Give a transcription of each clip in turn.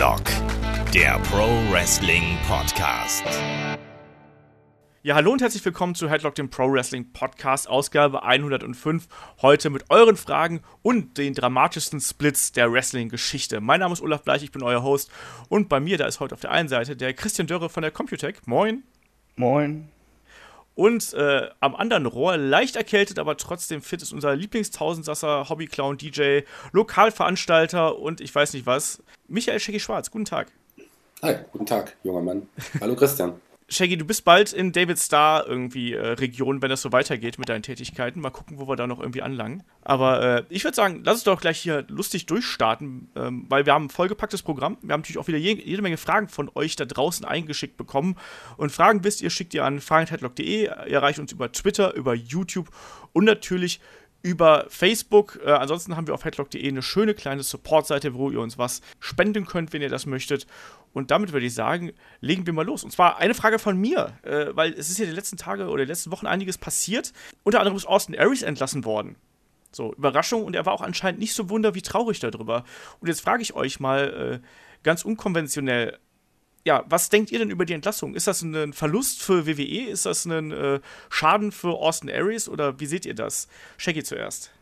Headlock, der Pro Wrestling Podcast. Ja, hallo und herzlich willkommen zu Headlock, dem Pro Wrestling Podcast, Ausgabe 105. Heute mit euren Fragen und den dramatischsten Splits der Wrestling-Geschichte. Mein Name ist Olaf Bleich, ich bin euer Host. Und bei mir, da ist heute auf der einen Seite der Christian Dörre von der Computec. Moin. Moin. Und äh, am anderen Rohr, leicht erkältet, aber trotzdem fit, ist unser Lieblingstausendsasser, Hobbyclown, DJ, Lokalveranstalter und ich weiß nicht was, Michael Schecki Schwarz. Guten Tag. Hi, guten Tag, junger Mann. Hallo Christian. Shaggy, du bist bald in David Star irgendwie äh, Region, wenn das so weitergeht mit deinen Tätigkeiten. Mal gucken, wo wir da noch irgendwie anlangen. Aber äh, ich würde sagen, lass uns doch gleich hier lustig durchstarten, ähm, weil wir haben ein vollgepacktes Programm. Wir haben natürlich auch wieder je, jede Menge Fragen von euch da draußen eingeschickt bekommen. Und Fragen wisst ihr, schickt ihr an fragenheadlock.de. Ihr erreicht uns über Twitter, über YouTube und natürlich über Facebook. Äh, ansonsten haben wir auf headlock.de eine schöne kleine Support-Seite, wo ihr uns was spenden könnt, wenn ihr das möchtet. Und damit würde ich sagen, legen wir mal los. Und zwar eine Frage von mir, äh, weil es ist ja die letzten Tage oder die letzten Wochen einiges passiert. Unter anderem ist Austin Aries entlassen worden. So, Überraschung und er war auch anscheinend nicht so wunder wie traurig darüber. Und jetzt frage ich euch mal äh, ganz unkonventionell, ja, was denkt ihr denn über die Entlassung? Ist das ein Verlust für WWE? Ist das ein äh, Schaden für Austin Aries oder wie seht ihr das? Shaggy zuerst.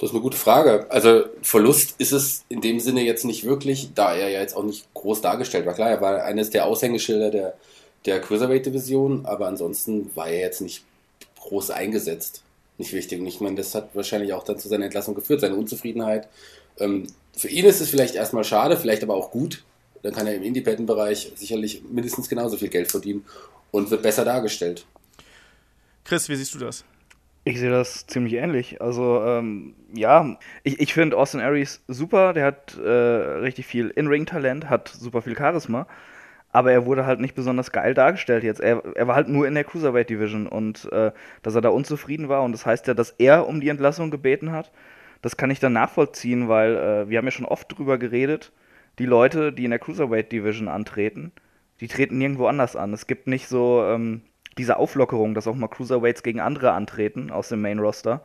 Das ist eine gute Frage. Also Verlust ist es in dem Sinne jetzt nicht wirklich, da er ja jetzt auch nicht groß dargestellt war. Klar, er war eines der Aushängeschilder der, der Cruiserweight-Division, aber ansonsten war er jetzt nicht groß eingesetzt. Nicht wichtig. Und ich meine, das hat wahrscheinlich auch dann zu seiner Entlassung geführt, seine Unzufriedenheit. Ähm, für ihn ist es vielleicht erstmal schade, vielleicht aber auch gut. Dann kann er im Independent-Bereich sicherlich mindestens genauso viel Geld verdienen und wird besser dargestellt. Chris, wie siehst du das? Ich sehe das ziemlich ähnlich. Also, ähm, ja, ich, ich finde Austin Aries super. Der hat äh, richtig viel In-Ring-Talent, hat super viel Charisma. Aber er wurde halt nicht besonders geil dargestellt jetzt. Er, er war halt nur in der Cruiserweight Division und äh, dass er da unzufrieden war. Und das heißt ja, dass er um die Entlassung gebeten hat. Das kann ich dann nachvollziehen, weil äh, wir haben ja schon oft drüber geredet. Die Leute, die in der Cruiserweight Division antreten, die treten nirgendwo anders an. Es gibt nicht so ähm, diese Auflockerung, dass auch mal Cruiserweights gegen andere antreten aus dem Main Roster.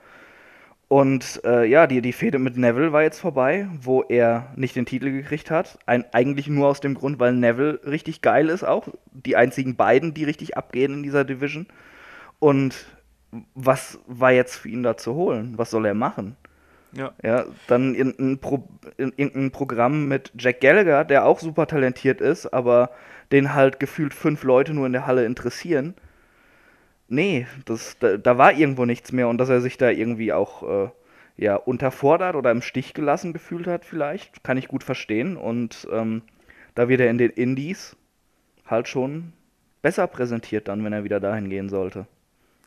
Und äh, ja, die, die Fehde mit Neville war jetzt vorbei, wo er nicht den Titel gekriegt hat. Ein, eigentlich nur aus dem Grund, weil Neville richtig geil ist auch. Die einzigen beiden, die richtig abgehen in dieser Division. Und was war jetzt für ihn da zu holen? Was soll er machen? Ja. ja dann irgendein, Pro, irgendein Programm mit Jack Gallagher, der auch super talentiert ist, aber den halt gefühlt fünf Leute nur in der Halle interessieren nee, das, da, da, war irgendwo nichts mehr und dass er sich da irgendwie auch äh, ja, unterfordert oder im Stich gelassen gefühlt hat, vielleicht, kann ich gut verstehen. Und ähm, da wird er in den Indies halt schon besser präsentiert dann, wenn er wieder dahin gehen sollte.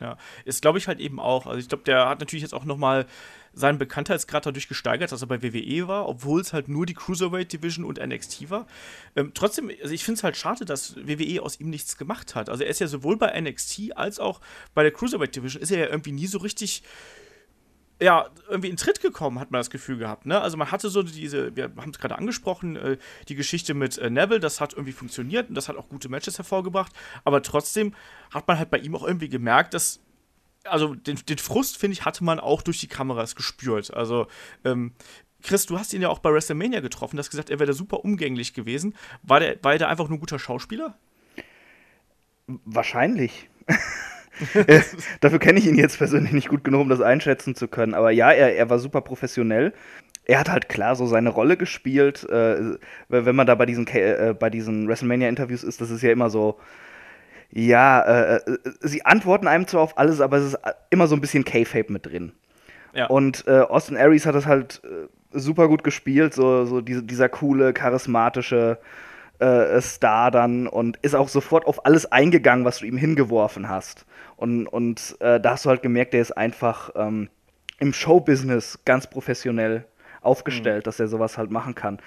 Ja, ist glaube ich halt eben auch. Also ich glaube, der hat natürlich jetzt auch noch mal seinen Bekanntheitsgrad dadurch gesteigert, dass er bei WWE war, obwohl es halt nur die Cruiserweight Division und NXT war. Ähm, trotzdem, also ich finde es halt schade, dass WWE aus ihm nichts gemacht hat. Also er ist ja sowohl bei NXT als auch bei der Cruiserweight Division ist er ja irgendwie nie so richtig ja, irgendwie in Tritt gekommen, hat man das Gefühl gehabt. Ne? Also man hatte so diese, wir haben es gerade angesprochen, äh, die Geschichte mit äh, Neville, das hat irgendwie funktioniert und das hat auch gute Matches hervorgebracht, aber trotzdem hat man halt bei ihm auch irgendwie gemerkt, dass also den, den Frust, finde ich, hatte man auch durch die Kameras gespürt. Also, ähm, Chris, du hast ihn ja auch bei WrestleMania getroffen, du hast gesagt, er wäre da super umgänglich gewesen. War der, war der einfach nur ein guter Schauspieler? Wahrscheinlich. Äh, dafür kenne ich ihn jetzt persönlich nicht gut genug, um das einschätzen zu können. Aber ja, er, er war super professionell. Er hat halt klar so seine Rolle gespielt. Äh, wenn man da bei diesen, äh, bei diesen WrestleMania-Interviews ist, das ist ja immer so, ja, äh, äh, sie antworten einem zwar auf alles, aber es ist immer so ein bisschen K-Fape mit drin. Ja. Und Austin Aries hat das halt super gut gespielt, so, so diese, dieser coole, charismatische Star dann und ist auch sofort auf alles eingegangen, was du ihm hingeworfen hast. Und, und äh, da hast du halt gemerkt, der ist einfach ähm, im Showbusiness ganz professionell aufgestellt, mhm. dass er sowas halt machen kann.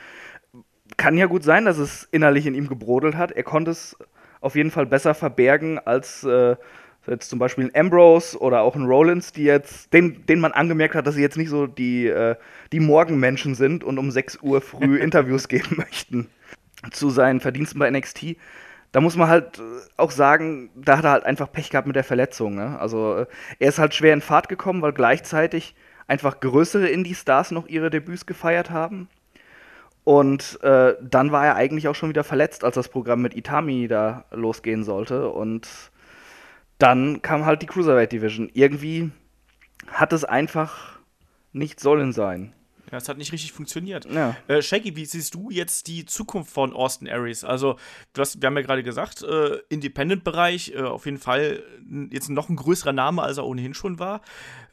Kann ja gut sein, dass es innerlich in ihm gebrodelt hat. Er konnte es auf jeden Fall besser verbergen als äh, jetzt zum Beispiel ein Ambrose oder auch ein Rollins, die jetzt, den, den man angemerkt hat, dass sie jetzt nicht so die, äh, die Morgenmenschen sind und um 6 Uhr früh Interviews geben möchten. Zu seinen Verdiensten bei NXT. Da muss man halt äh, auch sagen, da hat er halt einfach Pech gehabt mit der Verletzung. Ne? Also äh, er ist halt schwer in Fahrt gekommen, weil gleichzeitig einfach größere Indie-Stars noch ihre Debüts gefeiert haben. Und äh, dann war er eigentlich auch schon wieder verletzt, als das Programm mit Itami da losgehen sollte. Und dann kam halt die Cruiserweight Division. Irgendwie hat es einfach nicht sollen sein. Ja, es hat nicht richtig funktioniert. Ja. Äh, Shaggy, wie siehst du jetzt die Zukunft von Austin Aries? Also, du hast, wir haben ja gerade gesagt, äh, Independent-Bereich, äh, auf jeden Fall jetzt noch ein größerer Name, als er ohnehin schon war.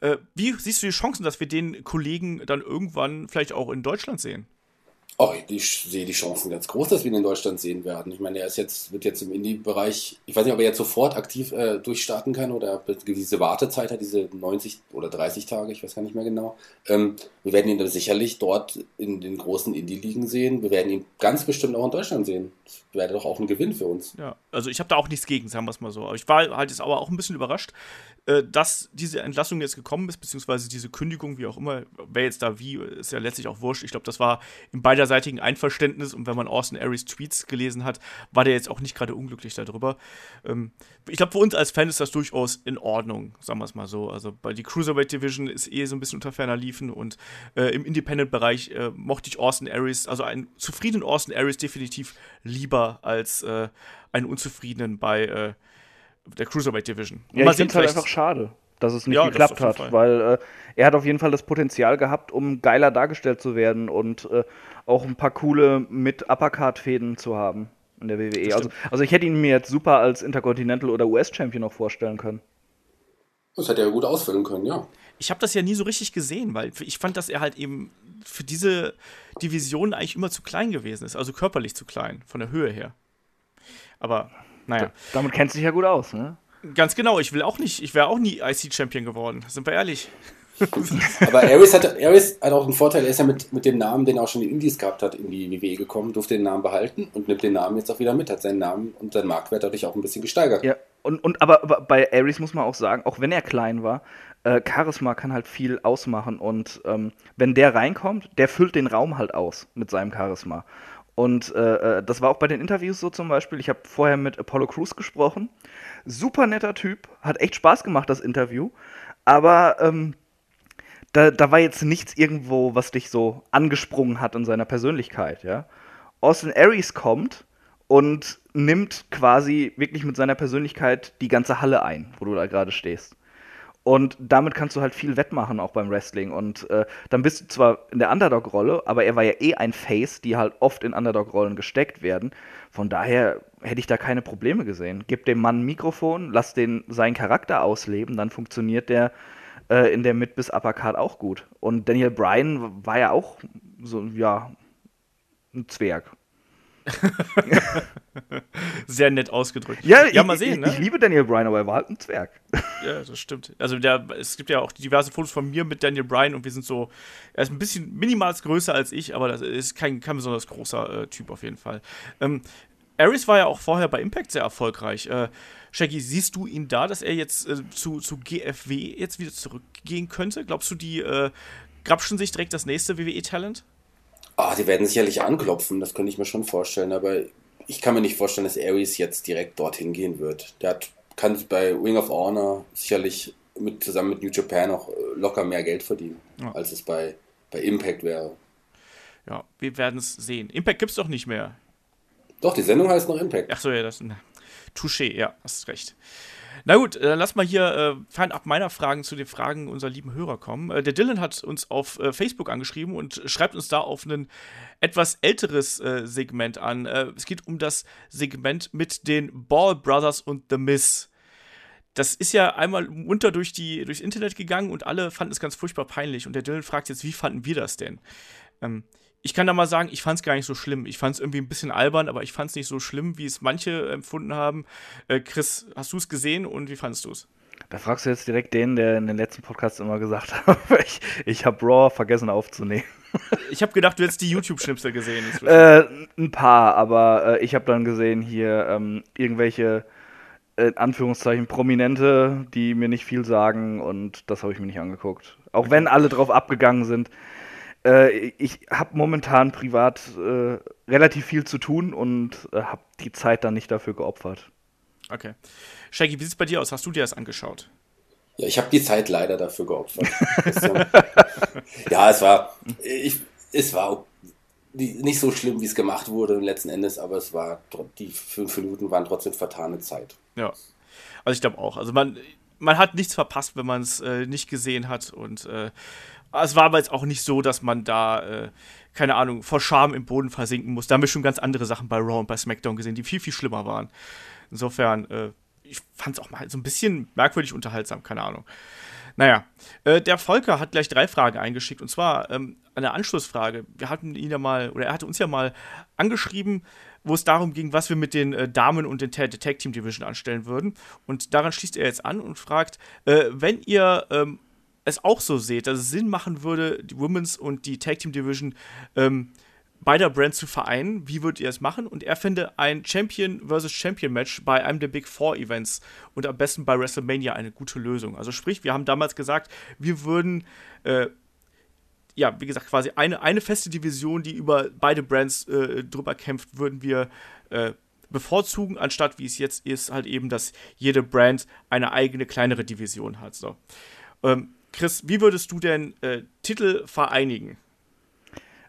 Äh, wie siehst du die Chancen, dass wir den Kollegen dann irgendwann vielleicht auch in Deutschland sehen? Oh, ich sehe die Chancen ganz groß, dass wir ihn in Deutschland sehen werden. Ich meine, er ist jetzt, wird jetzt im Indie-Bereich, ich weiß nicht, ob er jetzt sofort aktiv äh, durchstarten kann oder diese Wartezeit hat, diese 90 oder 30 Tage, ich weiß gar nicht mehr genau. Ähm, wir werden ihn dann sicherlich dort in den großen Indie-Ligen sehen. Wir werden ihn ganz bestimmt auch in Deutschland sehen. Das wäre doch auch ein Gewinn für uns. Ja, also ich habe da auch nichts gegen, sagen wir es mal so. Aber ich war halt jetzt aber auch ein bisschen überrascht, äh, dass diese Entlassung jetzt gekommen ist, beziehungsweise diese Kündigung, wie auch immer, wer jetzt da wie, ist ja letztlich auch wurscht. Ich glaube, das war in beiderseitigen Einverständnis und wenn man Austin Aries Tweets gelesen hat, war der jetzt auch nicht gerade unglücklich darüber. Ähm, ich glaube, für uns als Fan ist das durchaus in Ordnung, sagen wir es mal so. Also, weil die Cruiserweight Division ist eh so ein bisschen unter ferner Liefen und äh, im Independent-Bereich äh, mochte ich Austin Aries, also einen zufriedenen Austin Aries definitiv lieber als äh, einen unzufriedenen bei äh, der Cruiserweight Division. Ja, Mal ich finde es halt einfach schade, dass es nicht Ja, geklappt hat, weil äh, er hat auf jeden Fall das Potenzial gehabt, um geiler dargestellt zu werden und äh, auch ein paar coole mit Uppercard-Fäden zu haben in der WWE. Also, also ich hätte ihn mir jetzt super als Intercontinental oder US-Champion noch vorstellen können. Das hätte er gut ausfüllen können, ja. ich habe das ja nie so richtig gesehen, weil ich fand, dass er halt eben für diese Division eigentlich immer zu klein gewesen ist, also körperlich zu klein, von der Höhe her. Aber, naja, Damit kennst du dich ja gut aus, ne? ganz genau, ich will auch nicht, ich wäre auch nie IC-Champion geworden, sind wir ehrlich. Aber Aries hat, Aries hat auch einen Vorteil, er ist ja mit, mit dem Namen, den er auch schon in Indies gehabt hat, in die WWE gekommen, durfte den Namen behalten und nimmt den Namen jetzt auch wieder mit, hat seinen Namen und seinen Marktwert dadurch auch ein bisschen gesteigert. Ja, und, und aber, aber bei Ares muss man auch sagen, auch wenn er klein war, äh, Charisma kann halt viel ausmachen und ähm, wenn der reinkommt, der füllt den Raum halt aus mit seinem Charisma. Und äh, äh, das war auch bei den Interviews so zum Beispiel. Ich habe vorher mit Apollo Crews gesprochen. Super netter Typ, hat echt Spaß gemacht, das Interview. Aber ähm, da, da war jetzt nichts irgendwo, was dich so angesprungen hat in seiner Persönlichkeit, ja. Austin Aries kommt und nimmt quasi wirklich mit seiner Persönlichkeit die ganze Halle ein, wo du da gerade stehst. Und damit kannst du halt viel wettmachen, auch beim Wrestling. Und äh, dann bist du zwar in der Underdog-Rolle, aber er war ja eh ein Face, die halt oft in Underdog-Rollen gesteckt werden. Von daher hätte ich da keine Probleme gesehen. Gib dem Mann ein Mikrofon, lass den seinen Charakter ausleben, dann funktioniert der äh, in der Mid- bis Uppercard auch gut. Und Daniel Bryan war ja auch so, ja, ein Zwerg. Sehr nett ausgedrückt. Ja, ja ich, mal sehen, ich, ne? ich liebe Daniel Bryan, aber er war halt ein Zwerg. Ja, das stimmt. Also der, es gibt ja auch diverse Fotos von mir mit Daniel Bryan und wir sind so, er ist ein bisschen minimal größer als ich, aber das ist kein, kein besonders großer äh, Typ auf jeden Fall. Ähm, Aries war ja auch vorher bei Impact sehr erfolgreich. Äh, Shaggy, siehst du ihn da, dass er jetzt äh, zu, zu GFW jetzt wieder zurückgehen könnte? Glaubst du, die äh, grapschen sich direkt das nächste WWE-Talent? Ah, die werden sicherlich anklopfen, das könnte ich mir schon vorstellen, aber ich kann mir nicht vorstellen, dass Aries jetzt direkt dorthin gehen wird. Der hat, kann bei Ring of Honor sicherlich mit, zusammen mit New Japan auch äh, locker mehr Geld verdienen, Ja. als es bei, bei Impact wäre. Ja, wir werden es sehen. Impact gibt's doch nicht mehr. Doch, die Sendung heißt noch Impact. Ach so, ja, das. na, Touché, ja, hast recht. Na gut, äh, lass mal hier äh, fernab meiner Fragen zu den Fragen unserer lieben Hörer kommen. Äh, der Dylan hat uns auf äh, Facebook angeschrieben und schreibt uns da auf ein etwas älteres äh, Segment an. Äh, es geht um das Segment mit den Ball Brothers und The Miz. Das ist ja einmal munter durch die, durchs Internet gegangen und alle fanden es ganz furchtbar peinlich. Und der Dylan fragt jetzt, wie fanden wir das denn? Ähm, ich kann da mal sagen, ich fand es gar nicht so schlimm. Ich fand es irgendwie ein bisschen albern, aber ich fand es nicht so schlimm, wie es manche empfunden haben. Äh, Chris, hast du es gesehen und wie fandest du es? Da fragst du jetzt direkt den, der in den letzten Podcasts immer gesagt hat, ich, ich habe Raw vergessen aufzunehmen. Ich habe gedacht, du hättest die YouTube-Schnipsel gesehen. Äh, ein paar, aber äh, ich habe dann gesehen hier ähm, irgendwelche, äh, in Anführungszeichen, Prominente, die mir nicht viel sagen und das habe ich mir nicht angeguckt. Auch wenn alle drauf abgegangen sind. Äh, ich habe momentan privat äh, relativ viel zu tun und äh, habe die Zeit dann nicht dafür geopfert. Okay. Shaggy, wie sieht es bei dir aus? Hast du dir das angeschaut? Ja, ich habe die Zeit leider dafür geopfert. Das ist so. ja, es war, ich, es war nicht so schlimm, wie es gemacht wurde letzten Endes, aber es war, die fünf Minuten waren trotzdem vertane Zeit. Ja, also ich glaube auch. Also man, man hat nichts verpasst, wenn man es äh, nicht gesehen hat und äh, es war aber jetzt auch nicht so, dass man da, äh, keine Ahnung, vor Scham im Boden versinken muss. Da haben wir schon ganz andere Sachen bei Raw und bei SmackDown gesehen, die viel, viel schlimmer waren. Insofern, äh, ich fand es auch mal so ein bisschen merkwürdig unterhaltsam, keine Ahnung. Naja, äh, der Volker hat gleich drei Fragen eingeschickt und zwar ähm, eine Anschlussfrage. Wir hatten ihn ja mal, oder er hatte uns ja mal angeschrieben, wo es darum ging, was wir mit den äh, Damen und den Tag Team Division anstellen würden. Und daran schließt er jetzt an und fragt, äh, wenn ihr ähm, es auch so seht, dass es Sinn machen würde, die Women's und die Tag Team Division ähm, beider Brands zu vereinen, wie würdet ihr es machen? Und er fände ein Champion versus Champion Match bei einem der Big Four Events und am besten bei WrestleMania eine gute Lösung. Also sprich, wir haben damals gesagt, wir würden äh, ja, wie gesagt, quasi eine, eine feste Division, die über beide Brands äh, drüber kämpft, würden wir äh, bevorzugen, anstatt wie es jetzt ist, halt eben, dass jede Brand eine eigene kleinere Division hat. So. Ähm, Chris, wie würdest du denn äh, Titel vereinigen?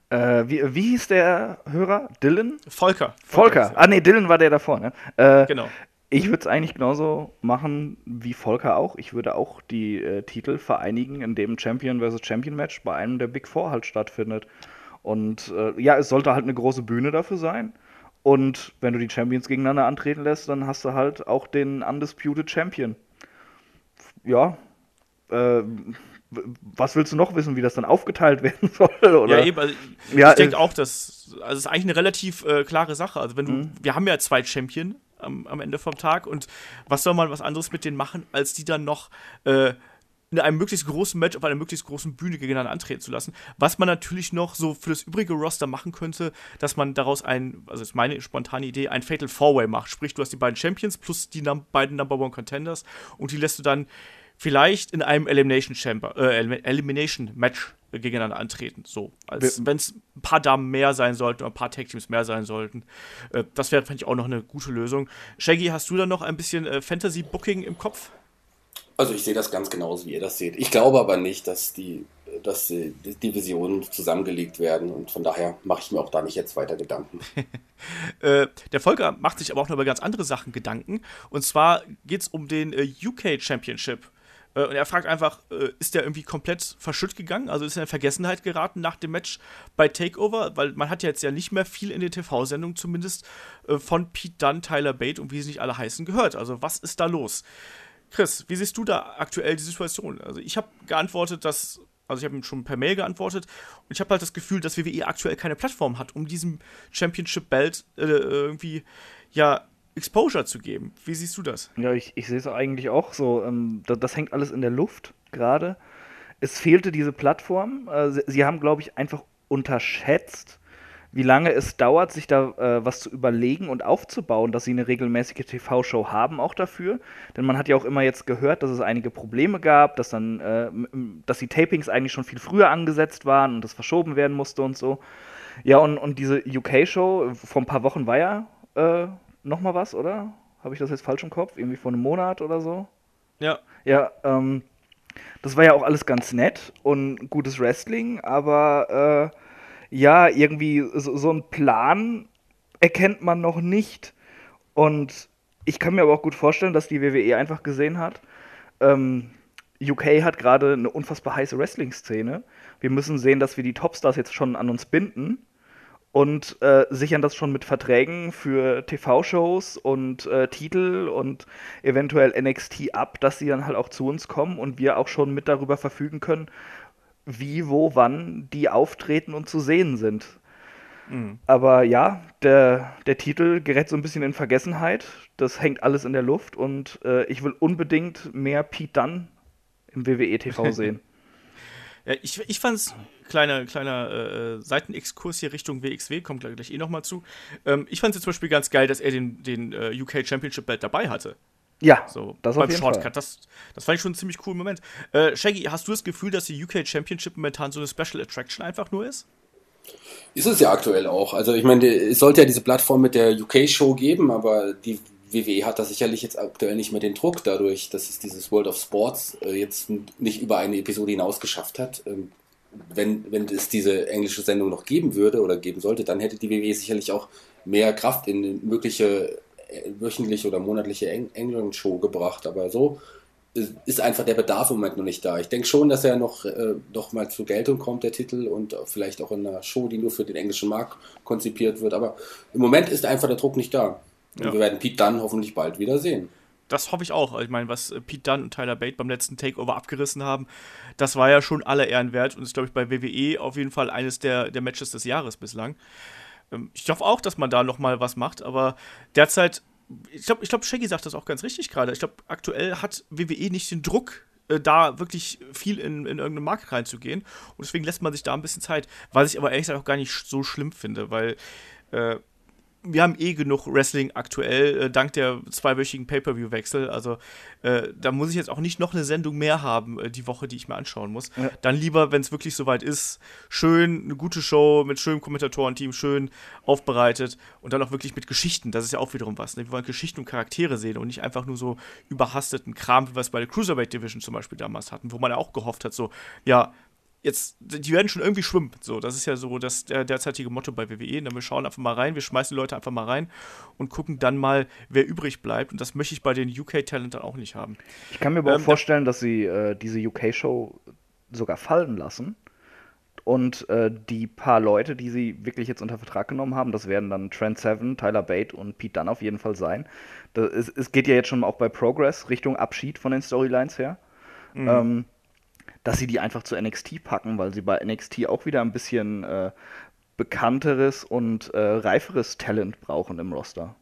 Äh, wie, wie hieß der Hörer? Dylan? Volker. Volker. Volker. Ah, nee, Dylan war der davor, ne? Äh, genau. Ich würde es eigentlich genauso machen wie Volker auch. Ich würde auch die äh, Titel vereinigen, indem Champion vs. Champion Match bei einem der Big Four halt stattfindet. Und äh, ja, es sollte halt eine große Bühne dafür sein. Und wenn du die Champions gegeneinander antreten lässt, dann hast du halt auch den Undisputed Champion. Ja, äh, was willst du noch wissen, wie das dann aufgeteilt werden soll? Oder? Ja, eben. Also ja, ich denke äh, auch, dass also es ist eigentlich eine relativ äh, klare Sache. Also wenn du, mhm. wir haben ja zwei Champion am, am, Ende vom Tag und was soll man was anderes mit denen machen, als die dann noch äh, in einem möglichst großen Match auf einer möglichst großen Bühne gegeneinander antreten zu lassen. Was man natürlich noch so für das übrige Roster machen könnte, dass man daraus ein, also ist meine spontane Idee, ein Fatal Four-Way macht. Sprich, du hast die beiden Champions plus die beiden Number One Contenders und die lässt du dann vielleicht in einem Elimination Chamber, äh, Elimination Match gegeneinander antreten. So, als wenn es ein paar Damen mehr sein sollten oder ein paar Tag Teams mehr sein sollten. Äh, das wäre, fände ich, auch noch eine gute Lösung. Shaggy, hast du da noch ein bisschen äh, Fantasy Booking im Kopf? Also ich sehe das ganz genauso, wie ihr das seht. Ich glaube aber nicht, dass die, dass die Divisionen zusammengelegt werden und von daher mache ich mir auch da nicht jetzt weiter Gedanken. äh, der Volker macht sich aber auch noch über ganz andere Sachen Gedanken. Und zwar geht es um den äh, UK Championship. Äh, und er fragt einfach, äh, ist der irgendwie komplett verschütt gegangen? Also ist er in Vergessenheit geraten nach dem Match bei Takeover? Weil man hat ja jetzt ja nicht mehr viel in den TV-Sendungen zumindest äh, von Pete Dunn, Tyler Bate und wie sie nicht alle heißen gehört. Also was ist da los? Chris, wie siehst du da aktuell die Situation? Also ich habe geantwortet, dass also ich habe ihm schon per Mail geantwortet und ich habe halt das Gefühl, dass WWE aktuell keine Plattform hat, um diesem Championship Belt äh, irgendwie ja Exposure zu geben. Wie siehst du das? Ja, ich, ich sehe es eigentlich auch so. Ähm, das, das, hängt alles in der Luft gerade. Es fehlte diese Plattform. Äh, sie, haben, glaube ich, einfach unterschätzt, wie lange es dauert, sich da äh, was zu überlegen und aufzubauen, dass sie eine regelmäßige TV-Show haben auch dafür. Denn man hat ja auch immer jetzt gehört, dass es einige Probleme gab, dass dann, äh, dass die Tapings eigentlich schon viel früher angesetzt waren und das verschoben werden musste und so. Ja, und, und diese UK-Show vor ein paar Wochen war ja äh, noch mal was, oder? Habe ich das jetzt falsch im Kopf? Irgendwie vor einem Monat oder so? Ja. Ja, ähm, das war ja auch alles ganz nett und gutes Wrestling, aber äh, ja, irgendwie so, so einen Plan erkennt man noch nicht. Und ich kann mir aber auch gut vorstellen, dass die WWE einfach gesehen hat, ähm, UK hat gerade eine unfassbar heiße Wrestling-Szene. Wir müssen sehen, dass wir die Topstars jetzt schon an uns binden und äh, sichern das schon mit Verträgen für TV-Shows und äh, Titel und eventuell NXT ab, dass sie dann halt auch zu uns kommen und wir auch schon mit darüber verfügen können, wie, wo, wann die auftreten und zu sehen sind. Mhm. Aber ja, der, der Titel gerät so ein bisschen in Vergessenheit. Das hängt alles in der Luft und äh, ich will unbedingt mehr Pete Dunn im WWE TV sehen. ja, ich, ich fand's kleiner, kleiner äh, Seitenexkurs hier Richtung WXW, kommt gleich eh nochmal zu. Ähm, ich fand es zum Beispiel ganz geil, dass er den, den äh, UK Championship Belt dabei hatte. Ja, so, das beim Shortcut. Das, das fand ich schon einen ziemlich coolen Moment. Äh, Shaggy, hast du das Gefühl, dass die UK Championship momentan so eine Special Attraction einfach nur ist? Ist es ja aktuell auch. Also ich meine, es sollte ja diese Plattform mit der UK-Show geben, aber die WWE hat da sicherlich jetzt aktuell nicht mehr den Druck dadurch, dass es dieses World of Sports äh, jetzt nicht über eine Episode hinaus geschafft hat. Wenn, wenn es diese englische Sendung noch geben würde oder geben sollte, dann hätte die WWE sicherlich auch mehr Kraft in mögliche äh, wöchentliche oder monatliche Eng England-Show gebracht. Aber so ist einfach der Bedarf im Moment noch nicht da. Ich denke schon, dass er noch, äh, noch mal zur Geltung kommt, der Titel, und vielleicht auch in einer Show, die nur für den englischen Markt konzipiert wird. Aber im Moment ist einfach der Druck nicht da. Und ja. wir werden Pete Dunn hoffentlich bald wieder sehen. Das hoffe ich auch. Ich meine, was äh, Pete Dunn und Tyler Bate beim letzten Takeover abgerissen haben, das war ja schon aller Ehren wert und ist, glaube ich, bei WWE auf jeden Fall eines der, der Matches des Jahres bislang. Ähm, ich hoffe auch, dass man da noch mal was macht, aber derzeit ich glaube, ich glaub, Shaggy sagt das auch ganz richtig gerade. Ich glaube, aktuell hat WWE nicht den Druck, äh, da wirklich viel in, in irgendeine Marke reinzugehen. Und deswegen lässt man sich da ein bisschen Zeit. Was ich aber ehrlich gesagt auch gar nicht so schlimm finde, weil äh, wir haben eh genug Wrestling aktuell, äh, dank der zweiwöchigen Pay-Per-View-Wechsel. Also äh, da muss ich jetzt auch nicht noch eine Sendung mehr haben, äh, die Woche, die ich mir anschauen muss. Ja. Dann lieber, wenn es wirklich soweit ist, schön eine gute Show mit schönem Kommentatorenteam, schön aufbereitet und dann auch wirklich mit Geschichten. Das ist ja auch wiederum was. Ne? Wir wollen Geschichten und Charaktere sehen und nicht einfach nur so überhasteten Kram, wie wir es bei der Cruiserweight Division zum Beispiel damals hatten, wo man ja auch gehofft hat, so, ja, jetzt, die werden schon irgendwie schwimmen. So, das ist ja so das der derzeitige Motto bei WWE. Und wir schauen einfach mal rein, wir schmeißen die Leute einfach mal rein und gucken dann mal, wer übrig bleibt. Und das möchte ich bei den UK-Talentern auch nicht haben. Ich kann mir aber ähm, auch vorstellen, dass sie äh, diese UK-Show sogar fallen lassen. Und äh, die paar Leute, die sie wirklich jetzt unter Vertrag genommen haben, das werden dann Trent Seven, Tyler Bate und Pete Dunne auf jeden Fall sein. Das, es, es, geht ja jetzt schon auch bei Progress Richtung Abschied von den Storylines her. Mhm. Ähm, dass sie die einfach zu NXT packen, weil sie bei NXT auch wieder ein bisschen äh, bekannteres und äh, reiferes Talent brauchen im Roster.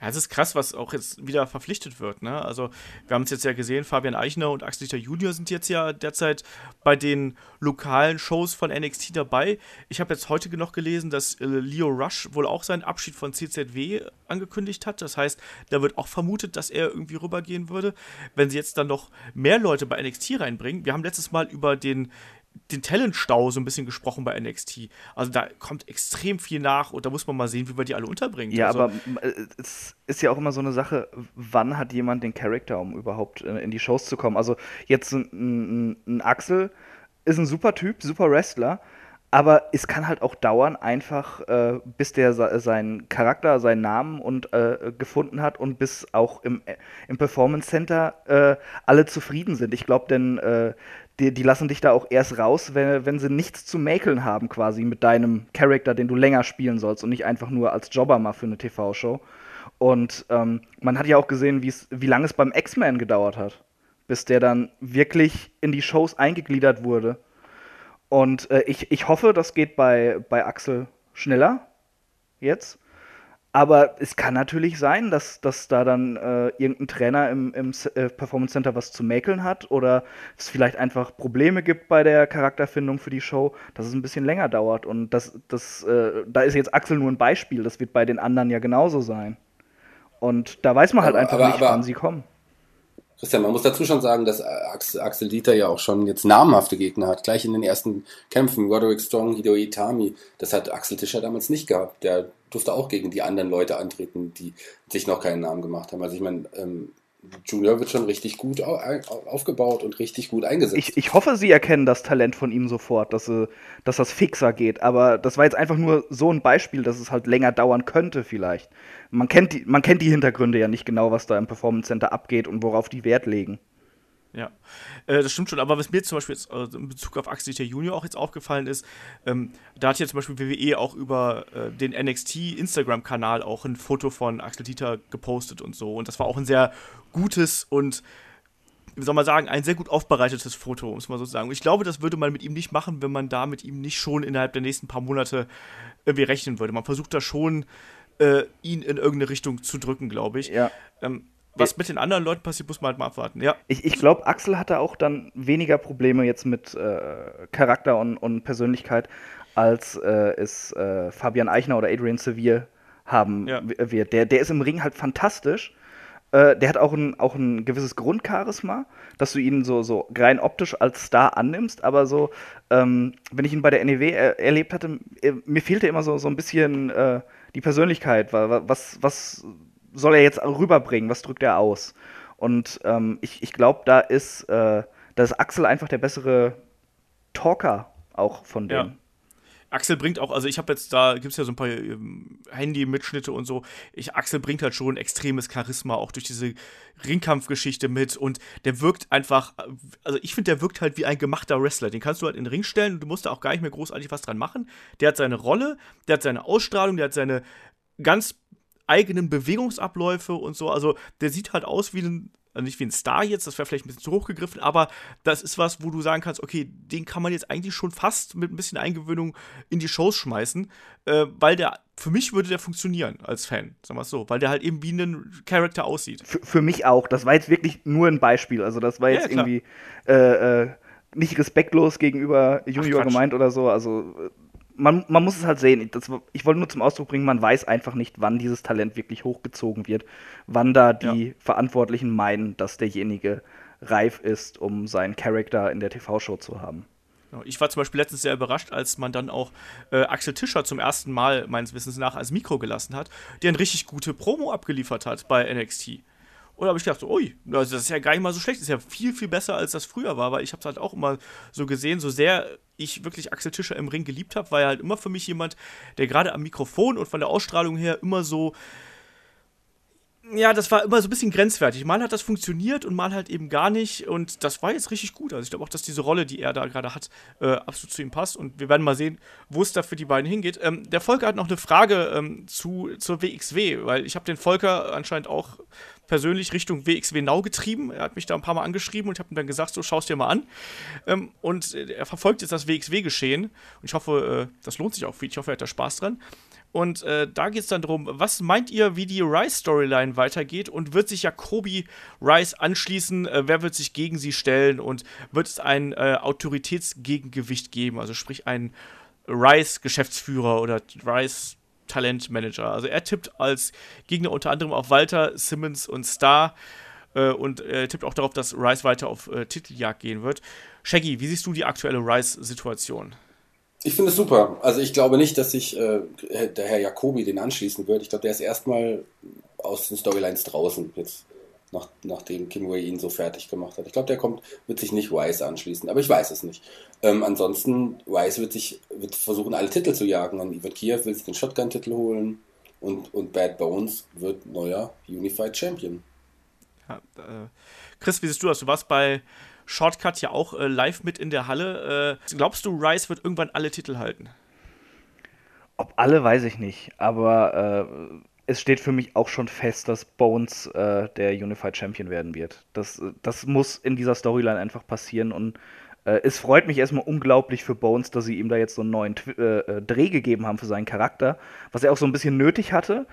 Ja, es ist krass, was auch jetzt wieder verpflichtet wird. Ne? Also, wir haben es jetzt ja gesehen, Fabian Eichner und Axel Dieter Junior sind jetzt ja derzeit bei den lokalen Shows von NXT dabei. Ich habe jetzt heute noch gelesen, dass äh, Leo Rush wohl auch seinen Abschied von CZW angekündigt hat. Das heißt, da wird auch vermutet, dass er irgendwie rübergehen würde. Wenn sie jetzt dann noch mehr Leute bei NXT reinbringen, wir haben letztes Mal über den den Talentstau so ein bisschen gesprochen bei NXT. Also da kommt extrem viel nach und da muss man mal sehen, wie wir die alle unterbringen. Ja, also, aber äh, es ist ja auch immer so eine Sache, wann hat jemand den Charakter, um überhaupt in die Shows zu kommen? Also jetzt ein, ein, Axel ist ein super Typ, super Wrestler, aber es kann halt auch dauern, einfach äh, bis der seinen Charakter, seinen Namen und äh, gefunden hat und bis auch im, äh, im Performance Center äh, alle zufrieden sind. Ich glaube, denn äh, die, die, lassen dich da auch erst raus, wenn, wenn sie nichts zu mäkeln haben, quasi mit deinem Charakter, den du länger spielen sollst und nicht einfach nur als Jobber mal für eine TV-Show. Und ähm, man hat ja auch gesehen, wie lange es beim X-Men gedauert hat, bis der dann wirklich in die Shows eingegliedert wurde. Und äh, ich, ich hoffe, das geht bei, bei Axel schneller jetzt. Aber es kann natürlich sein, dass, dass da dann äh, irgendein Trainer im, im äh, Performance Center was zu mäkeln hat oder es vielleicht einfach Probleme gibt bei der Charakterfindung für die Show, dass es ein bisschen länger dauert. Und das, das, äh, da ist jetzt Axel nur ein Beispiel, das wird bei den anderen ja genauso sein. Und da weiß man halt aber, einfach aber, nicht, aber, wann sie kommen. Christian, man muss dazu schon sagen, dass Axel Dieter ja auch schon jetzt namhafte Gegner hat. Gleich in den ersten Kämpfen, Roderick Strong, Hideo Itami. Das hat Axel Tischer damals nicht gehabt. Der durfte auch gegen die anderen Leute antreten, die sich noch keinen Namen gemacht haben. Also ich meine, ähm, Junior wird schon richtig gut aufgebaut und richtig gut eingesetzt. Ich, ich hoffe, sie erkennen das Talent von ihm sofort, dass, sie, dass das fixer geht. Aber das war jetzt einfach nur so ein Beispiel, dass es halt länger dauern könnte vielleicht. Man kennt die, man kennt die Hintergründe ja nicht genau, was da im Performance Center abgeht und worauf die Wert legen. Ja, äh, das stimmt schon. Aber was mir zum Beispiel jetzt, äh, in Bezug auf Axel Junior auch jetzt aufgefallen ist, ähm, da hat ja zum Beispiel WWE auch über äh, den NXT Instagram-Kanal auch ein Foto von Axel Dieter gepostet und so. Und das war auch ein sehr gutes und wie soll man sagen, ein sehr gut aufbereitetes Foto, muss man so sagen. Und ich glaube, das würde man mit ihm nicht machen, wenn man da mit ihm nicht schon innerhalb der nächsten paar Monate irgendwie rechnen würde. Man versucht da schon, äh, ihn in irgendeine Richtung zu drücken, glaube ich. Ja. Ähm, was mit den anderen Leuten passiert, muss man halt mal abwarten, ja. Ich, ich glaube, Axel hatte auch dann weniger Probleme jetzt mit äh, Charakter und, und, Persönlichkeit, als äh, es äh, Fabian Eichner oder Adrian Sevier haben ja. wird. Der, der ist im Ring halt fantastisch. Äh, der hat auch ein, auch ein gewisses Grundcharisma, dass du ihn so, so rein optisch als Star annimmst, aber so, ähm, wenn ich ihn bei der NEW er erlebt hatte, äh, mir fehlte immer so, so ein bisschen äh, die Persönlichkeit. Was, was soll er jetzt rüberbringen? Was drückt er aus? Und ähm, ich, ich glaube, da ist, äh, da ist Axel einfach der bessere Talker auch von denen. Ja. Axel bringt auch, also ich habe jetzt da, gibt es ja so ein paar ähm, Handy-Mitschnitte und so. Ich, Axel bringt halt schon extremes Charisma, auch durch diese Ringkampfgeschichte mit und der wirkt einfach, also ich finde, der wirkt halt wie ein gemachter Wrestler. Den kannst du halt in den Ring stellen und du musst da auch gar nicht mehr großartig was dran machen. Der hat seine Rolle, der hat seine Ausstrahlung, der hat seine ganz eigenen Bewegungsabläufe und so. Also der sieht halt aus wie ein also nicht wie ein Star jetzt, das wäre vielleicht ein bisschen zu hoch gegriffen, aber das ist was, wo du sagen kannst, okay, den kann man jetzt eigentlich schon fast mit ein bisschen Eingewöhnung in die Shows schmeißen, äh, weil der, für mich würde der funktionieren als Fan, sagen wir es so, weil der halt eben wie ein Charakter aussieht. Für, für, mich auch, das war jetzt wirklich nur ein Beispiel, also das war jetzt ja, irgendwie äh, äh, nicht respektlos gegenüber Junior Ach, gemeint oder so, also äh, man, man muss es halt sehen. Das, ich wollte nur zum Ausdruck bringen, man weiß einfach nicht, wann dieses Talent wirklich hochgezogen wird, wann da die ja. Verantwortlichen meinen, dass derjenige reif ist, um seinen Charakter in der TV-Show zu haben. Ich war zum Beispiel letztens sehr überrascht, als man dann auch äh, Axel Tischer zum ersten Mal, meines Wissens nach, als Mikro gelassen hat, der eine richtig gute Promo abgeliefert hat bei NXT. Und da habe ich gedacht, so, ui, das ist ja gar nicht mal so schlecht. Das ist ja viel, viel besser, als das früher war, weil ich habe es halt auch immer so gesehen, so sehr ich wirklich Axel Tischer im Ring geliebt habe, war er halt immer für mich jemand, der gerade am Mikrofon und von der Ausstrahlung her immer so ja, das war immer so ein bisschen grenzwertig. Mal hat das funktioniert und mal halt eben gar nicht. Und das war jetzt richtig gut. Also ich glaube auch, dass diese Rolle, die er da gerade hat, äh, absolut zu ihm passt. Und wir werden mal sehen, wo es da für die beiden hingeht. Ähm, der Volker hat noch eine Frage ähm, zu, zur WXW, weil ich habe den Volker anscheinend auch persönlich Richtung WXW Now getrieben. Er hat mich da ein paar Mal angeschrieben und ich habe ihm dann gesagt, so schaust dir mal an. Ähm, und äh, er verfolgt jetzt das WXW-Geschehen. Und ich hoffe, äh, das lohnt sich auch ihn. Ich hoffe, er hat da Spaß dran. Und äh, da geht es dann darum, was meint ihr, wie die Rice-Storyline weitergeht? Und wird sich Jacobi Rice anschließen? Äh, wer wird sich gegen sie stellen? Und wird es ein äh, Autoritätsgegengewicht geben? Also sprich ein Rice-Geschäftsführer oder Rice Talentmanager. Also er tippt als Gegner unter anderem auf Walter, Simmons und Star äh, und äh, tippt auch darauf, dass Rice weiter auf äh, Titeljagd gehen wird. Shaggy, wie siehst du die aktuelle Rice-Situation? Ich finde es super. Also ich glaube nicht, dass sich äh, der Herr Jacobi den anschließen wird. Ich glaube, der ist erstmal aus den Storylines draußen jetzt, nach, nachdem Kim Wei ihn so fertig gemacht hat. Ich glaube, der kommt, wird sich nicht Rice anschließen, aber ich weiß es nicht. Ähm, ansonsten, Rice wird sich wird versuchen, alle Titel zu jagen. Und Ivan Kiev will sich den Shotgun-Titel holen und, und Bad Bones wird neuer Unified Champion. Ja, äh, Chris, wie siehst du das? Du warst bei Shortcut ja auch äh, live mit in der Halle. Äh, glaubst du, Rice wird irgendwann alle Titel halten? Ob alle, weiß ich nicht. Aber äh, es steht für mich auch schon fest, dass Bones äh, der Unified Champion werden wird. Das, das muss in dieser Storyline einfach passieren und äh, es freut mich erstmal unglaublich für Bones, dass sie ihm da jetzt so einen neuen Tw äh, Dreh gegeben haben für seinen Charakter, was er auch so ein bisschen nötig hatte.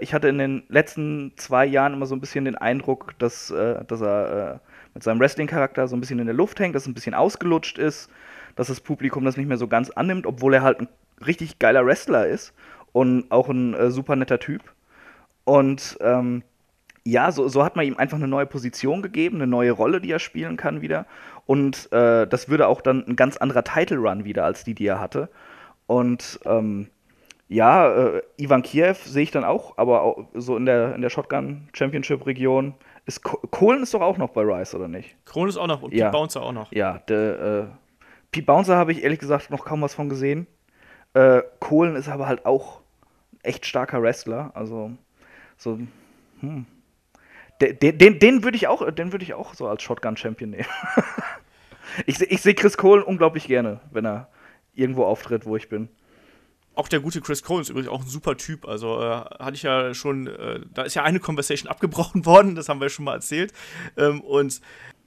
ich hatte in den letzten zwei Jahren immer so ein bisschen den Eindruck, dass, dass er mit seinem Wrestling-Charakter so ein bisschen in der Luft hängt, dass es ein bisschen ausgelutscht ist, dass das Publikum das nicht mehr so ganz annimmt, obwohl er halt ein richtig geiler Wrestler ist und auch ein äh, super netter Typ. Und ähm, ja, so, so hat man ihm einfach eine neue Position gegeben, eine neue Rolle, die er spielen kann wieder. Und äh, das würde auch dann ein ganz anderer Title Run wieder als die, die er hatte. Und ähm, ja, äh, Ivan Kiev sehe ich dann auch, aber auch so in der, in der Shotgun Championship Region ist Kohlen ist doch auch noch bei Rice, oder nicht? Kohlen ist auch noch und ja. Pete Bouncer auch noch. Ja, der, äh, Pete Bouncer habe ich ehrlich gesagt noch kaum was von gesehen. Äh, Kohlen ist aber halt auch echt starker Wrestler. Also, so, hm. Den, den, den würde ich auch, ich auch so als Shotgun-Champion nehmen. ich, ich sehe Chris Kohlen unglaublich gerne, wenn er irgendwo auftritt, wo ich bin auch der gute Chris Cole ist übrigens auch ein super Typ. Also äh, hatte ich ja schon, äh, da ist ja eine Conversation abgebrochen worden, das haben wir schon mal erzählt. Ähm, und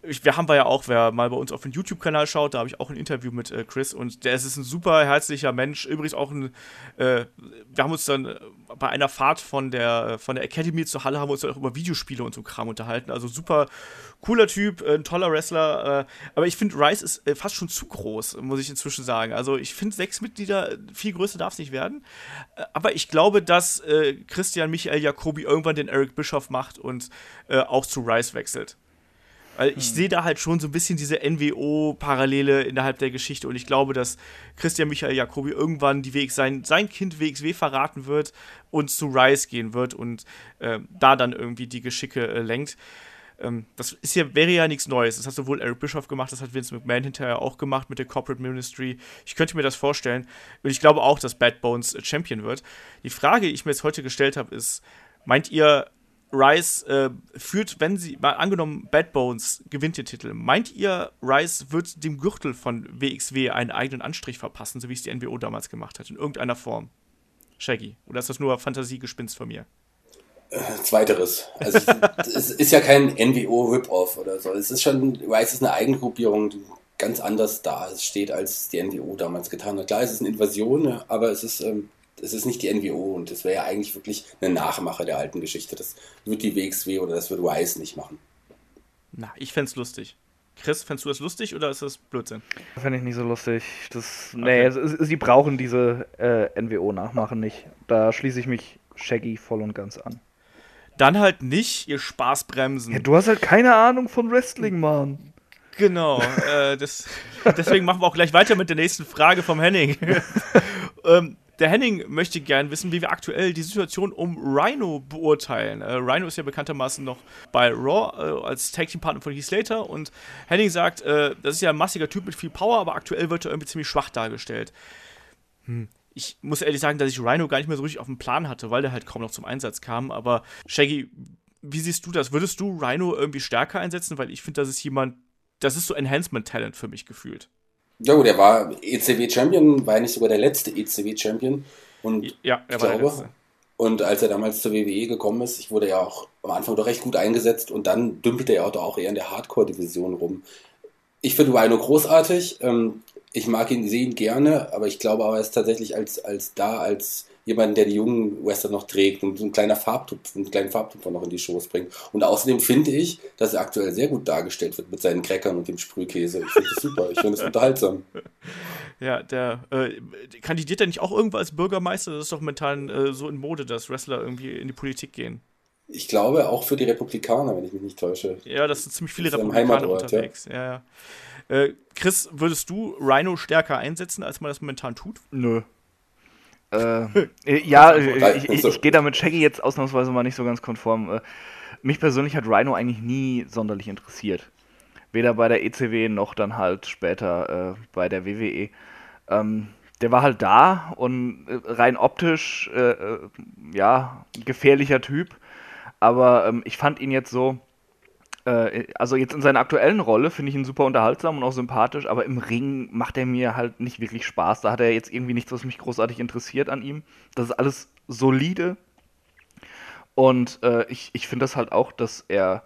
ich, wir haben wir ja auch, wer mal bei uns auf den YouTube-Kanal schaut, da habe ich auch ein Interview mit äh, Chris und der ist ein super herzlicher Mensch. Übrigens auch ein, äh, wir haben uns dann äh, bei einer Fahrt von der, von der Academy zur Halle haben wir uns dann auch über Videospiele und so Kram unterhalten. Also super cooler Typ, äh, ein toller Wrestler. Äh, aber ich finde, Rice ist äh, fast schon zu groß, muss ich inzwischen sagen. Also ich finde, sechs Mitglieder, viel größer darf es nicht werden. aber ich glaube, dass Christian Michael Jacobi irgendwann den Eric Bischoff macht und auch zu Rice wechselt. Weil ich hm. sehe da halt schon so ein bisschen diese NWO-Parallele innerhalb der Geschichte und ich glaube, dass Christian Michael Jacobi irgendwann die Weg sein, sein Kind WXW verraten wird und zu Rise gehen wird und äh, da dann irgendwie die Geschicke äh, lenkt. ähm, das ist ja, wäre ja nichts Neues. Das hat sowohl Eric Bischoff gemacht, das hat Vince McMahon hinterher auch gemacht mit der Corporate Ministry. Ich könnte mir das vorstellen. Und ich glaube auch, dass Bad Bones Champion wird. Die Frage, die ich mir jetzt heute gestellt habe, ist, meint ihr, Rice äh, führt, wenn sie, mal angenommen, Bad Bones gewinnt den Titel, meint ihr, Rice wird dem Gürtel von WXW einen eigenen Anstrich verpassen, so wie es die NWO damals gemacht hat, in irgendeiner Form? Shaggy, oder ist das nur Fantasiegespinst von mir? Äh, zweiteres. Also es ist ja kein NWO-Rip-Off oder so. Es ist schon, Rice ist eine Eigengruppierung, die ganz anders da steht, als die NWO damals getan hat. Klar, es ist eine Invasion, aber es ist ähm, es ist nicht die NWO und das wäre ja eigentlich wirklich eine Nachmache der alten Geschichte. Das wird die WXW oder das wird Wise nicht machen. Na, ich fände es lustig. Chris, fändest du das lustig oder ist das Blödsinn? Fände ich nicht so lustig. Das, nee, okay. es, sie brauchen diese äh, NWO-Nachmachen nicht. Da schließe ich mich Shaggy voll und ganz an. Dann halt nicht ihr Spaßbremsen. Ja, du hast halt keine Ahnung von Wrestling, Mann. Genau, äh, das, deswegen machen wir auch gleich weiter mit der nächsten Frage vom Henning. ähm, der Henning möchte gern wissen, wie wir aktuell die Situation um Rhino beurteilen. Äh, Rhino ist ja bekanntermaßen noch bei Raw äh, als Tag Team Partner von Heath Slater und Henning sagt, äh, das ist ja ein massiger Typ mit viel Power, aber aktuell wird er irgendwie ziemlich schwach dargestellt. Hm. Ich muss ehrlich sagen, dass ich Rhino gar nicht mehr so richtig auf dem Plan hatte, weil der halt kaum noch zum Einsatz kam. Aber Shaggy, wie siehst du das? Würdest du Rhino irgendwie stärker einsetzen? Weil ich finde, das ist jemand, das ist so Enhancement-Talent für mich gefühlt. Ja gut, er war ECW-Champion, war ja nicht sogar der letzte ECW-Champion. Und ja, er war glaube, der letzte. Und als er damals zur WWE gekommen ist, ich wurde ja auch am Anfang doch recht gut eingesetzt und dann dümpelte er auch eher in der Hardcore-Division rum. Ich finde Rhino großartig. Ähm, ich mag ihn, sehen gerne, aber ich glaube aber, er ist tatsächlich als, als da, als jemanden, der die jungen Western noch trägt und so ein kleiner Farbtupfer, einen kleinen Farbtupfer noch in die Shows bringt. Und außerdem finde ich, dass er aktuell sehr gut dargestellt wird mit seinen Crackern und dem Sprühkäse. Ich finde das super, ich finde das unterhaltsam. Ja, der äh, kandidiert er nicht auch irgendwo als Bürgermeister? Das ist doch momentan äh, so in Mode, dass Wrestler irgendwie in die Politik gehen. Ich glaube auch für die Republikaner, wenn ich mich nicht täusche. Ja, das sind ziemlich viele Republikaner unterwegs. Ja. Ja, ja. Äh, Chris, würdest du Rhino stärker einsetzen, als man das momentan tut? Nö. Äh, äh, ja, ich, ich, ich gehe da mit Shaggy jetzt ausnahmsweise mal nicht so ganz konform. Äh, mich persönlich hat Rhino eigentlich nie sonderlich interessiert. Weder bei der ECW noch dann halt später äh, bei der WWE. Ähm, der war halt da und äh, rein optisch, äh, ja, gefährlicher Typ. Aber ähm, ich fand ihn jetzt so, äh, also jetzt in seiner aktuellen Rolle finde ich ihn super unterhaltsam und auch sympathisch, aber im Ring macht er mir halt nicht wirklich Spaß. Da hat er jetzt irgendwie nichts, was mich großartig interessiert an ihm. Das ist alles solide. Und äh, ich, ich finde das halt auch, dass er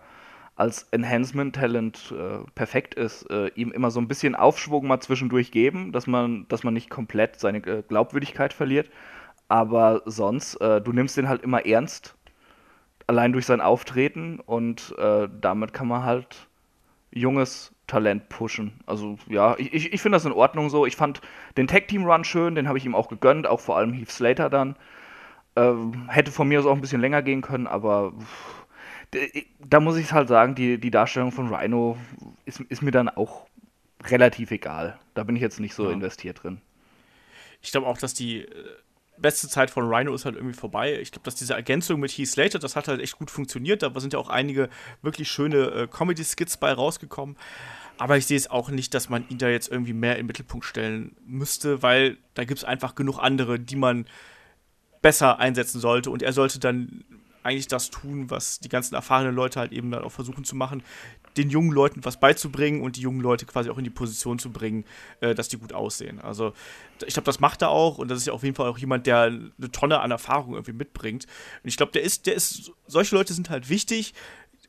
als Enhancement-Talent äh, perfekt ist, äh, ihm immer so ein bisschen Aufschwung mal zwischendurch geben, dass man, dass man nicht komplett seine äh, Glaubwürdigkeit verliert. Aber sonst, äh, du nimmst den halt immer ernst allein durch sein Auftreten und äh, damit kann man halt junges Talent pushen. Also ja, ich, ich, finde das in Ordnung so. Ich fand den Tag Team Run schön, den habe ich ihm auch gegönnt, auch vor allem Heath Slater dann. Ähm, hätte von mir aus auch ein bisschen länger gehen können, aber da muss ich halt sagen, die, die Darstellung von Rhino ist, ist mir dann auch relativ egal. Da bin ich jetzt nicht so ja. investiert drin. Ich glaube auch, dass die äh, beste Zeit von Rhino ist halt irgendwie vorbei. Ich glaube, dass diese Ergänzung mit Heath Slater, das hat halt echt gut funktioniert. Da sind ja auch einige wirklich schöne äh, Comedy-Skits bei rausgekommen. Aber ich sehe es auch nicht, dass man ihn da jetzt irgendwie mehr in den Mittelpunkt stellen müsste, weil da gibt es einfach genug andere, die man besser einsetzen sollte. Und er sollte dann eigentlich das tun, was die ganzen erfahrenen Leute halt eben dann auch versuchen zu machen, den jungen Leuten was beizubringen und die jungen Leute quasi auch in die Position zu bringen, äh, dass die gut aussehen. Also ich glaube, das macht er auch und das ist ja auf jeden Fall auch jemand, der eine Tonne an Erfahrung irgendwie mitbringt. Und ich glaube, der ist, der ist, solche Leute sind halt wichtig.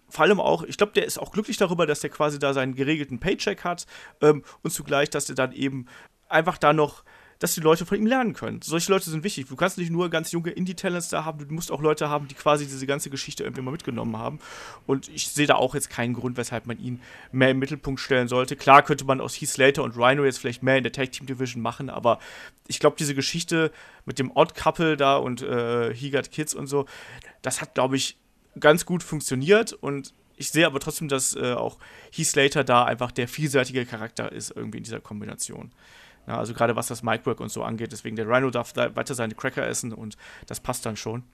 Vor allem auch, ich glaube, der ist auch glücklich darüber, dass der quasi da seinen geregelten Paycheck hat ähm, und zugleich, dass der dann eben einfach da noch dass die Leute von ihm lernen können. Solche Leute sind wichtig. Du kannst nicht nur ganz junge Indie-Talents da haben, du musst auch Leute haben, die quasi diese ganze Geschichte irgendwie mal mitgenommen haben. Und ich sehe da auch jetzt keinen Grund, weshalb man ihn mehr im Mittelpunkt stellen sollte. Klar könnte man aus Heath Slater und Rhino jetzt vielleicht mehr in der Tag Team Division machen, aber ich glaube, diese Geschichte mit dem Odd Couple da und äh, He Kids und so, das hat, glaube ich, ganz gut funktioniert und ich sehe aber trotzdem, dass äh, auch Heath Slater da einfach der vielseitige Charakter ist irgendwie in dieser Kombination. Ja, also gerade was das Micwork und so angeht. Deswegen der Rhino darf da weiter seine Cracker essen und das passt dann schon.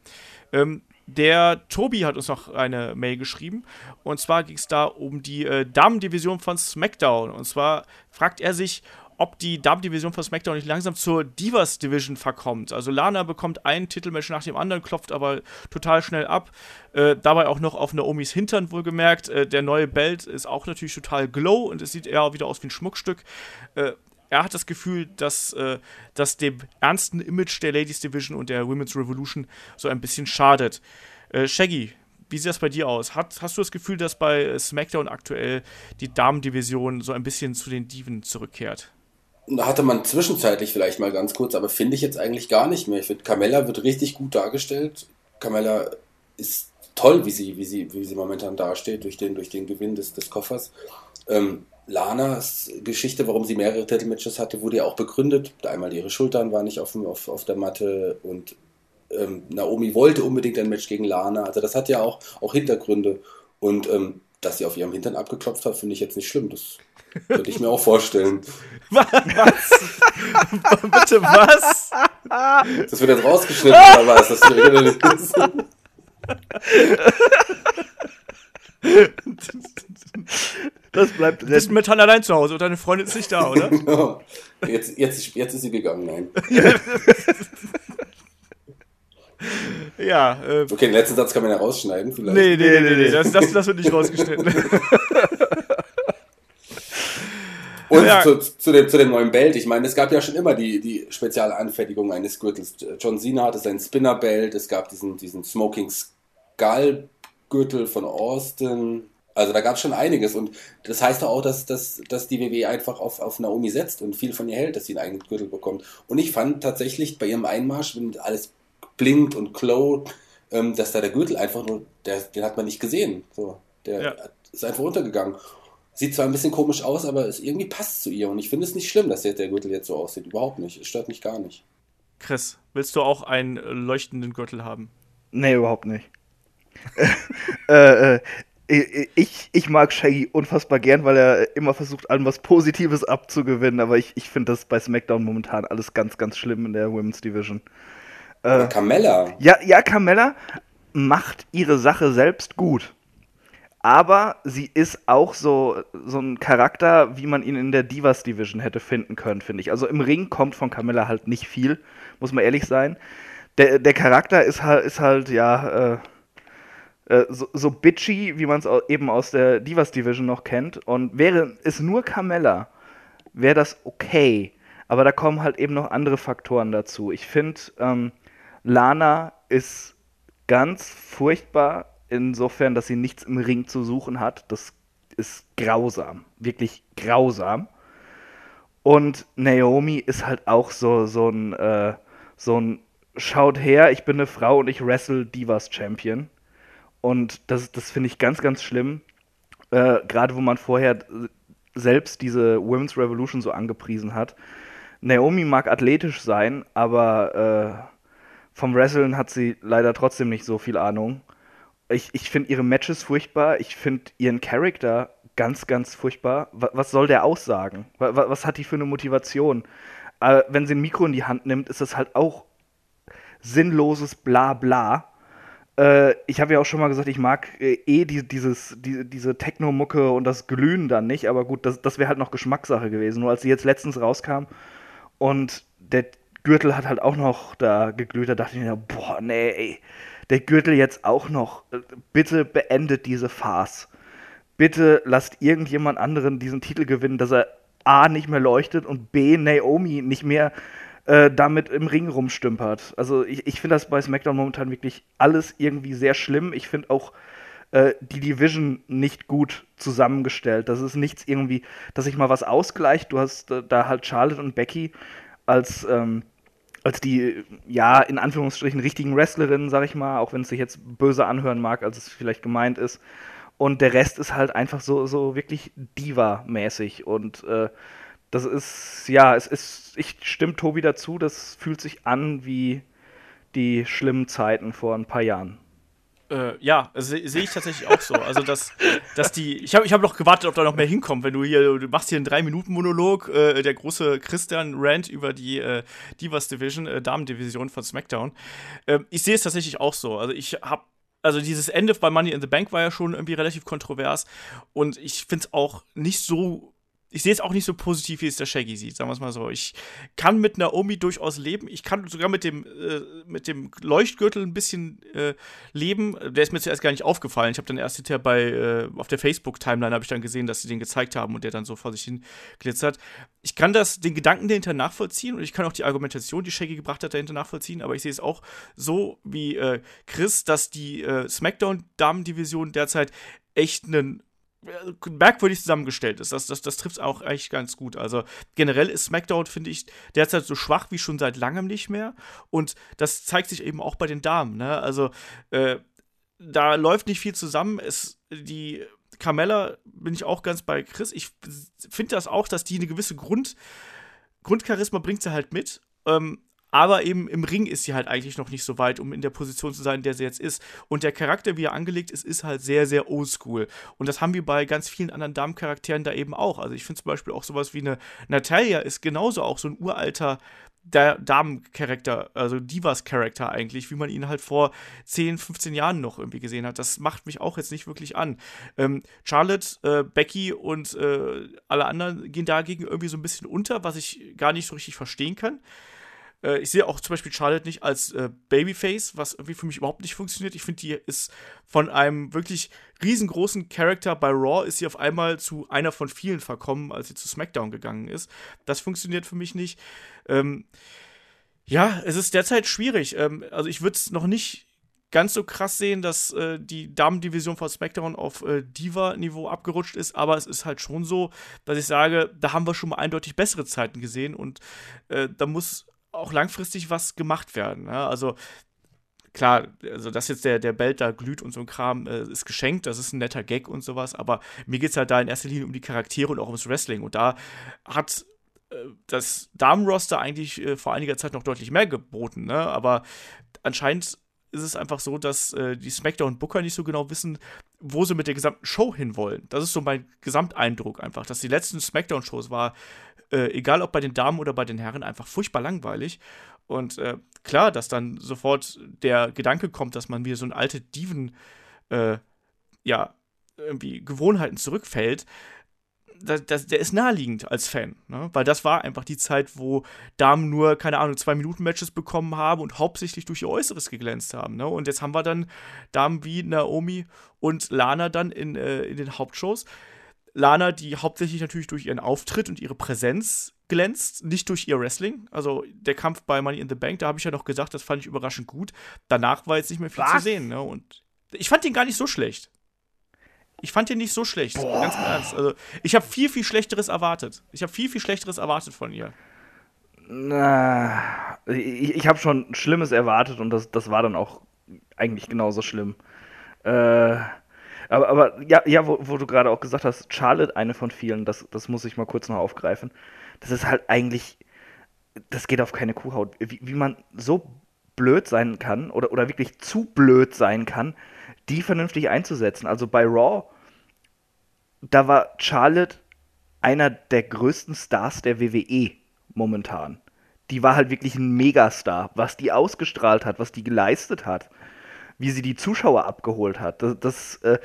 Ähm, der Tobi hat uns noch eine Mail geschrieben. Und zwar ging es da um die äh, Damen-Division von SmackDown. Und zwar fragt er sich, ob die Damen-Division von SmackDown nicht langsam zur Divas-Division verkommt. Also Lana bekommt ein Titelmatch nach dem anderen, klopft aber total schnell ab. Äh, dabei auch noch auf Naomis Hintern wohlgemerkt. Äh, der neue Belt ist auch natürlich total glow und es sieht eher wieder aus wie ein Schmuckstück. Äh, er hat das Gefühl, dass äh, das dem ernsten Image der Ladies Division und der Women's Revolution so ein bisschen schadet. Äh, Shaggy, wie sieht das bei dir aus? Hat, hast du das Gefühl, dass bei SmackDown aktuell die Damen-Division so ein bisschen zu den Diven zurückkehrt? hatte man zwischenzeitlich vielleicht mal ganz kurz, aber finde ich jetzt eigentlich gar nicht mehr. Ich finde, Carmella wird richtig gut dargestellt. Carmella ist toll, wie sie, wie sie, wie sie momentan dasteht, durch den, durch den Gewinn des, des Koffers. Ähm, Lanas Geschichte, warum sie mehrere Titelmatches hatte, wurde ja auch begründet. Einmal ihre Schultern waren nicht auf, auf, auf der Matte und ähm, Naomi wollte unbedingt ein Match gegen Lana. Also das hat ja auch, auch Hintergründe. Und ähm, dass sie auf ihrem Hintern abgeklopft hat, finde ich jetzt nicht schlimm. Das könnte ich mir auch vorstellen. Was? Bitte was? Das wird jetzt rausgeschnitten, oder was? Das ist Das bleibt Du bist mit Hannah allein zu Hause und deine Freundin ist nicht da, oder? Genau. Jetzt, jetzt, jetzt ist sie gegangen, nein. ja, äh, Okay, den letzten Satz kann man ja rausschneiden, vielleicht. nee, nee, nee, nee, das, das, das wird nicht rausgeschnitten. Und Ja. zu, zu, dem, zu dem neuen Belt, ich meine, es gab ja schon immer die, die Spezialanfertigung eines Gürtels. John Cena hatte sein Spinner-Belt, es gab diesen, diesen Smoking Skull-Gürtel von Austin. Also da gab es schon einiges. Und das heißt doch auch, dass, dass, dass die WWE einfach auf, auf Naomi setzt und viel von ihr hält, dass sie einen eigenen Gürtel bekommt. Und ich fand tatsächlich bei ihrem Einmarsch, wenn alles blinkt und glowt, ähm, dass da der Gürtel einfach nur, der, den hat man nicht gesehen. So, der Ja. ist einfach untergegangen. Sieht zwar ein bisschen komisch aus, aber es irgendwie passt zu ihr. Und ich finde es nicht schlimm, dass der Gürtel jetzt so aussieht. Überhaupt nicht. Es stört mich gar nicht. Chris, willst du auch einen leuchtenden Gürtel haben? Nee, überhaupt nicht. äh, äh, ich, ich mag Shaggy unfassbar gern, weil er immer versucht, allem was Positives abzugewinnen, aber ich, ich finde das bei SmackDown momentan alles ganz, ganz schlimm in der Women's Division. Aber Carmella, Ja, ja, Carmella macht ihre Sache selbst gut. Aber sie ist auch so, so ein Charakter, wie man ihn in der Divas Division hätte finden können, finde ich. Also im Ring kommt von Carmella halt nicht viel, muss man ehrlich sein. Der, der Charakter ist halt, ist halt ja, äh, äh, so, so bitchy, wie man es eben aus der Divas Division noch kennt. Und wäre es nur Carmella, wäre das okay. Aber da kommen halt eben noch andere Faktoren dazu. Ich finde, ähm, Lana ist ganz furchtbar insofern, dass sie nichts im Ring zu suchen hat. Das ist grausam, wirklich grausam. Und Naomi ist halt auch so, so ein, äh, so ein Schaut her, ich bin eine Frau und ich wrestle Divas Champion. Und das, das finde ich ganz, ganz schlimm. Äh, Gerade wo man vorher selbst diese Women's Revolution so angepriesen hat. Naomi mag athletisch sein, aber äh, vom Wrestlen hat sie leider trotzdem nicht so viel Ahnung. Ich, ich finde ihre Matches furchtbar. Ich finde ihren Charakter ganz, ganz furchtbar. Was, was soll der aussagen? Was, was hat die für eine Motivation? Äh, wenn sie ein Mikro in die Hand nimmt, ist das halt auch sinnloses Blabla. Äh, ich habe ja auch schon mal gesagt, ich mag äh, eh die, dieses, die, diese Techno-Mucke und das Glühen dann nicht, aber gut, das, das wäre halt noch Geschmackssache gewesen. Nur als sie jetzt letztens rauskam und der Gürtel hat halt auch noch da geglüht, da dachte ich mir, boah, nee, ey, der Gürtel jetzt auch noch. Äh, Bitte beendet diese Farce. Bitte lasst irgendjemand anderen diesen Titel gewinnen, dass er A nicht mehr leuchtet und B Naomi nicht mehr äh, damit im Ring rumstümpert. Also ich, ich finde das bei SmackDown momentan wirklich alles irgendwie sehr schlimm. Ich finde auch äh, die Division nicht gut zusammengestellt. Das ist nichts irgendwie, dass sich mal was ausgleicht. Du hast äh, da halt Charlotte und Becky als, ähm, als die, ja, in Anführungsstrichen richtigen Wrestlerinnen, sag ich mal, auch wenn es sich jetzt böse anhören mag, als es vielleicht gemeint ist. Und der Rest ist halt einfach so, so wirklich Diva-mäßig. Und äh, das ist, ja, es ist, ich stimme Tobi dazu, das fühlt sich an wie die schlimmen Zeiten vor ein paar Jahren. Äh, ja, sehe seh ich tatsächlich auch so. Also, dass, dass die. Ich habe ich hab noch gewartet, ob da noch mehr hinkommt, wenn du hier, du machst hier einen Drei-Minuten-Monolog, äh, der große Christian Rant über die äh, Divas Division, äh, Damen-Division von SmackDown. Ähm, ich sehe es tatsächlich auch so. Also, ich habe also dieses Ende bei Money in the Bank war ja schon irgendwie relativ kontrovers und ich finde es auch nicht so ich sehe es auch nicht so positiv, wie es der Shaggy sieht, sagen wir es mal so. Ich kann mit Naomi durchaus leben. Ich kann sogar mit dem, äh, mit dem Leuchtgürtel ein bisschen äh, leben. Der ist mir zuerst gar nicht aufgefallen. Ich habe dann erst hinterher bei, äh, auf der Facebook-Timeline habe ich dann gesehen, dass sie den gezeigt haben und der dann so vor sich hin glitzert. Ich kann das, den Gedanken dahinter nachvollziehen und ich kann auch die Argumentation, die Shaggy gebracht hat, dahinter nachvollziehen, aber ich sehe es auch so wie äh, Chris, dass die äh, SmackDown-Damen-Division derzeit echt einen merkwürdig zusammengestellt ist. Das, das, das trifft auch eigentlich ganz gut. Also generell ist SmackDown, finde ich, derzeit so schwach wie schon seit langem nicht mehr. Und das zeigt sich eben auch bei den Damen. Ne? Also äh, da läuft nicht viel zusammen. Es, die Carmella bin ich auch ganz bei Chris. Ich finde das auch, dass die eine gewisse Grund, Grundcharisma bringt sie halt mit. Ähm, aber eben im Ring ist sie halt eigentlich noch nicht so weit, um in der Position zu sein, in der sie jetzt ist. Und der Charakter, wie er angelegt ist, ist halt sehr, sehr oldschool. Und das haben wir bei ganz vielen anderen Damencharakteren da eben auch. Also ich finde zum Beispiel auch sowas wie eine Natalia ist genauso auch so ein uralter Damencharakter, also Divas-Charakter eigentlich, wie man ihn halt vor 10, 15 Jahren noch irgendwie gesehen hat. Das macht mich auch jetzt nicht wirklich an. Ähm, Charlotte, äh, Becky und äh, alle anderen gehen dagegen irgendwie so ein bisschen unter, was ich gar nicht so richtig verstehen kann. Äh, ich sehe auch zum Beispiel Charlotte nicht als äh, Babyface, was irgendwie für mich überhaupt nicht funktioniert. Ich finde, die ist von einem wirklich riesengroßen Charakter bei Raw ist sie auf einmal zu einer von vielen verkommen, als sie zu SmackDown gegangen ist. Das funktioniert für mich nicht. Ähm, ja, es ist derzeit schwierig. Ähm, also ich würde es noch nicht ganz so krass sehen, dass äh, die Damendivision von SmackDown auf äh, Diva-Niveau abgerutscht ist, aber es ist halt schon so, dass ich sage, da haben wir schon mal eindeutig bessere Zeiten gesehen und äh, da muss auch langfristig was gemacht werden. Ne? Also klar, also dass jetzt der, der Belt da glüht und so ein Kram äh, ist geschenkt, das ist ein netter Gag und sowas, aber mir geht es halt da in erster Linie um die Charaktere und auch ums Wrestling. Und da hat äh, das Damenroster eigentlich äh, vor einiger Zeit noch deutlich mehr geboten, ne? Aber anscheinend ist es einfach so, dass äh, die SmackDown-Booker nicht so genau wissen, wo sie mit der gesamten Show hinwollen. Das ist so mein Gesamteindruck einfach, dass die letzten SmackDown-Shows war, äh, egal ob bei den Damen oder bei den Herren, einfach furchtbar langweilig. Und äh, klar, dass dann sofort der Gedanke kommt, dass man wieder so ein alte Diven, äh, ja, irgendwie Gewohnheiten zurückfällt, das, das, der ist naheliegend als Fan, ne? weil das war einfach die Zeit, wo Damen nur, keine Ahnung, zwei Minuten Matches bekommen haben und hauptsächlich durch ihr Äußeres geglänzt haben. Ne? Und jetzt haben wir dann Damen wie Naomi und Lana dann in, äh, in den Hauptshows. Lana, die hauptsächlich natürlich durch ihren Auftritt und ihre Präsenz glänzt, nicht durch ihr Wrestling. Also der Kampf bei Money in the Bank, da habe ich ja noch gesagt, das fand ich überraschend gut. Danach war jetzt nicht mehr viel Was? zu sehen. Ne? Und ich fand den gar nicht so schlecht. Ich fand den nicht so schlecht, Boah. ganz im Ernst. Also, ich habe viel, viel Schlechteres erwartet. Ich habe viel, viel Schlechteres erwartet von ihr. Na, ich, ich habe schon Schlimmes erwartet und das, das war dann auch eigentlich genauso schlimm. Äh, aber, aber ja, ja wo, wo du gerade auch gesagt hast, Charlotte, eine von vielen, das, das muss ich mal kurz noch aufgreifen. Das ist halt eigentlich, das geht auf keine Kuhhaut. Wie, wie man so blöd sein kann oder, oder wirklich zu blöd sein kann, die vernünftig einzusetzen. Also bei Raw, da war Charlotte einer der größten Stars der WWE momentan. Die war halt wirklich ein Megastar, was die ausgestrahlt hat, was die geleistet hat, wie sie die Zuschauer abgeholt hat. Das, das äh,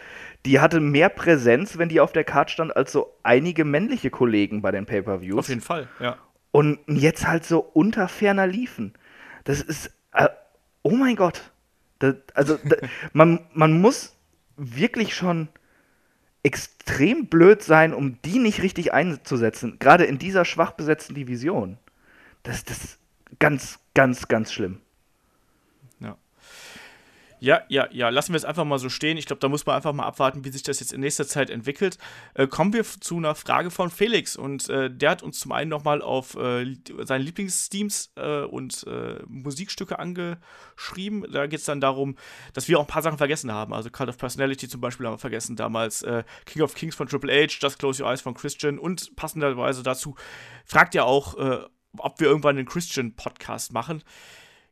die hatte mehr Präsenz, wenn die auf der Card stand, als so einige männliche Kollegen bei den Pay-per-Views. Auf jeden Fall, ja. Und jetzt halt so unter ferner liefen. Das ist, äh, oh mein Gott. Das, also da, man, man muss wirklich schon extrem blöd sein, um die nicht richtig einzusetzen. Gerade in dieser schwach besetzten Division. Das, das ist ganz, ganz, ganz schlimm. Ja, ja, ja, lassen wir es einfach mal so stehen. Ich glaube, da muss man einfach mal abwarten, wie sich das jetzt in nächster Zeit entwickelt. Äh, kommen wir zu einer Frage von Felix und äh, der hat uns zum einen nochmal auf äh, seine Lieblingssteams äh, und äh, Musikstücke angeschrieben. Da geht es dann darum, dass wir auch ein paar Sachen vergessen haben. Also Cult of Personality zum Beispiel haben wir vergessen damals, äh, King of Kings von Triple H, Just Close Your Eyes von Christian und passenderweise dazu fragt er auch, ob wir irgendwann einen Christian-Podcast machen.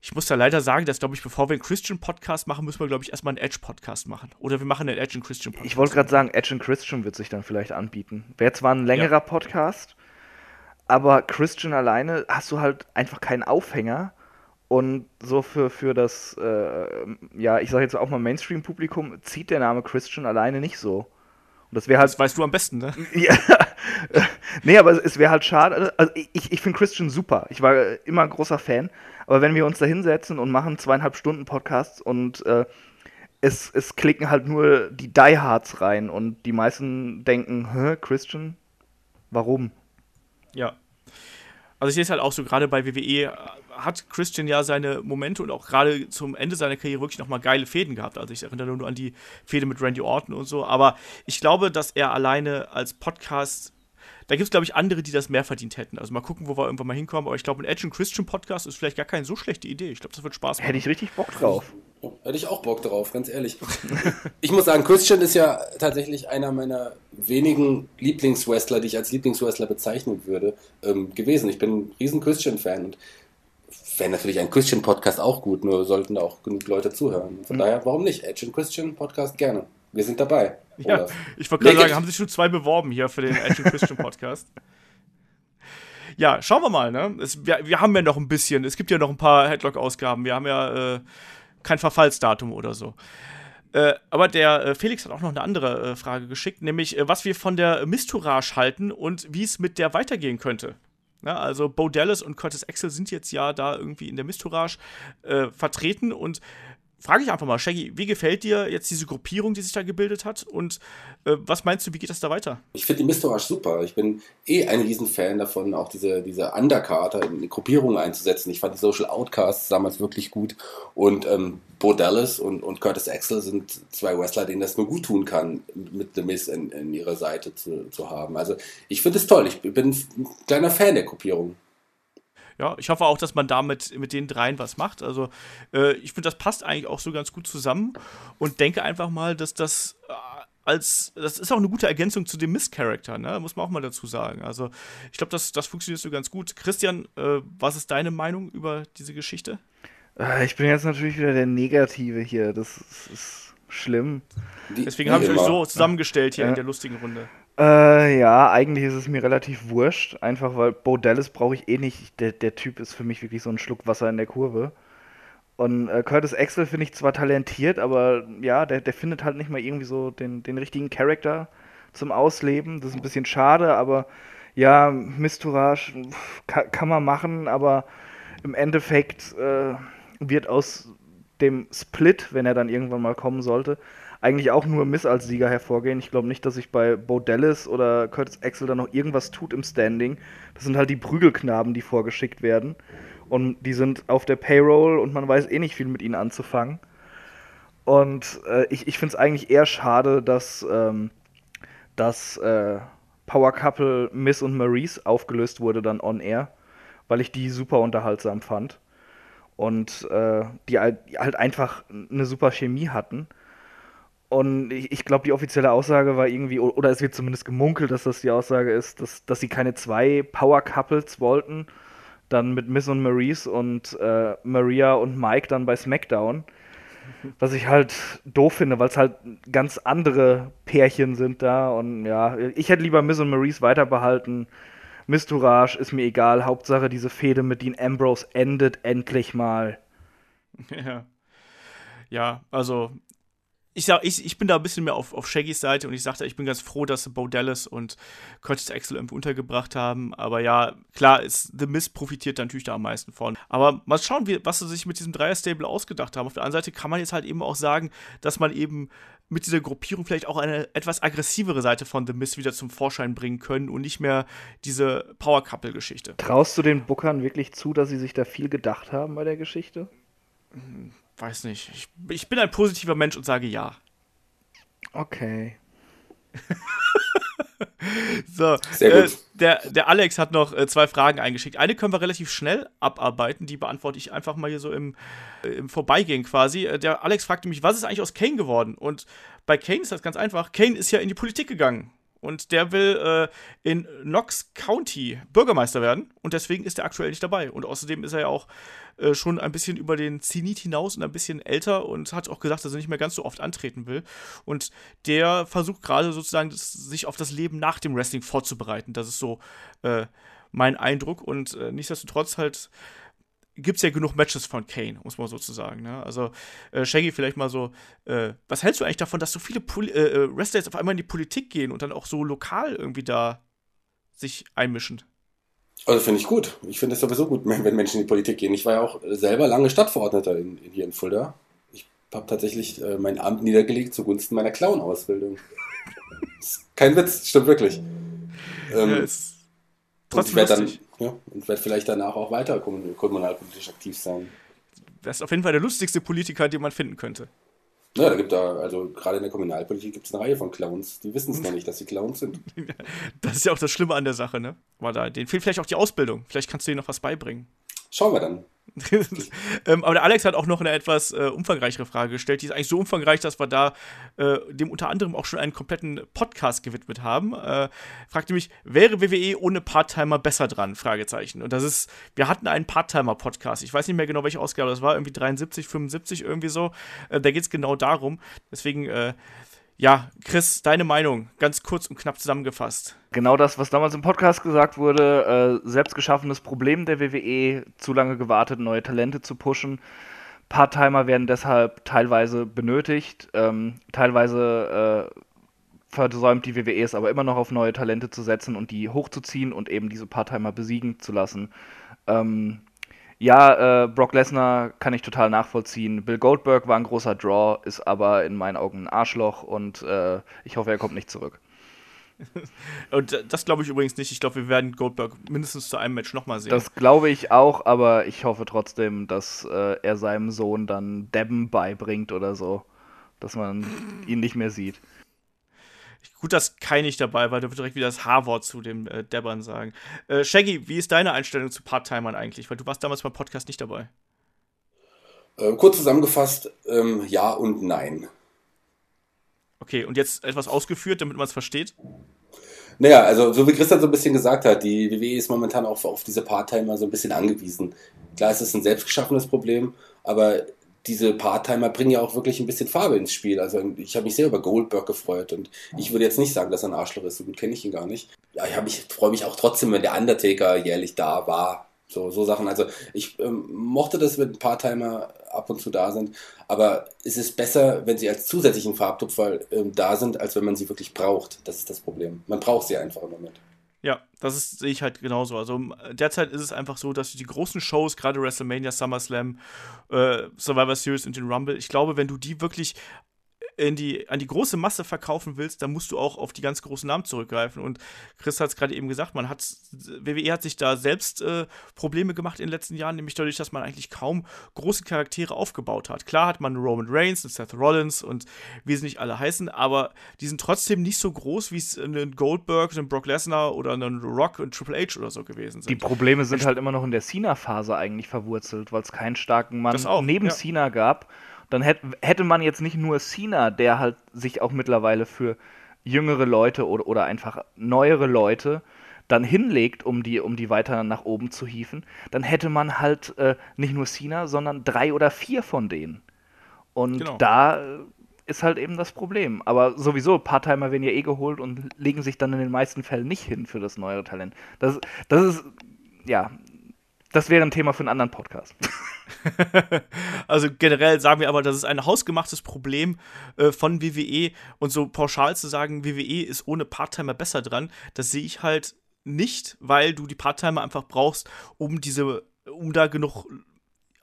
Ich muss da leider sagen, dass, glaube ich, bevor wir einen Christian-Podcast machen, müssen wir, glaube ich, erstmal einen Edge-Podcast machen. Oder wir machen einen Edge- und Christian-Podcast. Ich wollte gerade sagen, Edge und Christian wird sich dann vielleicht anbieten. Wäre zwar ein längerer ja. Podcast, aber Christian alleine hast du halt einfach keinen Aufhänger. Und so für, für das, äh, ja, ich sage jetzt auch mal Mainstream-Publikum, zieht der Name Christian alleine nicht so. Und das wäre halt. Das weißt du am besten, ne? ja. nee, aber es, wäre halt schade. Also ich, ich finde Christian super. Ich war immer ein großer Fan. Aber wenn wir uns da hinsetzen und machen zweieinhalb Stunden Podcasts und äh, es, es klicken halt nur die Diehards rein und die meisten denken, hä, Christian? Warum? Ja. Also ich sehe es halt auch so, gerade bei WWE äh, hat Christian ja seine Momente und auch gerade zum Ende seiner Karriere wirklich nochmal geile Fäden gehabt. Also ich erinnere nur an die Fäde mit Randy Orton und so. Aber ich glaube, dass er alleine als Podcast da gibt es, glaube ich, andere, die das mehr verdient hätten. Also mal gucken, wo wir irgendwann mal hinkommen. Aber ich glaube, ein Edge und Christian Podcast ist vielleicht gar keine so schlechte Idee. Ich glaube, das wird Spaß machen. Hätte ich richtig Bock drauf. Hätte ich auch Bock drauf, ganz ehrlich. ich muss sagen, Christian ist ja tatsächlich einer meiner wenigen Lieblingswrestler, die ich als Lieblingswrestler bezeichnen würde, ähm, gewesen. Ich bin ein riesen Christian-Fan und wäre natürlich ein Christian-Podcast auch gut, nur sollten da auch genug Leute zuhören. Von mhm. daher, warum nicht? Edge und Christian Podcast gerne. Wir sind dabei. Ja, ich wollte gerade sagen, haben sich schon zwei beworben hier für den Action Christian Podcast. ja, schauen wir mal, ne? Es, wir, wir, haben ja noch ein bisschen, es gibt ja noch ein paar Headlock-Ausgaben. Wir haben ja äh, kein Verfallsdatum oder so. Äh, aber der äh, Felix hat auch noch eine andere äh, Frage geschickt, nämlich äh, was wir von der Mistourage halten und wie es mit der weitergehen könnte. Ja, also Bo Dallas und Curtis Axel sind jetzt ja da irgendwie in der Mistourage äh, vertreten und frage ich einfach mal, Shaggy, wie gefällt dir jetzt diese Gruppierung, die sich da gebildet hat? Und äh, was meinst du, wie geht das da weiter? Ich finde die Mistourage super. Ich bin eh ein Riesenfan davon, auch diese, diese Undercarter in die Gruppierung einzusetzen. Ich fand die Social Outcasts damals wirklich gut. Und ähm, Bo Dallas und, und Curtis Axel sind zwei Wrestler, denen das nur gut tun kann, mit The Miz in, in ihrer Seite zu, zu haben. Also ich finde es toll. Ich bin ein kleiner Fan der Gruppierung ja, ich hoffe auch, dass man damit mit den dreien was macht. Also äh, ich finde, das passt eigentlich auch so ganz gut zusammen und denke einfach mal, dass das äh, als, das ist auch eine gute Ergänzung zu dem Miss-Charakter, ne? muss man auch mal dazu sagen. Also ich glaube, das, das funktioniert so ganz gut. Christian, äh, was ist deine Meinung über diese Geschichte? Äh, ich bin jetzt natürlich wieder der Negative hier. Das ist, ist schlimm. Deswegen habe ich euch so zusammengestellt hier ja. in der lustigen Runde. Äh, ja, eigentlich ist es mir relativ wurscht. Einfach weil Bo Dallas brauche ich eh nicht. Der, der Typ ist für mich wirklich so ein Schluck Wasser in der Kurve. Und äh, Curtis Axel finde ich zwar talentiert, aber ja, der, der findet halt nicht mal irgendwie so den, den richtigen Charakter zum Ausleben. Das ist ein bisschen schade, aber ja, Mistourage kann, kann man machen, aber im Endeffekt äh, wird aus dem Split, wenn er dann irgendwann mal kommen sollte, eigentlich auch nur Miss als Sieger hervorgehen. Ich glaube nicht, dass sich bei Bo Dallas oder Curtis Axel da noch irgendwas tut im Standing. Das sind halt die Prügelknaben, die vorgeschickt werden. Und die sind auf der Payroll und man weiß eh nicht viel mit ihnen anzufangen. Und äh, ich, ich finde es eigentlich eher schade, dass ähm, das äh, Power Couple Miss und Maurice aufgelöst wurde dann on air, weil ich die super unterhaltsam fand. Und äh, die halt einfach eine super Chemie hatten. Und ich, ich glaube, die offizielle Aussage war irgendwie, oder es wird zumindest gemunkelt, dass das die Aussage ist, dass, dass sie keine zwei Power-Couples wollten. Dann mit Miss und Maurice und äh, Maria und Mike dann bei SmackDown. Was ich halt doof finde, weil es halt ganz andere Pärchen sind da. Und ja, ich hätte lieber Miss und Maurice weiterbehalten. Miss Tourage ist mir egal. Hauptsache, diese Fehde mit Dean Ambrose endet endlich mal. Ja. Ja, also ich, sag, ich, ich bin da ein bisschen mehr auf, auf Shaggys Seite und ich sagte, ich bin ganz froh, dass Bo Dallas und Curtis Axel irgendwie untergebracht haben. Aber ja, klar, ist, The Miz profitiert natürlich da am meisten von. Aber mal schauen, wie, was sie sich mit diesem Dreier-Stable ausgedacht haben. Auf der anderen Seite kann man jetzt halt eben auch sagen, dass man eben mit dieser Gruppierung vielleicht auch eine etwas aggressivere Seite von The Miz wieder zum Vorschein bringen können und nicht mehr diese Power-Couple-Geschichte. Traust du den Bookern wirklich zu, dass sie sich da viel gedacht haben bei der Geschichte? Weiß nicht. Ich, ich bin ein positiver Mensch und sage ja. Okay. so, Sehr gut. Äh, der, der Alex hat noch äh, zwei Fragen eingeschickt. Eine können wir relativ schnell abarbeiten, die beantworte ich einfach mal hier so im, äh, im Vorbeigehen quasi. Äh, der Alex fragte mich, was ist eigentlich aus Kane geworden? Und bei Kane ist das ganz einfach. Kane ist ja in die Politik gegangen und der will äh, in Knox County Bürgermeister werden und deswegen ist er aktuell nicht dabei. Und außerdem ist er ja auch äh, schon ein bisschen über den Zenit hinaus und ein bisschen älter und hat auch gesagt, dass er nicht mehr ganz so oft antreten will. Und der versucht gerade sozusagen, das, sich auf das Leben nach dem Wrestling vorzubereiten. Das ist so äh, mein Eindruck und äh, nichtsdestotrotz halt gibt es ja genug Matches von Kane, muss man sozusagen. Ne? Also, äh, Shaggy, vielleicht mal so, äh, was hältst du eigentlich davon, dass so viele Poli äh, äh, Wrestler jetzt auf einmal in die Politik gehen und dann auch so lokal irgendwie da sich einmischen? Also finde ich gut. Ich finde es sowieso gut, wenn Menschen in die Politik gehen. Ich war ja auch selber lange Stadtverordneter in, in hier in Fulda. Ich habe tatsächlich äh, mein Amt niedergelegt zugunsten meiner Clown-Ausbildung. kein Witz, stimmt wirklich. Ähm, ja, ist trotzdem ich werde dann ja, und werde vielleicht danach auch weiter kommunalpolitisch aktiv sein. Das ist auf jeden Fall der lustigste Politiker, den man finden könnte. Ja, da gibt da, also gerade in der Kommunalpolitik gibt es eine Reihe von Clowns. Die wissen es noch nicht, dass sie Clowns sind. Das ist ja auch das Schlimme an der Sache, ne? War da, denen fehlt vielleicht auch die Ausbildung. Vielleicht kannst du ihnen noch was beibringen. Schauen wir dann. ähm, aber der Alex hat auch noch eine etwas äh, umfangreichere Frage gestellt. Die ist eigentlich so umfangreich, dass wir da äh, dem unter anderem auch schon einen kompletten Podcast gewidmet haben. Äh, fragte mich, wäre WWE ohne Part-Timer besser dran? Fragezeichen. Und das ist, wir hatten einen Part-Timer-Podcast. Ich weiß nicht mehr genau, welche Ausgabe das war. Irgendwie 73, 75, irgendwie so. Äh, da geht es genau darum. Deswegen äh, ja, Chris, deine Meinung, ganz kurz und knapp zusammengefasst. Genau das, was damals im Podcast gesagt wurde, äh, selbstgeschaffenes Problem der WWE, zu lange gewartet, neue Talente zu pushen. Part-Timer werden deshalb teilweise benötigt, ähm, teilweise äh, versäumt die WWE es aber immer noch auf neue Talente zu setzen und die hochzuziehen und eben diese Part-Timer besiegen zu lassen. Ähm, ja, äh, Brock Lesnar kann ich total nachvollziehen. Bill Goldberg war ein großer Draw, ist aber in meinen Augen ein Arschloch und äh, ich hoffe, er kommt nicht zurück. und das glaube ich übrigens nicht. Ich glaube, wir werden Goldberg mindestens zu einem Match nochmal sehen. Das glaube ich auch, aber ich hoffe trotzdem, dass äh, er seinem Sohn dann Debben beibringt oder so. Dass man ihn nicht mehr sieht. Gut, dass Kai nicht dabei war, der wird direkt wieder das H-Wort zu dem äh, Debbern sagen. Äh, Shaggy, wie ist deine Einstellung zu Part-Timern eigentlich? Weil du warst damals beim Podcast nicht dabei. Äh, kurz zusammengefasst, ähm, ja und nein. Okay, und jetzt etwas ausgeführt, damit man es versteht? Naja, also so wie Christian so ein bisschen gesagt hat, die WWE ist momentan auch auf diese Part-Timer so ein bisschen angewiesen. Klar, es ist ein selbstgeschaffenes Problem, aber diese Part-Timer bringen ja auch wirklich ein bisschen Farbe ins Spiel. Also ich habe mich sehr über Goldberg gefreut und ich würde jetzt nicht sagen, dass er ein Arschloch ist. So gut kenne ich ihn gar nicht. Ja, ich, ich freue mich auch trotzdem, wenn der Undertaker jährlich da war. So, so Sachen. Also ich ähm, mochte das, wenn Part-Timer ab und zu da sind. Aber es ist besser, wenn sie als zusätzlichen Farbtupfer ähm, da sind, als wenn man sie wirklich braucht. Das ist das Problem. Man braucht sie einfach im Moment. Ja, das ist, sehe ich halt genauso. Also derzeit ist es einfach so, dass die großen Shows, gerade WrestleMania, SummerSlam, äh, Survivor Series und den Rumble, ich glaube, wenn du die wirklich in die, an die große Masse verkaufen willst, dann musst du auch auf die ganz großen Namen zurückgreifen. Und Chris hat es gerade eben gesagt, man hat, WWE hat sich da selbst äh, Probleme gemacht in den letzten Jahren, nämlich dadurch, dass man eigentlich kaum große Charaktere aufgebaut hat. Klar hat man Roman Reigns und Seth Rollins und wie sie nicht alle heißen, aber die sind trotzdem nicht so groß, wie es ein Goldberg, ein Brock Lesnar oder ein Rock und Triple H oder so gewesen sind. Die Probleme sind halt immer noch in der Cena-Phase eigentlich verwurzelt, weil es keinen starken Mann auch, neben ja. Cena gab dann hätte, man jetzt nicht nur Cena, der halt sich auch mittlerweile für jüngere Leute oder, oder einfach neuere Leute dann hinlegt, um die, um die weiter nach oben zu hieven, dann hätte man halt äh, nicht nur Cena, sondern drei oder vier von denen. Und genau. da äh, ist halt eben das Problem. Aber sowieso, Part-Timer werden ja eh geholt und legen sich dann in den meisten Fällen nicht hin für das neuere Talent. Das, das ist, ja, das wäre ein Thema für einen anderen Podcast. also generell sagen wir aber, das ist ein hausgemachtes Problem äh, von WWE und so pauschal zu sagen, WWE ist ohne Part-Timer besser dran, das sehe ich halt nicht, weil du die Part-Timer einfach brauchst, um diese, um da genug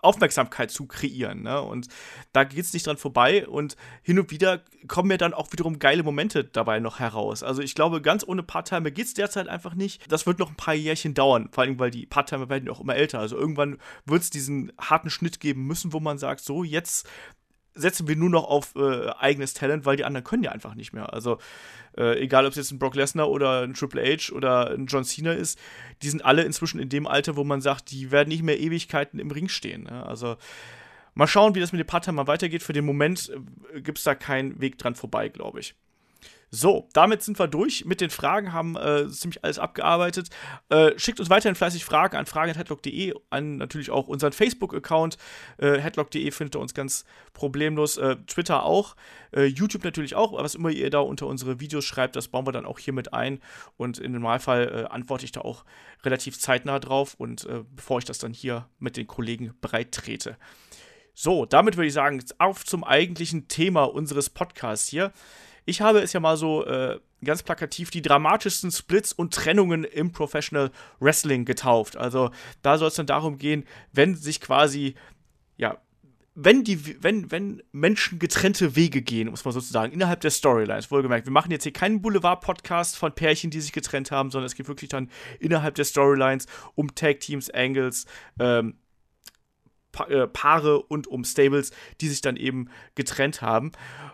Aufmerksamkeit zu kreieren. Ne? Und da geht es nicht dran vorbei. Und hin und wieder kommen mir dann auch wiederum geile Momente dabei noch heraus. Also ich glaube, ganz ohne Part-Timer geht es derzeit einfach nicht. Das wird noch ein paar Jährchen dauern, vor allem weil die Part-Timer werden ja auch immer älter. Also irgendwann wird es diesen harten Schnitt geben müssen, wo man sagt, so, jetzt setzen wir nur noch auf äh, eigenes Talent, weil die anderen können ja einfach nicht mehr. Also äh, egal, ob es jetzt ein Brock Lesnar oder ein Triple H oder ein John Cena ist, die sind alle inzwischen in dem Alter, wo man sagt, die werden nicht mehr Ewigkeiten im Ring stehen. Ne? Also mal schauen, wie das mit dem Part-Time weitergeht. Für den Moment äh, gibt es da keinen Weg dran vorbei, glaube ich. So, damit sind wir durch mit den Fragen, haben äh, ziemlich alles abgearbeitet. Äh, schickt uns weiterhin fleißig Fragen an fragen.headlock.de, an natürlich auch unseren Facebook-Account. Äh, headlock.de findet ihr uns ganz problemlos. Äh, Twitter auch, äh, YouTube natürlich auch. Was immer ihr da unter unsere Videos schreibt, das bauen wir dann auch hier mit ein. Und im Normalfall äh, antworte ich da auch relativ zeitnah drauf und bevor ich das dann hier mit den Kollegen breit trete. So, damit würde ich sagen, auf zum eigentlichen Thema unseres Podcasts hier. Ich habe es ja mal so äh, ganz plakativ die dramatischsten Splits und Trennungen im Professional Wrestling getauft. Also da soll es dann darum gehen, wenn sich quasi, ja, wenn die, wenn, wenn Menschen getrennte Wege gehen, muss man sozusagen, innerhalb der Storylines, wohlgemerkt, wir machen jetzt hier keinen Boulevard-Podcast von Pärchen, die sich getrennt haben, sondern es geht wirklich dann innerhalb der Storylines um Tag-Teams, Angles, ähm, äh, Paare und um Stables, die sich dann eben getrennt haben.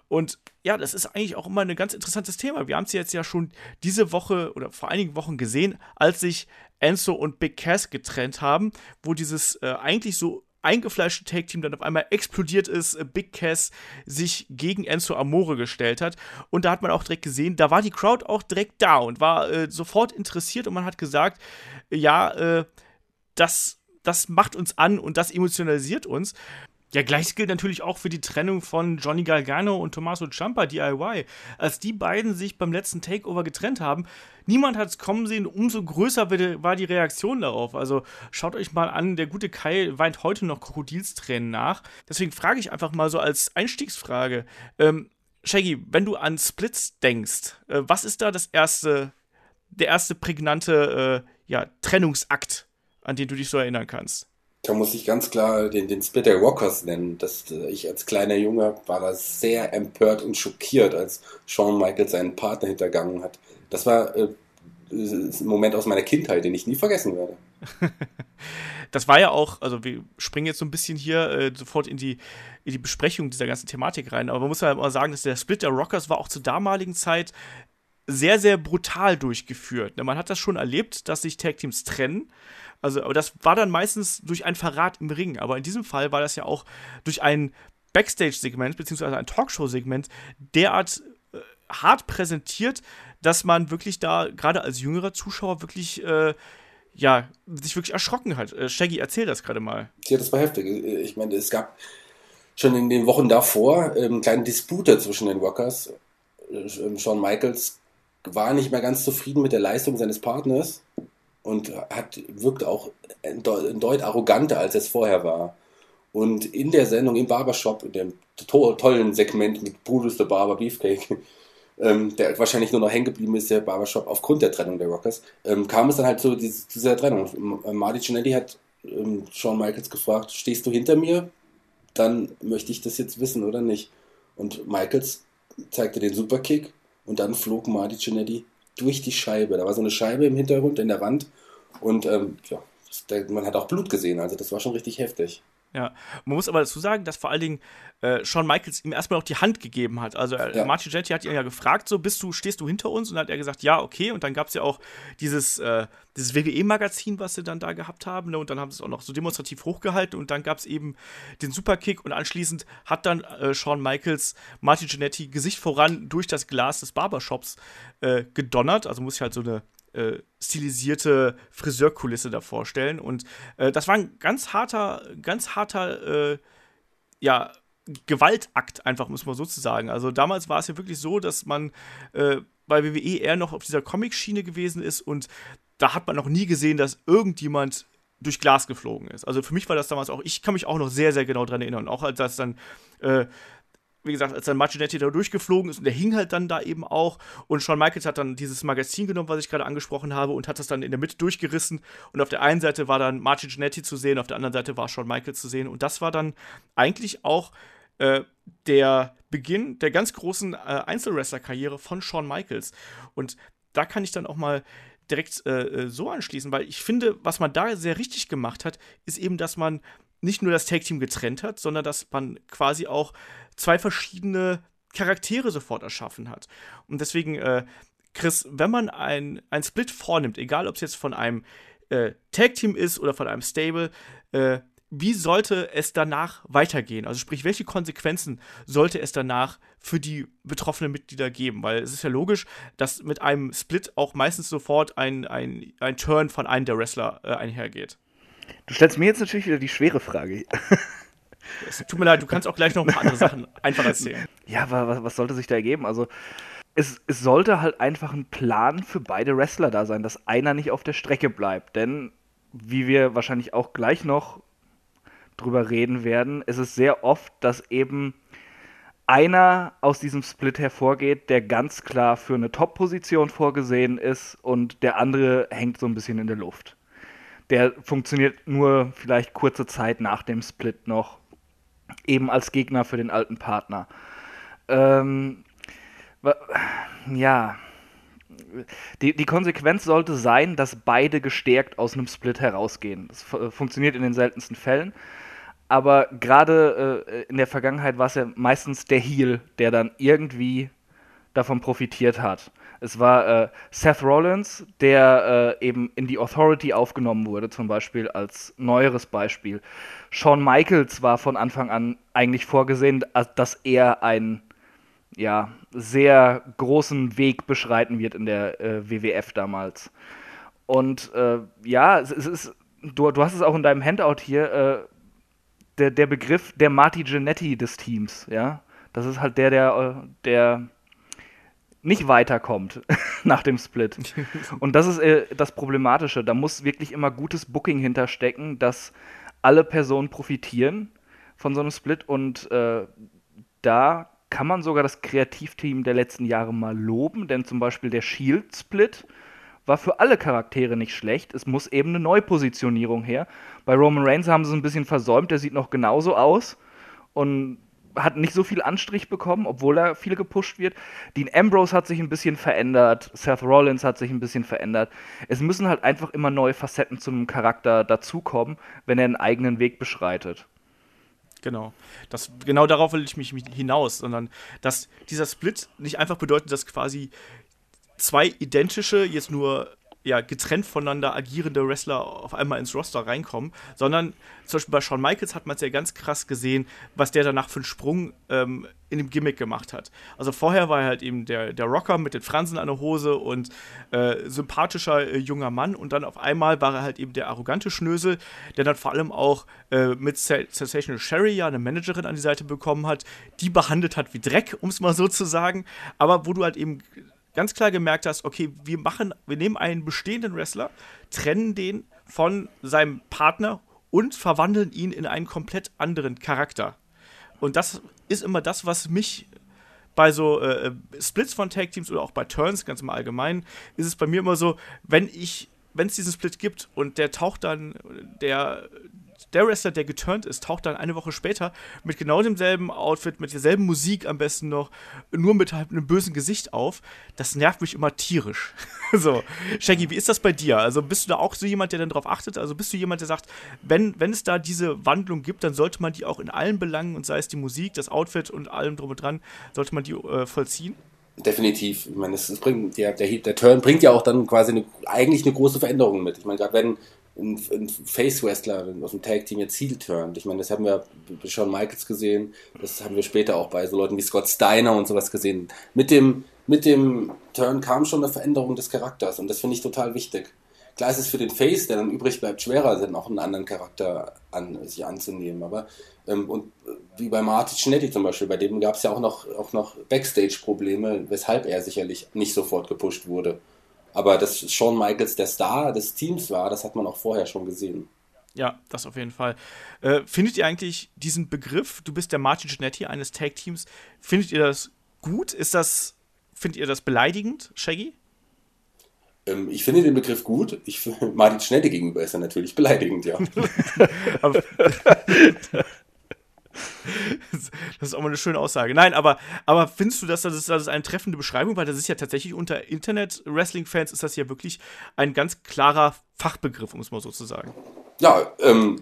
Und ja, das ist eigentlich auch immer ein ganz interessantes Thema. Wir haben es jetzt ja schon diese Woche oder vor einigen Wochen gesehen, als sich Enzo und Big Cass getrennt haben, wo dieses äh, eigentlich so eingefleischte Take-Team dann auf einmal explodiert ist, äh, Big Cass sich gegen Enzo Amore gestellt hat. Und da hat man auch direkt gesehen, da war die Crowd auch direkt da und war äh, sofort interessiert und man hat gesagt, ja, äh, das das macht uns an und das emotionalisiert uns. Ja, gleiches gilt natürlich auch für die Trennung von Johnny Galgano und Tommaso Ciampa, DIY. Als die beiden sich beim letzten Takeover getrennt haben, niemand hat es kommen sehen, umso größer war die Reaktion darauf. Also schaut euch mal an, der gute Kai weint heute noch Krokodilstränen nach. Deswegen frage ich einfach mal so als Einstiegsfrage, ähm, Shaggy, wenn du an Splits denkst, äh, was ist da das erste, der erste prägnante äh, ja, Trennungsakt, an den du dich so erinnern kannst? Da muss ich ganz klar den, den Split der Rockers nennen. Das, äh, ich als kleiner Junge war da sehr empört und schockiert, als Shawn Michaels seinen Partner hintergangen hat. Das war äh, ein Moment aus meiner Kindheit, den ich nie vergessen werde. das war ja auch, also wir springen jetzt so ein bisschen hier äh, sofort in die, in die Besprechung dieser ganzen Thematik rein, aber man muss ja mal sagen, dass der Split der Rockers war auch zur damaligen Zeit sehr, sehr brutal durchgeführt. Man hat das schon erlebt, dass sich Tag Teams trennen also, aber das war dann meistens durch einen Verrat im Ring. Aber in diesem Fall war das ja auch durch ein Backstage-Segment, beziehungsweise ein Talkshow-Segment, derart äh, hart präsentiert, dass man wirklich da, gerade als jüngerer Zuschauer, wirklich, äh, ja, sich wirklich erschrocken hat. Äh, Shaggy, erzähl das gerade mal. Ja, das war heftig. Ich meine, es gab schon in den Wochen davor ähm, kleine Dispute zwischen den Rockers. Äh, Shawn Michaels war nicht mehr ganz zufrieden mit der Leistung seines Partners und hat, wirkt auch deut arroganter, als es vorher war. Und in der Sendung im Barbershop, in dem to tollen Segment mit Brutus the Barber Beefcake, ähm, der wahrscheinlich nur noch hängen geblieben ist, der Barbershop, aufgrund der Trennung der Rockers, ähm, kam es dann halt zu dieser, dieser Trennung. Marty Gianelli hat ähm, Shawn Michaels gefragt, stehst du hinter mir? Dann möchte ich das jetzt wissen oder nicht. Und Michaels zeigte den Superkick und dann flog Marty Gianelli durch die Scheibe. Da war so eine Scheibe im Hintergrund in der Wand und ähm, ja, man hat auch Blut gesehen. Also das war schon richtig heftig. Ja, man muss aber dazu sagen, dass vor allen Dingen äh, Shawn Michaels ihm erstmal noch die Hand gegeben hat. Also äh, ja. Martin Jannetty hat ihn ja gefragt, so bist du, stehst du hinter uns? Und dann hat er gesagt, ja, okay. Und dann gab es ja auch dieses, äh, dieses WWE-Magazin, was sie dann da gehabt haben. Ne? Und dann haben sie es auch noch so demonstrativ hochgehalten. Und dann gab es eben den Superkick. Und anschließend hat dann äh, Shawn Michaels Martin Jannetty Gesicht voran durch das Glas des Barbershops äh, gedonnert. Also muss ich halt so eine äh, stilisierte Friseurkulisse da vorstellen. Und äh, das war ein ganz harter, ganz harter, äh, ja, Gewaltakt, einfach, muss man so zu sagen. Also damals war es ja wirklich so, dass man äh, bei WWE eher noch auf dieser Comic-Schiene gewesen ist und da hat man noch nie gesehen, dass irgendjemand durch Glas geflogen ist. Also für mich war das damals auch, ich kann mich auch noch sehr, sehr genau daran erinnern. Auch als das dann äh, wie gesagt, als dann Marginetti da durchgeflogen ist und der hing halt dann da eben auch und Shawn Michaels hat dann dieses Magazin genommen, was ich gerade angesprochen habe und hat das dann in der Mitte durchgerissen. Und auf der einen Seite war dann Martin Giannetti zu sehen, auf der anderen Seite war Shawn Michaels zu sehen. Und das war dann eigentlich auch äh, der Beginn der ganz großen äh, Einzelwrestler-Karriere von Shawn Michaels. Und da kann ich dann auch mal direkt äh, äh so anschließen, weil ich finde, was man da sehr richtig gemacht hat, ist eben, dass man nicht nur das Tag-Team getrennt hat, sondern dass man quasi auch zwei verschiedene Charaktere sofort erschaffen hat. Und deswegen, äh, Chris, wenn man ein, ein Split vornimmt, egal ob es jetzt von einem äh, Tag-Team ist oder von einem Stable, äh, wie sollte es danach weitergehen? Also sprich, welche Konsequenzen sollte es danach für die betroffenen Mitglieder geben? Weil es ist ja logisch, dass mit einem Split auch meistens sofort ein, ein, ein Turn von einem der Wrestler äh, einhergeht. Du stellst mir jetzt natürlich wieder die schwere Frage. Es tut mir leid, du kannst auch gleich noch ein paar andere Sachen einfach erzählen. Ja, aber was, was sollte sich da ergeben? Also, es, es sollte halt einfach ein Plan für beide Wrestler da sein, dass einer nicht auf der Strecke bleibt. Denn, wie wir wahrscheinlich auch gleich noch drüber reden werden, ist es sehr oft, dass eben einer aus diesem Split hervorgeht, der ganz klar für eine Top-Position vorgesehen ist und der andere hängt so ein bisschen in der Luft. Der funktioniert nur vielleicht kurze Zeit nach dem Split noch, eben als Gegner für den alten Partner. Ähm, ja, die, die Konsequenz sollte sein, dass beide gestärkt aus einem Split herausgehen. Das funktioniert in den seltensten Fällen. Aber gerade äh, in der Vergangenheit war es ja meistens der Heel, der dann irgendwie davon profitiert hat. Es war äh, Seth Rollins, der äh, eben in die Authority aufgenommen wurde, zum Beispiel als neueres Beispiel. Shawn Michaels war von Anfang an eigentlich vorgesehen, dass er einen ja, sehr großen Weg beschreiten wird in der äh, WWF damals. Und äh, ja, es, es, ist, du, du hast es auch in deinem Handout hier, äh, der, der Begriff der Marty Genetti des Teams, ja. Das ist halt der, der, äh, der nicht weiterkommt nach dem Split. Und das ist äh, das Problematische. Da muss wirklich immer gutes Booking hinterstecken, dass alle Personen profitieren von so einem Split und äh, da kann man sogar das Kreativteam der letzten Jahre mal loben, denn zum Beispiel der Shield-Split war für alle Charaktere nicht schlecht. Es muss eben eine Neupositionierung her. Bei Roman Reigns haben sie es ein bisschen versäumt, der sieht noch genauso aus und hat nicht so viel Anstrich bekommen, obwohl er viel gepusht wird. Dean Ambrose hat sich ein bisschen verändert, Seth Rollins hat sich ein bisschen verändert. Es müssen halt einfach immer neue Facetten zu einem Charakter dazukommen, wenn er einen eigenen Weg beschreitet. Genau. Das, genau darauf will ich mich hinaus, sondern dass dieser Split nicht einfach bedeutet, dass quasi zwei identische, jetzt nur ja, getrennt voneinander agierende Wrestler auf einmal ins Roster reinkommen, sondern zum Beispiel bei Shawn Michaels hat man es ja ganz krass gesehen, was der danach für einen Sprung ähm, in dem Gimmick gemacht hat. Also vorher war er halt eben der, der Rocker mit den Fransen an der Hose und äh, sympathischer äh, junger Mann und dann auf einmal war er halt eben der arrogante Schnösel, der dann vor allem auch äh, mit Sensational Sherry ja eine Managerin an die Seite bekommen hat, die behandelt hat wie Dreck, um es mal so zu sagen, aber wo du halt eben ganz klar gemerkt hast, okay, wir machen, wir nehmen einen bestehenden Wrestler, trennen den von seinem Partner und verwandeln ihn in einen komplett anderen Charakter. Und das ist immer das, was mich bei so äh, Splits von Tag Teams oder auch bei Turns ganz im Allgemeinen ist es bei mir immer so, wenn ich wenn es diesen Split gibt und der taucht dann der der Wrestler, der geturnt ist, taucht dann eine Woche später mit genau demselben Outfit, mit derselben Musik am besten noch, nur mit halt einem bösen Gesicht auf. Das nervt mich immer tierisch. so, Shaggy, wie ist das bei dir? Also bist du da auch so jemand, der dann darauf achtet? Also bist du jemand, der sagt, wenn, wenn es da diese Wandlung gibt, dann sollte man die auch in allen Belangen, und sei es die Musik, das Outfit und allem drum und dran, sollte man die äh, vollziehen? Definitiv. Ich meine, es bringt, der, der, der Turn bringt ja auch dann quasi eine, eigentlich eine große Veränderung mit. Ich meine, gerade wenn ein, Face-Wrestler aus dem Tag-Team jetzt Heel turnt. Ich meine, das haben wir bei Shawn Michaels gesehen, das haben wir später auch bei so Leuten wie Scott Steiner und sowas gesehen. Mit dem, mit dem Turn kam schon eine Veränderung des Charakters und das finde ich total wichtig. Klar ist es für den Face, der dann übrig bleibt, schwerer, dann auch einen anderen Charakter an, sich anzunehmen. Aber ähm, und äh, wie bei Martin Schnetti zum Beispiel, bei dem gab es ja auch noch, auch noch Backstage-Probleme, weshalb er sicherlich nicht sofort gepusht wurde. Aber dass Shawn Michaels der Star des Teams war, das hat man auch vorher schon gesehen. Ja, das auf jeden Fall. Äh, findet ihr eigentlich diesen Begriff, du bist der Martin Genetti eines Tag-Teams, findet ihr das gut? Ist das, findet ihr das beleidigend, Shaggy? Ähm, ich finde den Begriff gut. Ich, Martin Genetti gegenüber ist er natürlich beleidigend, ja. Das ist auch mal eine schöne Aussage. Nein, aber, aber findest du, dass das, das ist eine treffende Beschreibung? Weil das ist ja tatsächlich unter Internet-Wrestling-Fans ist das ja wirklich ein ganz klarer Fachbegriff, um es mal so zu sagen. Ja, ähm,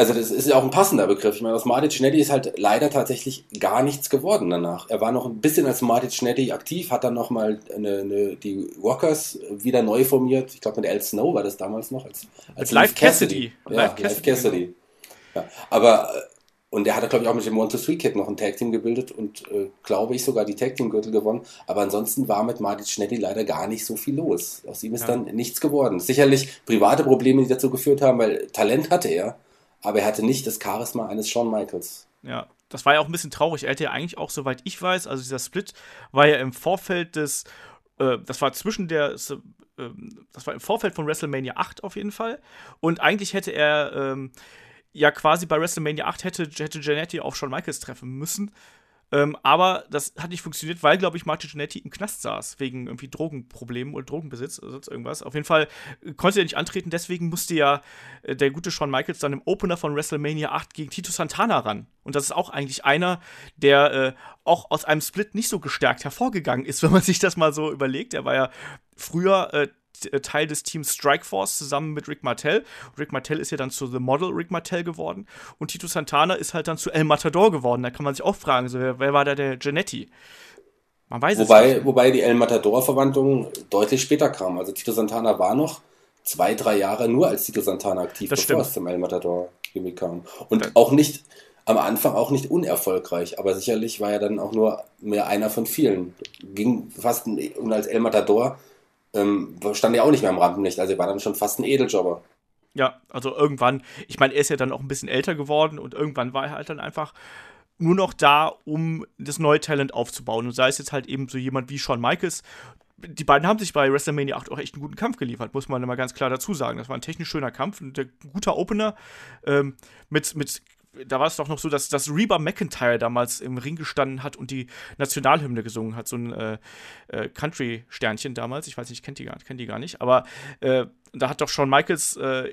also das ist ja auch ein passender Begriff. Ich meine, aus Martin Schnetti ist halt leider tatsächlich gar nichts geworden danach. Er war noch ein bisschen als Martin Schnetti aktiv, hat dann nochmal eine, eine, die Rockers wieder neu formiert. Ich glaube mit Al Snow war das damals noch. Als, als Live Cassidy. Cassidy. Ja, Live Cassidy. Cassidy. Ja, aber äh, und der hat, glaube ich, auch mit dem One-to-Three-Kid noch ein Tag-Team gebildet und, äh, glaube ich, sogar die Tag-Team-Gürtel gewonnen. Aber ansonsten war mit Martin Schnetti leider gar nicht so viel los. Aus ihm ist ja. dann nichts geworden. Sicherlich private Probleme, die dazu geführt haben, weil Talent hatte er, aber er hatte nicht das Charisma eines Shawn Michaels. Ja, das war ja auch ein bisschen traurig. Er hätte ja eigentlich auch, soweit ich weiß, also dieser Split war ja im Vorfeld des, äh, das war zwischen der, äh, das war im Vorfeld von WrestleMania 8 auf jeden Fall. Und eigentlich hätte er, ähm, ja quasi bei WrestleMania 8 hätte, hätte Janetti auf Shawn Michaels treffen müssen. Ähm, aber das hat nicht funktioniert, weil, glaube ich, Martin Janetti im Knast saß, wegen irgendwie Drogenproblemen oder Drogenbesitz oder sonst irgendwas. Auf jeden Fall äh, konnte er nicht antreten, deswegen musste ja äh, der gute Shawn Michaels dann im Opener von WrestleMania 8 gegen Tito Santana ran. Und das ist auch eigentlich einer, der äh, auch aus einem Split nicht so gestärkt hervorgegangen ist, wenn man sich das mal so überlegt. Er war ja früher äh, Teil des Teams Strikeforce zusammen mit Rick Martell. Rick Martell ist ja dann zu The Model Rick Martell geworden und Tito Santana ist halt dann zu El Matador geworden. Da kann man sich auch fragen, so, wer, wer war da der Genetti? Man weiß wobei, es nicht. Wobei die El Matador-Verwandlung deutlich später kam. Also Tito Santana war noch zwei, drei Jahre nur als Tito Santana aktiv, das bevor stimmt. es zum El Matador-Gimmick kam. Und ja. auch nicht, am Anfang auch nicht unerfolgreich, aber sicherlich war er dann auch nur mehr einer von vielen. Ging fast, und als El Matador ähm, stand ja auch nicht mehr am Rampenlicht. Also er war dann schon fast ein Edeljobber. Ja, also irgendwann, ich meine, er ist ja dann auch ein bisschen älter geworden und irgendwann war er halt dann einfach nur noch da, um das neue Talent aufzubauen. Und sei es jetzt halt eben so jemand wie Shawn Michaels. Die beiden haben sich bei WrestleMania 8 auch echt einen guten Kampf geliefert, muss man immer ganz klar dazu sagen. Das war ein technisch schöner Kampf, ein guter Opener ähm, mit, mit da war es doch noch so, dass, dass Reba McIntyre damals im Ring gestanden hat und die Nationalhymne gesungen hat, so ein äh, äh, Country-Sternchen damals. Ich weiß nicht, kennt die gar, kennt die gar nicht, aber äh, da hat doch Shawn Michaels, äh,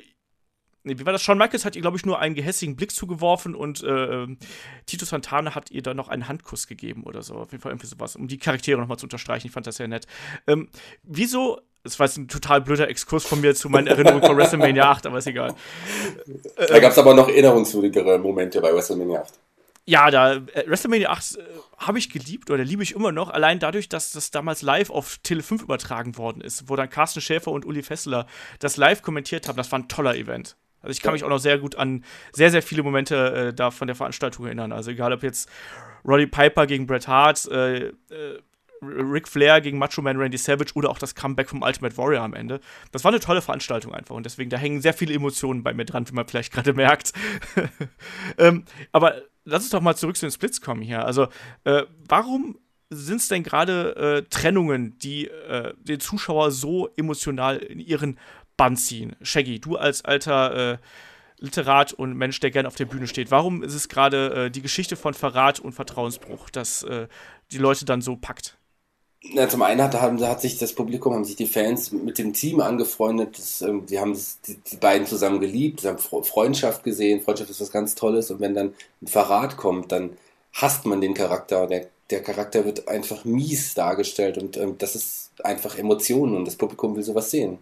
nee, wie war das? Shawn Michaels hat ihr, glaube ich, nur einen gehässigen Blick zugeworfen und äh, ähm, Tito Santana hat ihr dann noch einen Handkuss gegeben oder so. Auf jeden Fall irgendwie sowas, um die Charaktere nochmal zu unterstreichen. Ich fand das sehr nett. Ähm, wieso das war jetzt ein total blöder Exkurs von mir zu meinen Erinnerungen von WrestleMania 8, aber ist egal. Da gab es aber noch erinnerungswürdigere Momente bei WrestleMania 8. Ja, da äh, WrestleMania 8 äh, habe ich geliebt oder liebe ich immer noch, allein dadurch, dass das damals live auf Tele 5 übertragen worden ist, wo dann Carsten Schäfer und Uli Fessler das live kommentiert haben. Das war ein toller Event. Also ich kann mich auch noch sehr gut an sehr, sehr viele Momente äh, da von der Veranstaltung erinnern. Also egal ob jetzt Roddy Piper gegen Bret Hart, äh, äh, Ric Flair gegen Macho Man Randy Savage oder auch das Comeback vom Ultimate Warrior am Ende. Das war eine tolle Veranstaltung einfach und deswegen, da hängen sehr viele Emotionen bei mir dran, wie man vielleicht gerade merkt. ähm, aber lass uns doch mal zurück zu den Splits kommen hier. Also, äh, warum sind es denn gerade äh, Trennungen, die äh, den Zuschauer so emotional in ihren Bann ziehen? Shaggy, du als alter äh, Literat und Mensch, der gerne auf der Bühne steht. Warum ist es gerade äh, die Geschichte von Verrat und Vertrauensbruch, das äh, die Leute dann so packt? Na, zum einen hat, haben, hat sich das Publikum, haben sich die Fans mit dem Team angefreundet. Das, ähm, die haben die, die, beiden zusammen geliebt, sie haben Freundschaft gesehen. Freundschaft ist was ganz Tolles. Und wenn dann ein Verrat kommt, dann hasst man den Charakter. Der, der Charakter wird einfach mies dargestellt und ähm, das ist einfach Emotionen und das Publikum will sowas sehen.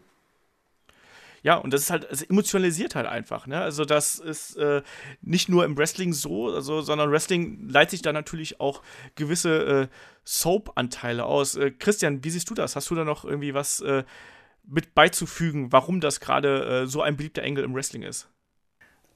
Ja, und das ist halt, es emotionalisiert halt einfach, ne? Also das ist äh, nicht nur im Wrestling so, also, sondern Wrestling leitet sich da natürlich auch gewisse äh, Soap-Anteile aus. Äh, Christian, wie siehst du das? Hast du da noch irgendwie was äh, mit beizufügen, warum das gerade äh, so ein beliebter Engel im Wrestling ist?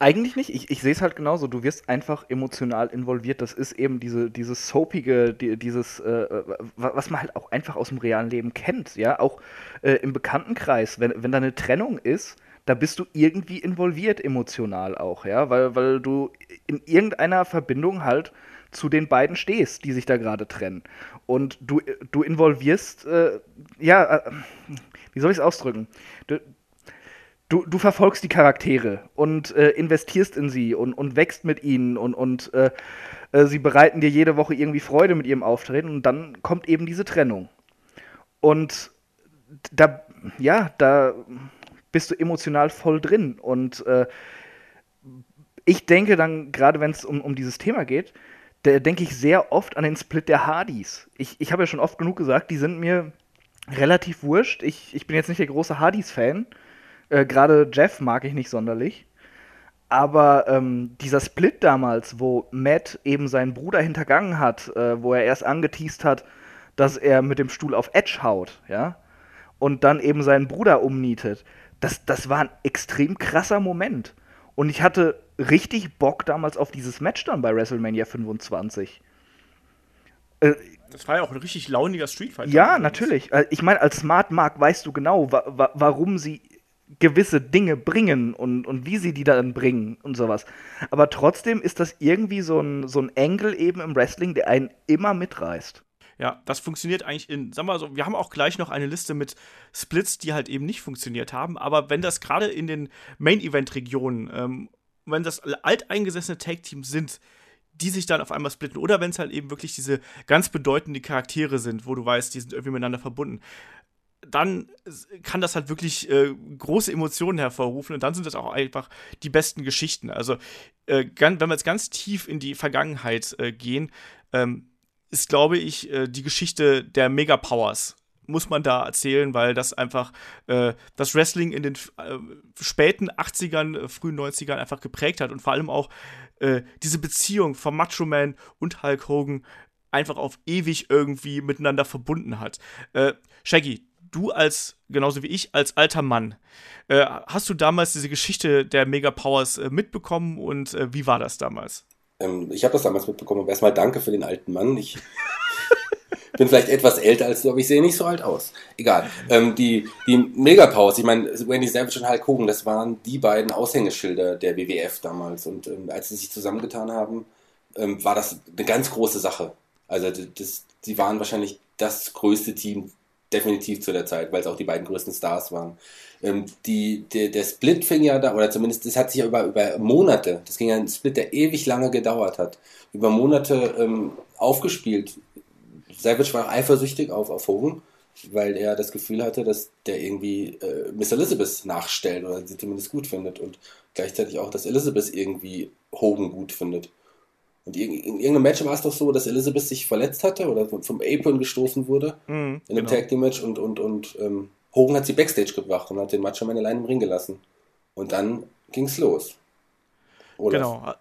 Eigentlich nicht. Ich, ich sehe es halt genauso. Du wirst einfach emotional involviert. Das ist eben diese, dieses soapige, die, dieses, äh, was man halt auch einfach aus dem realen Leben kennt. Ja, auch äh, im Bekanntenkreis, wenn, wenn da eine Trennung ist, da bist du irgendwie involviert emotional auch, ja, weil, weil du in irgendeiner Verbindung halt zu den beiden stehst, die sich da gerade trennen. Und du, du involvierst, äh, ja, äh, wie soll ich es ausdrücken? Du, du, du verfolgst die Charaktere und äh, investierst in sie und, und wächst mit ihnen und, und äh, äh, sie bereiten dir jede Woche irgendwie Freude mit ihrem Auftreten und dann kommt eben diese Trennung. Und da, ja, da bist du emotional voll drin. Und äh, ich denke dann, gerade wenn es um, um dieses Thema geht, da denke ich sehr oft an den Split der Hardys. Ich, ich habe ja schon oft genug gesagt, die sind mir relativ wurscht. Ich, ich bin jetzt nicht der große Hardys-Fan. Äh, Gerade Jeff mag ich nicht sonderlich. Aber ähm, dieser Split damals, wo Matt eben seinen Bruder hintergangen hat, äh, wo er erst angeteased hat, dass er mit dem Stuhl auf Edge haut, ja, und dann eben seinen Bruder umnietet, das, das war ein extrem krasser Moment. Und ich hatte richtig Bock damals auf dieses Match dann bei WrestleMania 25. Äh, das war ja auch ein richtig launiger Street Fighter. Ja, natürlich. Äh, ich meine, als Smart Mark weißt du genau, wa wa warum sie gewisse Dinge bringen und, und wie sie die dann bringen und sowas. Aber trotzdem ist das irgendwie so ein, so ein Angle eben im Wrestling, der einen immer mitreißt. Ja, das funktioniert eigentlich in, sag mal so, wir haben auch gleich noch eine Liste mit Splits, die halt eben nicht funktioniert haben, aber wenn das gerade in den Main-Event-Regionen, ähm, wenn das alteingesessene Tag-Teams sind, die sich dann auf einmal splitten, oder wenn es halt eben wirklich diese ganz bedeutenden Charaktere sind, wo du weißt, die sind irgendwie miteinander verbunden, dann kann das halt wirklich äh, große Emotionen hervorrufen und dann sind das auch einfach die besten Geschichten. Also, äh, wenn wir jetzt ganz tief in die Vergangenheit äh, gehen, ähm, ist, glaube ich, äh, die Geschichte der Megapowers muss man da erzählen, weil das einfach äh, das Wrestling in den äh, späten 80ern, äh, frühen 90ern einfach geprägt hat und vor allem auch äh, diese Beziehung von Macho Man und Hulk Hogan einfach auf ewig irgendwie miteinander verbunden hat. Äh, Shaggy, du als, genauso wie ich, als alter Mann, äh, hast du damals diese Geschichte der Megapowers mitbekommen und wie war das damals? Ähm, ich habe das damals mitbekommen, aber erstmal danke für den alten Mann. Ich bin vielleicht etwas älter als du, aber ich sehe nicht so alt aus. Egal. Ähm, die die Megapause, ich meine, Wendy Savage und Hulk Hogan, das waren die beiden Aushängeschilder der WWF damals. Und ähm, als sie sich zusammengetan haben, ähm, war das eine ganz große Sache. Also das, die waren wahrscheinlich das größte Team definitiv zu der Zeit, weil es auch die beiden größten Stars waren. Ähm, die, der, der Split fing ja da, oder zumindest das hat sich ja über, über Monate, das ging ja ein Split, der ewig lange gedauert hat, über Monate ähm, aufgespielt. Savage war eifersüchtig auf, auf Hogan, weil er das Gefühl hatte, dass der irgendwie äh, Miss Elizabeth nachstellt oder sie zumindest gut findet und gleichzeitig auch, dass Elizabeth irgendwie Hogan gut findet. Und in, irgendeinem Match war es doch so, dass Elizabeth sich verletzt hatte oder vom Apron gestoßen wurde mhm, in einem genau. Tag Team Match und, und, und ähm, Hogan hat sie Backstage gebracht und hat den Macho Man allein im Ring gelassen. Und dann ging's los. Olaf. Genau.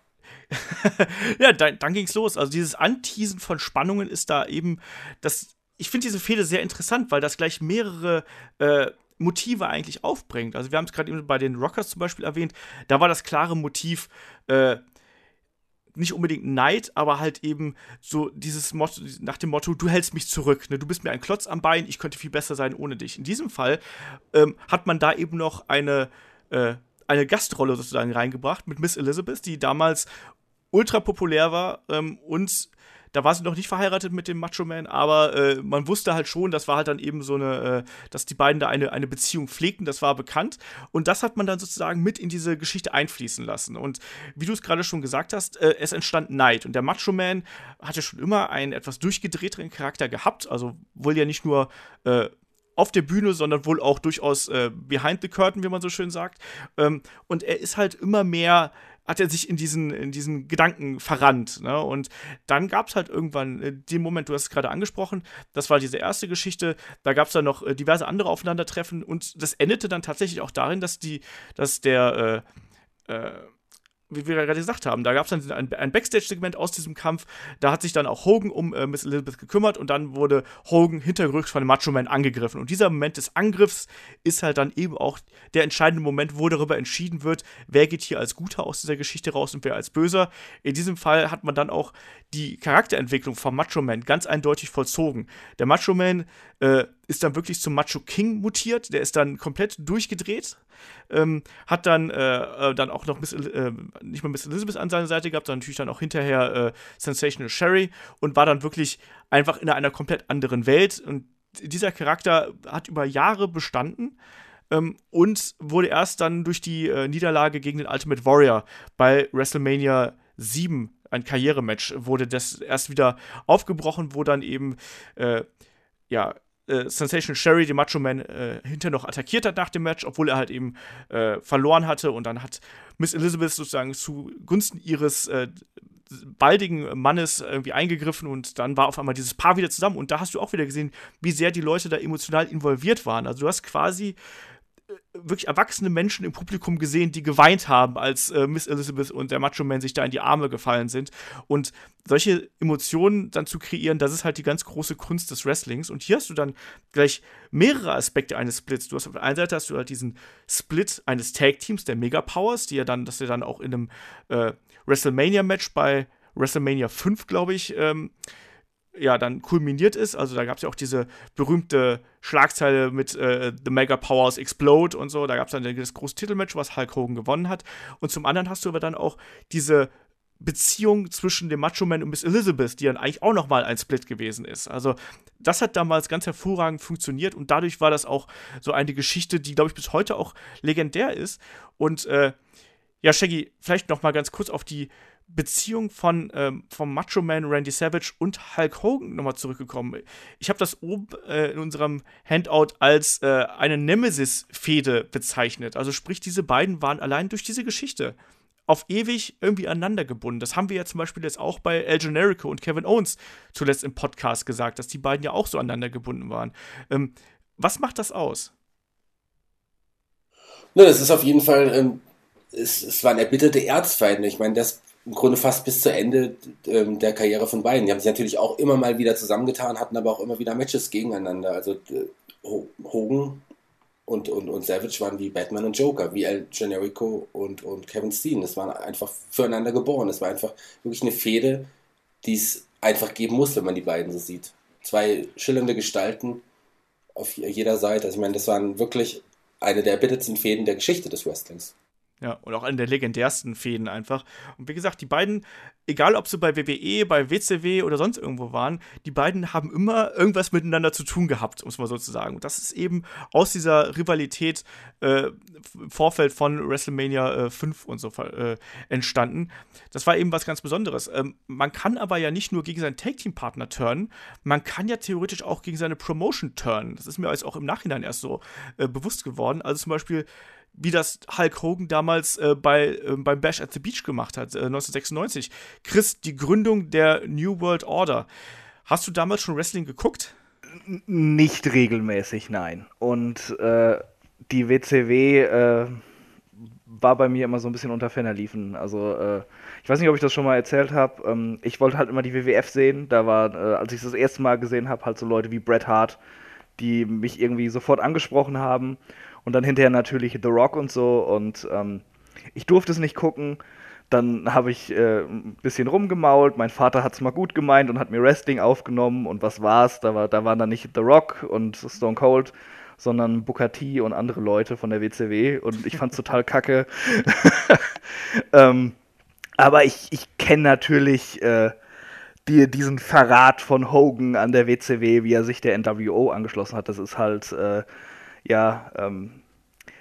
ja, dann, dann ging's los. Also dieses Anteasen von Spannungen ist da eben das. Ich finde diese Fehde sehr interessant, weil das gleich mehrere äh, Motive eigentlich aufbringt. Also wir haben es gerade eben bei den Rockers zum Beispiel erwähnt. Da war das klare Motiv. Äh, nicht unbedingt Neid, aber halt eben so dieses Motto, nach dem Motto, du hältst mich zurück, ne? du bist mir ein Klotz am Bein, ich könnte viel besser sein ohne dich. In diesem Fall ähm, hat man da eben noch eine, äh, eine Gastrolle sozusagen reingebracht mit Miss Elizabeth, die damals ultra populär war ähm, und da war sie noch nicht verheiratet mit dem Macho Man, aber äh, man wusste halt schon, das war halt dann eben so eine, äh, dass die beiden da eine, eine Beziehung pflegten, das war bekannt. Und das hat man dann sozusagen mit in diese Geschichte einfließen lassen. Und wie du es gerade schon gesagt hast, äh, es entstand Neid. Und der Macho Man hatte schon immer einen etwas durchgedrehteren Charakter gehabt, also wohl ja nicht nur äh, auf der Bühne, sondern wohl auch durchaus äh, behind the curtain, wie man so schön sagt. Ähm, und er ist halt immer mehr hat er sich in diesen, in diesen Gedanken verrannt. Ne? Und dann gab es halt irgendwann äh, den Moment, du hast es gerade angesprochen, das war diese erste Geschichte, da gab es dann noch äh, diverse andere Aufeinandertreffen und das endete dann tatsächlich auch darin, dass die, dass der äh, äh, wie wir gerade gesagt haben, da gab es dann ein, ein Backstage-Segment aus diesem Kampf. Da hat sich dann auch Hogan um äh, Miss Elizabeth gekümmert und dann wurde Hogan hinterrücks von dem Macho Man angegriffen. Und dieser Moment des Angriffs ist halt dann eben auch der entscheidende Moment, wo darüber entschieden wird, wer geht hier als Guter aus dieser Geschichte raus und wer als Böser. In diesem Fall hat man dann auch die Charakterentwicklung vom Macho Man ganz eindeutig vollzogen. Der Macho Man äh, ist dann wirklich zum Macho King mutiert, der ist dann komplett durchgedreht, ähm, hat dann, äh, äh dann auch noch Miss, äh, nicht mal Miss Elizabeth an seiner Seite gehabt, sondern natürlich dann auch hinterher äh, Sensational Sherry und war dann wirklich einfach in einer komplett anderen Welt und dieser Charakter hat über Jahre bestanden. Ähm, und wurde erst dann durch die äh, Niederlage gegen den Ultimate Warrior bei WrestleMania 7 ein Karrierematch wurde das erst wieder aufgebrochen, wo dann eben äh, ja äh, Sensation Sherry den Macho Man äh, hinter noch attackiert hat nach dem Match, obwohl er halt eben äh, verloren hatte und dann hat Miss Elizabeth sozusagen zugunsten ihres äh, baldigen Mannes irgendwie eingegriffen und dann war auf einmal dieses Paar wieder zusammen und da hast du auch wieder gesehen, wie sehr die Leute da emotional involviert waren. Also du hast quasi wirklich erwachsene Menschen im Publikum gesehen, die geweint haben, als äh, Miss Elizabeth und der Macho Man sich da in die Arme gefallen sind. Und solche Emotionen dann zu kreieren, das ist halt die ganz große Kunst des Wrestlings. Und hier hast du dann gleich mehrere Aspekte eines Splits. Du hast auf der einen Seite hast du halt diesen Split eines Tag-Teams, der Mega Powers, die ja dann, dass er dann auch in einem äh, WrestleMania-Match bei WrestleMania 5, glaube ich, ähm, ja dann kulminiert ist. Also da gab es ja auch diese berühmte Schlagzeile mit äh, The Mega Powers Explode und so. Da gab es dann das große Titelmatch, was Hulk Hogan gewonnen hat. Und zum anderen hast du aber dann auch diese Beziehung zwischen dem Macho Man und Miss Elizabeth, die dann eigentlich auch nochmal ein Split gewesen ist. Also das hat damals ganz hervorragend funktioniert und dadurch war das auch so eine Geschichte, die, glaube ich, bis heute auch legendär ist. Und äh, ja, Shaggy, vielleicht noch mal ganz kurz auf die Beziehung von ähm, vom Macho Man Randy Savage und Hulk Hogan nochmal zurückgekommen. Ich habe das oben äh, in unserem Handout als äh, eine Nemesis-Fehde bezeichnet. Also sprich, diese beiden waren allein durch diese Geschichte auf ewig irgendwie aneinander gebunden. Das haben wir ja zum Beispiel jetzt auch bei El Generico und Kevin Owens zuletzt im Podcast gesagt, dass die beiden ja auch so aneinander gebunden waren. Ähm, was macht das aus? Ne, es ist auf jeden Fall, ähm, es, es waren erbitterte Erzfeinde. Ich meine, das im Grunde fast bis zu Ende ähm, der Karriere von beiden. Die haben sich natürlich auch immer mal wieder zusammengetan, hatten aber auch immer wieder Matches gegeneinander. Also äh, Hogan und, und, und Savage waren wie Batman und Joker, wie El Generico und, und Kevin Steen. Das waren einfach füreinander geboren. Das war einfach wirklich eine Fehde, die es einfach geben muss, wenn man die beiden so sieht. Zwei schillernde Gestalten auf jeder Seite. Also ich meine, das waren wirklich eine der erbittertsten Fäden der Geschichte des Wrestlings. Ja, und auch eine der legendärsten Fäden einfach. Und wie gesagt, die beiden, egal ob sie bei WWE, bei WCW oder sonst irgendwo waren, die beiden haben immer irgendwas miteinander zu tun gehabt, muss man sozusagen. Und das ist eben aus dieser Rivalität äh, im Vorfeld von WrestleMania äh, 5 und so äh, entstanden. Das war eben was ganz Besonderes. Ähm, man kann aber ja nicht nur gegen seinen Tag-Team-Partner turnen, man kann ja theoretisch auch gegen seine Promotion turnen. Das ist mir jetzt auch im Nachhinein erst so äh, bewusst geworden. Also zum Beispiel wie das Hulk Hogan damals äh, bei, äh, beim Bash at the Beach gemacht hat, äh, 1996. Chris, die Gründung der New World Order. Hast du damals schon Wrestling geguckt? Nicht regelmäßig, nein. Und äh, die WCW äh, war bei mir immer so ein bisschen unter Ferner liefen. Also äh, ich weiß nicht, ob ich das schon mal erzählt habe. Ähm, ich wollte halt immer die WWF sehen. Da war, als ich das erste Mal gesehen habe, halt so Leute wie Bret Hart, die mich irgendwie sofort angesprochen haben. Und dann hinterher natürlich The Rock und so. Und ähm, ich durfte es nicht gucken. Dann habe ich äh, ein bisschen rumgemault. Mein Vater hat es mal gut gemeint und hat mir Wrestling aufgenommen. Und was war's? Da, war, da waren dann nicht The Rock und Stone Cold, sondern Booker T und andere Leute von der WCW. Und ich fand es total kacke. ähm, aber ich, ich kenne natürlich äh, die, diesen Verrat von Hogan an der WCW, wie er sich der NWO angeschlossen hat. Das ist halt. Äh, ja, ähm,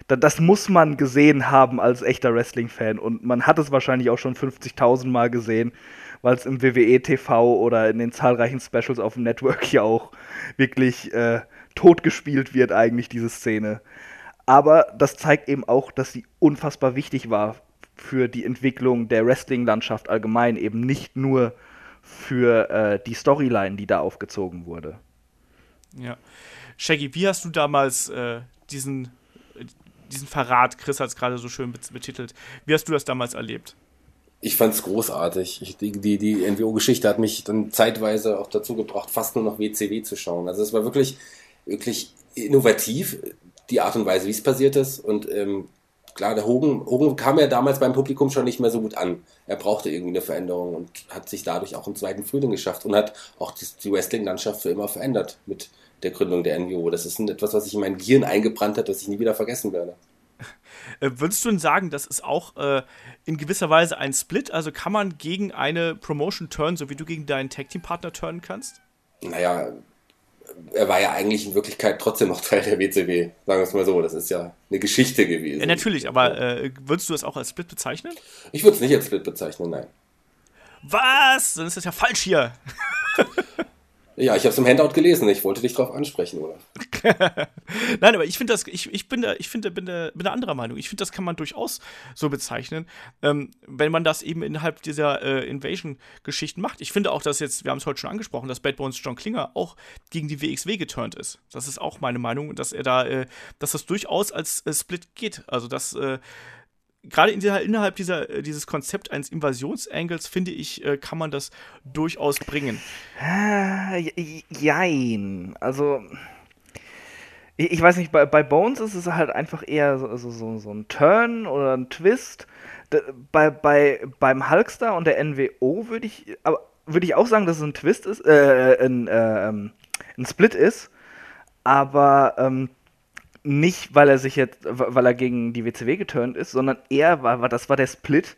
das muss man gesehen haben als echter Wrestling-Fan. Und man hat es wahrscheinlich auch schon 50.000 Mal gesehen, weil es im WWE TV oder in den zahlreichen Specials auf dem Network ja auch wirklich äh, totgespielt wird, eigentlich, diese Szene. Aber das zeigt eben auch, dass sie unfassbar wichtig war für die Entwicklung der Wrestling-Landschaft allgemein, eben nicht nur für äh, die Storyline, die da aufgezogen wurde. Ja. Shaggy, wie hast du damals äh, diesen, diesen Verrat, Chris hat es gerade so schön betitelt, wie hast du das damals erlebt? Ich fand es großartig. Ich, die die, die NWO-Geschichte hat mich dann zeitweise auch dazu gebracht, fast nur noch WCW zu schauen. Also es war wirklich, wirklich innovativ, die Art und Weise, wie es passiert ist. Und ähm, klar, der Hogan, Hogan kam ja damals beim Publikum schon nicht mehr so gut an. Er brauchte irgendwie eine Veränderung und hat sich dadurch auch im zweiten Frühling geschafft und hat auch die, die Wrestling-Landschaft für immer verändert mit der Gründung der NWO. Das ist etwas, was sich in mein Gehirn eingebrannt hat, das ich nie wieder vergessen werde. Äh, würdest du denn sagen, das ist auch äh, in gewisser Weise ein Split? Also kann man gegen eine Promotion turnen, so wie du gegen deinen Tag-Team-Partner turnen kannst? Naja, er war ja eigentlich in Wirklichkeit trotzdem noch Teil der WCW. Sagen wir es mal so, das ist ja eine Geschichte gewesen. Ja, natürlich, aber äh, würdest du das auch als Split bezeichnen? Ich würde es nicht als Split bezeichnen, nein. Was? Dann ist das ja falsch hier. Ja, ich habe es im Handout gelesen. Ich wollte dich darauf ansprechen, oder? Nein, aber ich finde das, ich, ich bin da, ich finde, bin da, bin da anderer Meinung. Ich finde, das kann man durchaus so bezeichnen, ähm, wenn man das eben innerhalb dieser äh, Invasion-Geschichten macht. Ich finde auch, dass jetzt, wir haben es heute schon angesprochen, dass Bad Bones John Klinger auch gegen die WXW geturnt ist. Das ist auch meine Meinung, dass er da, äh, dass das durchaus als äh, Split geht. Also dass äh, gerade in dieser, innerhalb dieser, äh, dieses Konzept eines Invasionsangles, finde ich, äh, kann man das durchaus bringen. Jein. Also, ich, weiß nicht, bei, bei, Bones ist es halt einfach eher so, so, so ein Turn oder ein Twist. bei, bei, beim Hulkster und der NWO würde ich, aber ich auch sagen, dass es ein Twist ist, äh, ein, äh, ein Split ist. Aber ähm, nicht, weil er sich jetzt, weil er gegen die WCW geturnt ist, sondern er war, war das war der Split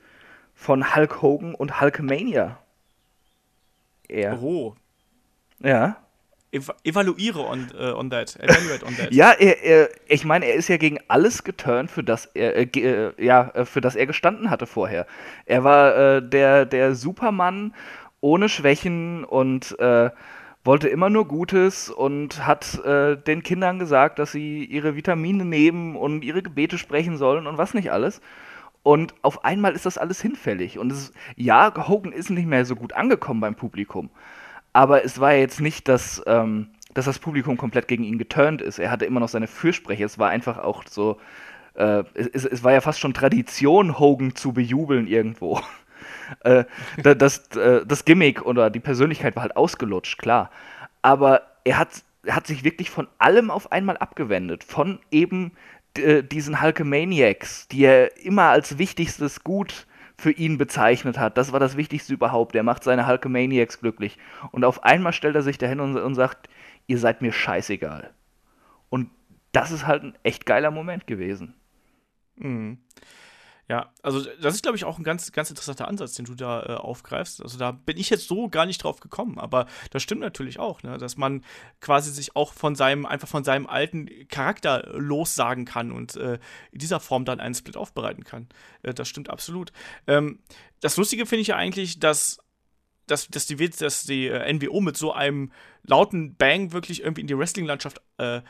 von Hulk Hogan und Hulkmania. Er. Oh. Ja. Ev evaluiere on, uh, on that. Evaluate on that. ja, er, er, ich meine, er ist ja gegen alles geturnt, für das er, äh, äh ja, äh, für das er gestanden hatte vorher. Er war äh, der, der Supermann ohne Schwächen und äh, wollte immer nur Gutes und hat äh, den Kindern gesagt, dass sie ihre Vitamine nehmen und ihre Gebete sprechen sollen und was nicht alles. Und auf einmal ist das alles hinfällig. Und es, ja, Hogan ist nicht mehr so gut angekommen beim Publikum. Aber es war jetzt nicht, dass, ähm, dass das Publikum komplett gegen ihn geturnt ist. Er hatte immer noch seine Fürsprecher. Es war einfach auch so, äh, es, es war ja fast schon Tradition, Hogan zu bejubeln irgendwo. äh, das, äh, das Gimmick oder die Persönlichkeit war halt ausgelutscht, klar. Aber er hat, er hat sich wirklich von allem auf einmal abgewendet. Von eben äh, diesen Hulkamaniacs, die er immer als wichtigstes Gut für ihn bezeichnet hat. Das war das Wichtigste überhaupt. Er macht seine Hulkamaniacs glücklich. Und auf einmal stellt er sich dahin und, und sagt, ihr seid mir scheißegal. Und das ist halt ein echt geiler Moment gewesen. Mhm. Ja, also das ist, glaube ich, auch ein ganz, ganz interessanter Ansatz, den du da äh, aufgreifst. Also da bin ich jetzt so gar nicht drauf gekommen, aber das stimmt natürlich auch, ne? dass man quasi sich auch von seinem, einfach von seinem alten Charakter lossagen kann und äh, in dieser Form dann einen Split aufbereiten kann. Äh, das stimmt absolut. Ähm, das Lustige finde ich ja eigentlich, dass dass, dass, die, dass die äh, NWO mit so einem lauten Bang wirklich irgendwie in die Wrestling-Landschaft äh,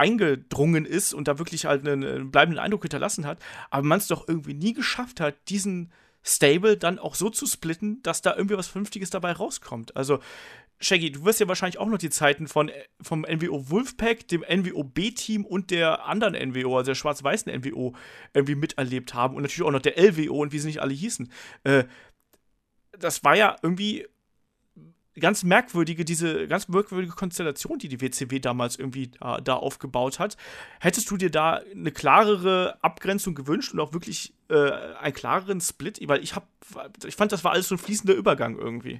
eingedrungen ist und da wirklich halt einen, einen bleibenden Eindruck hinterlassen hat, aber man es doch irgendwie nie geschafft hat, diesen Stable dann auch so zu splitten, dass da irgendwie was Vernünftiges dabei rauskommt. Also, Shaggy, du wirst ja wahrscheinlich auch noch die Zeiten von, vom NWO Wolfpack, dem NWO B-Team und der anderen NWO, also der schwarz-weißen NWO, irgendwie miterlebt haben und natürlich auch noch der LWO und wie sie nicht alle hießen. Äh, das war ja irgendwie ganz merkwürdige, diese ganz merkwürdige Konstellation, die die WCW damals irgendwie da, da aufgebaut hat. Hättest du dir da eine klarere Abgrenzung gewünscht und auch wirklich äh, einen klareren Split? Weil ich hab, ich fand, das war alles so ein fließender Übergang irgendwie.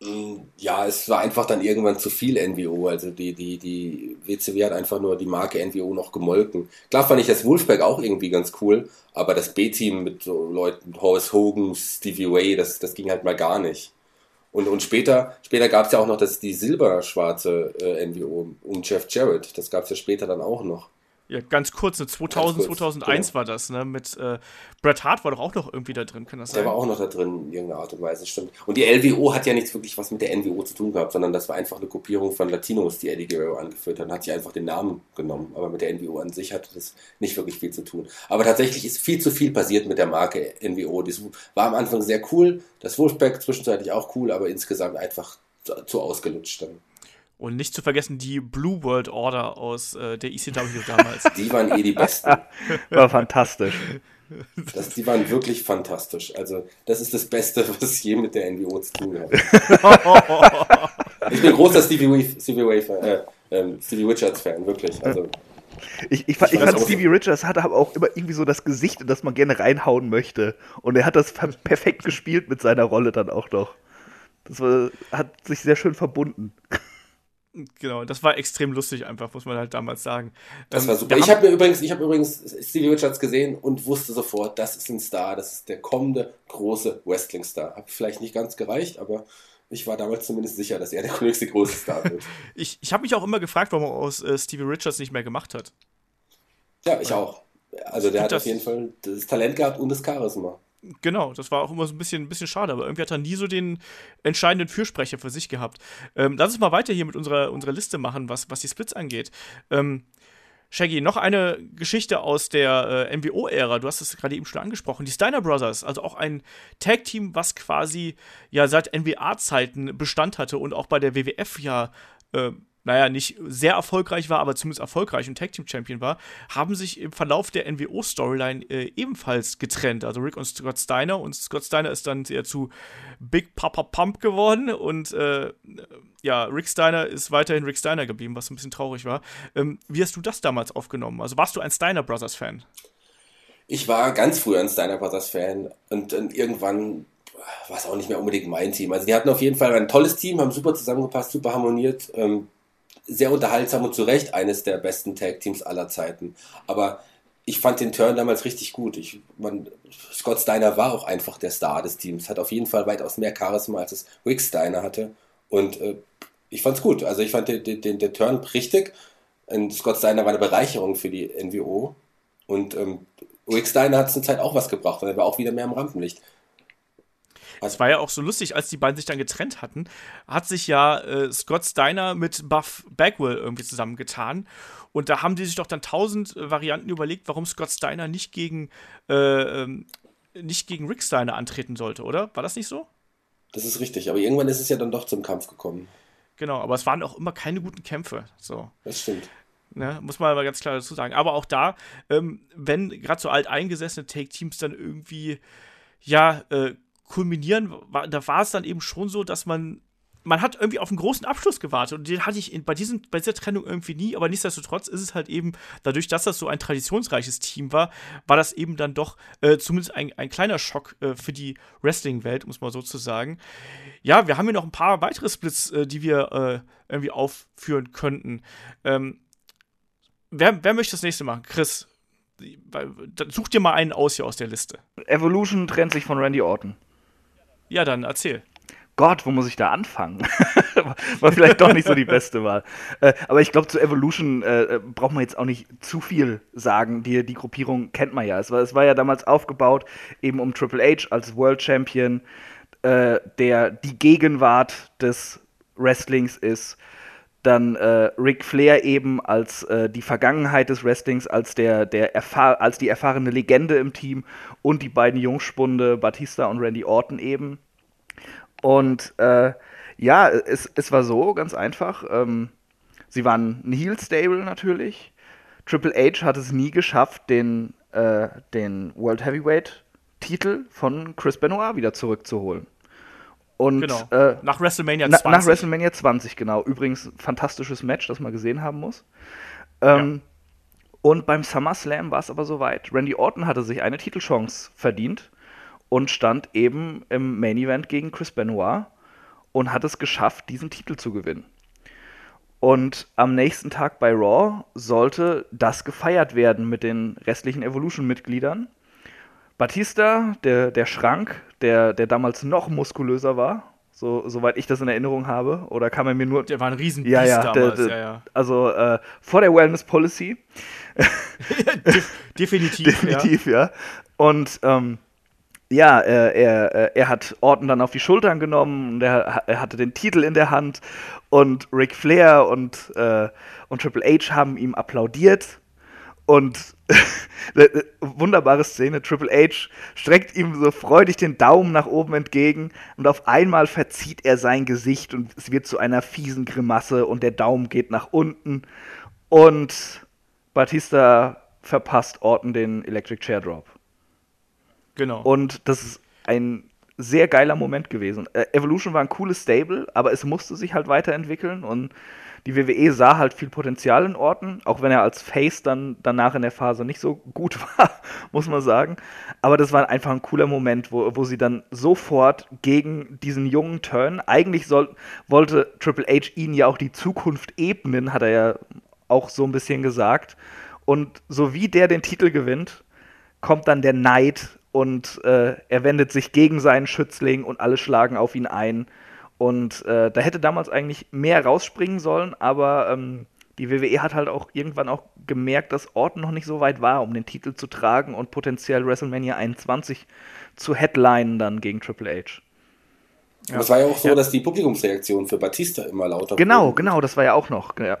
Mm, ja, es war einfach dann irgendwann zu viel NWO. Also die, die, die WCW hat einfach nur die Marke NWO noch gemolken. Klar fand ich das Wolfpack auch irgendwie ganz cool, aber das B-Team mit so Leuten, Horace Hogan, Stevie Way, das, das ging halt mal gar nicht. Und, und später, später gab es ja auch noch das, die silberschwarze äh, NWO um Jeff Jarrett. Das gab es ja später dann auch noch. Ja, ganz kurz, ne, 2000, kurz, 2001 genau. war das, ne? Mit äh, Bret Hart war doch auch noch irgendwie da drin, kann das sein? Der war auch noch da drin, in irgendeiner Art und Weise, stimmt. Und die LWO hat ja nichts wirklich was mit der NWO zu tun gehabt, sondern das war einfach eine Kopierung von Latinos, die Eddie Guerrero angeführt hat. Hat sich einfach den Namen genommen, aber mit der NWO an sich hatte das nicht wirklich viel zu tun. Aber tatsächlich ist viel zu viel passiert mit der Marke NWO. Das war am Anfang sehr cool, das Wolfpack zwischenzeitlich auch cool, aber insgesamt einfach zu, zu ausgelutscht dann. Und nicht zu vergessen die Blue World Order aus äh, der ECW damals. Die waren eh die besten. War fantastisch. Das, die waren wirklich fantastisch. Also, das ist das Beste, was ich je mit der NWO zu tun habe. ich bin großer Stevie, Wave, Stevie, Wave, äh, äh, Stevie Richards Fan, wirklich. Also, ich, ich, ich, ich fand, Stevie Richards hatte aber auch immer irgendwie so das Gesicht, in das man gerne reinhauen möchte. Und er hat das perfekt gespielt mit seiner Rolle dann auch noch. Das war, hat sich sehr schön verbunden. Genau, das war extrem lustig einfach, muss man halt damals sagen. Das war ähm, super. Ich habe mir übrigens, ich habe übrigens Stevie Richards gesehen und wusste sofort, das ist ein Star, das ist der kommende große Wrestling-Star. Hat vielleicht nicht ganz gereicht, aber ich war damals zumindest sicher, dass er der nächste große Star wird. ich ich habe mich auch immer gefragt, warum er aus äh, Stevie Richards nicht mehr gemacht hat. Ja, ich auch. Also der hat auf jeden Fall das Talent gehabt und das Charisma. Genau, das war auch immer so ein bisschen, ein bisschen schade, aber irgendwie hat er nie so den entscheidenden Fürsprecher für sich gehabt. Ähm, lass uns mal weiter hier mit unserer, unserer Liste machen, was, was die Splits angeht. Ähm, Shaggy, noch eine Geschichte aus der äh, MWO-Ära. Du hast es gerade eben schon angesprochen. Die Steiner Brothers, also auch ein Tag-Team, was quasi ja seit NWA-Zeiten Bestand hatte und auch bei der WWF ja äh, naja, nicht sehr erfolgreich war, aber zumindest erfolgreich und Tag Team Champion war, haben sich im Verlauf der NWO-Storyline äh, ebenfalls getrennt. Also Rick und Scott Steiner. Und Scott Steiner ist dann eher zu Big Papa Pump geworden und äh, ja, Rick Steiner ist weiterhin Rick Steiner geblieben, was ein bisschen traurig war. Ähm, wie hast du das damals aufgenommen? Also warst du ein Steiner Brothers Fan? Ich war ganz früher ein Steiner Brothers Fan und, und irgendwann war es auch nicht mehr unbedingt mein Team. Also die hatten auf jeden Fall ein tolles Team, haben super zusammengepasst, super harmoniert. Ähm, sehr unterhaltsam und zu Recht eines der besten Tag-Teams aller Zeiten. Aber ich fand den Turn damals richtig gut. Ich, man, Scott Steiner war auch einfach der Star des Teams, hat auf jeden Fall weitaus mehr Charisma, als es Rick Steiner hatte. Und äh, ich fand's gut. Also ich fand den, den, den, Turn richtig. Und Scott Steiner war eine Bereicherung für die NWO. Und ähm, Rick Steiner hat zur Zeit auch was gebracht, weil er war auch wieder mehr im Rampenlicht. Es war ja auch so lustig, als die beiden sich dann getrennt hatten, hat sich ja äh, Scott Steiner mit Buff Bagwell irgendwie zusammengetan. Und da haben die sich doch dann tausend äh, Varianten überlegt, warum Scott Steiner nicht gegen, äh, ähm, nicht gegen Rick Steiner antreten sollte, oder? War das nicht so? Das ist richtig, aber irgendwann ist es ja dann doch zum Kampf gekommen. Genau, aber es waren auch immer keine guten Kämpfe. So. Das stimmt. Ne, muss man aber ganz klar dazu sagen. Aber auch da, ähm, wenn gerade so alteingesessene Take-Teams dann irgendwie, ja, äh, kulminieren, da war es dann eben schon so, dass man man hat irgendwie auf einen großen Abschluss gewartet und den hatte ich in, bei, diesen, bei dieser Trennung irgendwie nie, aber nichtsdestotrotz ist es halt eben, dadurch, dass das so ein traditionsreiches Team war, war das eben dann doch äh, zumindest ein, ein kleiner Schock äh, für die Wrestling-Welt, muss man so zu sagen. Ja, wir haben hier noch ein paar weitere Splits, äh, die wir äh, irgendwie aufführen könnten. Ähm, wer, wer möchte das nächste machen? Chris, such dir mal einen aus hier aus der Liste. Evolution trennt sich von Randy Orton. Ja, dann erzähl. Gott, wo muss ich da anfangen? War vielleicht doch nicht so die beste Wahl. Äh, aber ich glaube, zu Evolution äh, äh, braucht man jetzt auch nicht zu viel sagen. Die, die Gruppierung kennt man ja. Es war, es war ja damals aufgebaut, eben um Triple H als World Champion, äh, der die Gegenwart des Wrestlings ist. Dann äh, Ric Flair eben als äh, die Vergangenheit des Wrestlings, als, der, der als die erfahrene Legende im Team und die beiden Jungspunde Batista und Randy Orton eben. Und äh, ja, es, es war so, ganz einfach. Ähm, sie waren ein Heel-Stable natürlich. Triple H hat es nie geschafft, den, äh, den World Heavyweight-Titel von Chris Benoit wieder zurückzuholen. Und, genau. Äh, nach WrestleMania 20. nach WrestleMania 20, genau. Übrigens, fantastisches Match, das man gesehen haben muss. Ähm, ja. Und beim SummerSlam war es aber soweit. Randy Orton hatte sich eine Titelchance verdient und stand eben im Main Event gegen Chris Benoit und hat es geschafft, diesen Titel zu gewinnen. Und am nächsten Tag bei Raw sollte das gefeiert werden mit den restlichen Evolution-Mitgliedern. Batista, der, der Schrank, der, der damals noch muskulöser war, so, soweit ich das in Erinnerung habe, oder kam er mir nur. Der war ein riesen ja, ja, damals, der, der, ja, ja. Also äh, vor der Wellness Policy. definitiv. Definitiv, ja. ja. Und ähm, ja, er, er, er hat Orton dann auf die Schultern genommen und er, er hatte den Titel in der Hand und Ric Flair und, äh, und Triple H haben ihm applaudiert und wunderbare Szene, Triple H streckt ihm so freudig den Daumen nach oben entgegen und auf einmal verzieht er sein Gesicht und es wird zu einer fiesen Grimasse und der Daumen geht nach unten und Batista verpasst Orton den Electric Chair Drop. Genau. Und das ist ein sehr geiler Moment gewesen. Äh, Evolution war ein cooles Stable, aber es musste sich halt weiterentwickeln und die WWE sah halt viel Potenzial in Orten, auch wenn er als Face dann danach in der Phase nicht so gut war, muss man sagen. Aber das war einfach ein cooler Moment, wo, wo sie dann sofort gegen diesen jungen Turn, eigentlich soll, wollte Triple H ihnen ja auch die Zukunft ebnen, hat er ja auch so ein bisschen gesagt. Und so wie der den Titel gewinnt, kommt dann der Neid und äh, er wendet sich gegen seinen Schützling und alle schlagen auf ihn ein. Und äh, da hätte damals eigentlich mehr rausspringen sollen, aber ähm, die WWE hat halt auch irgendwann auch gemerkt, dass Orton noch nicht so weit war, um den Titel zu tragen und potenziell WrestleMania 21 zu headlinen dann gegen Triple H. Ja. Es war ja auch so, ja. dass die Publikumsreaktion für Batista immer lauter Genau, wurden. genau, das war ja auch noch. Ja.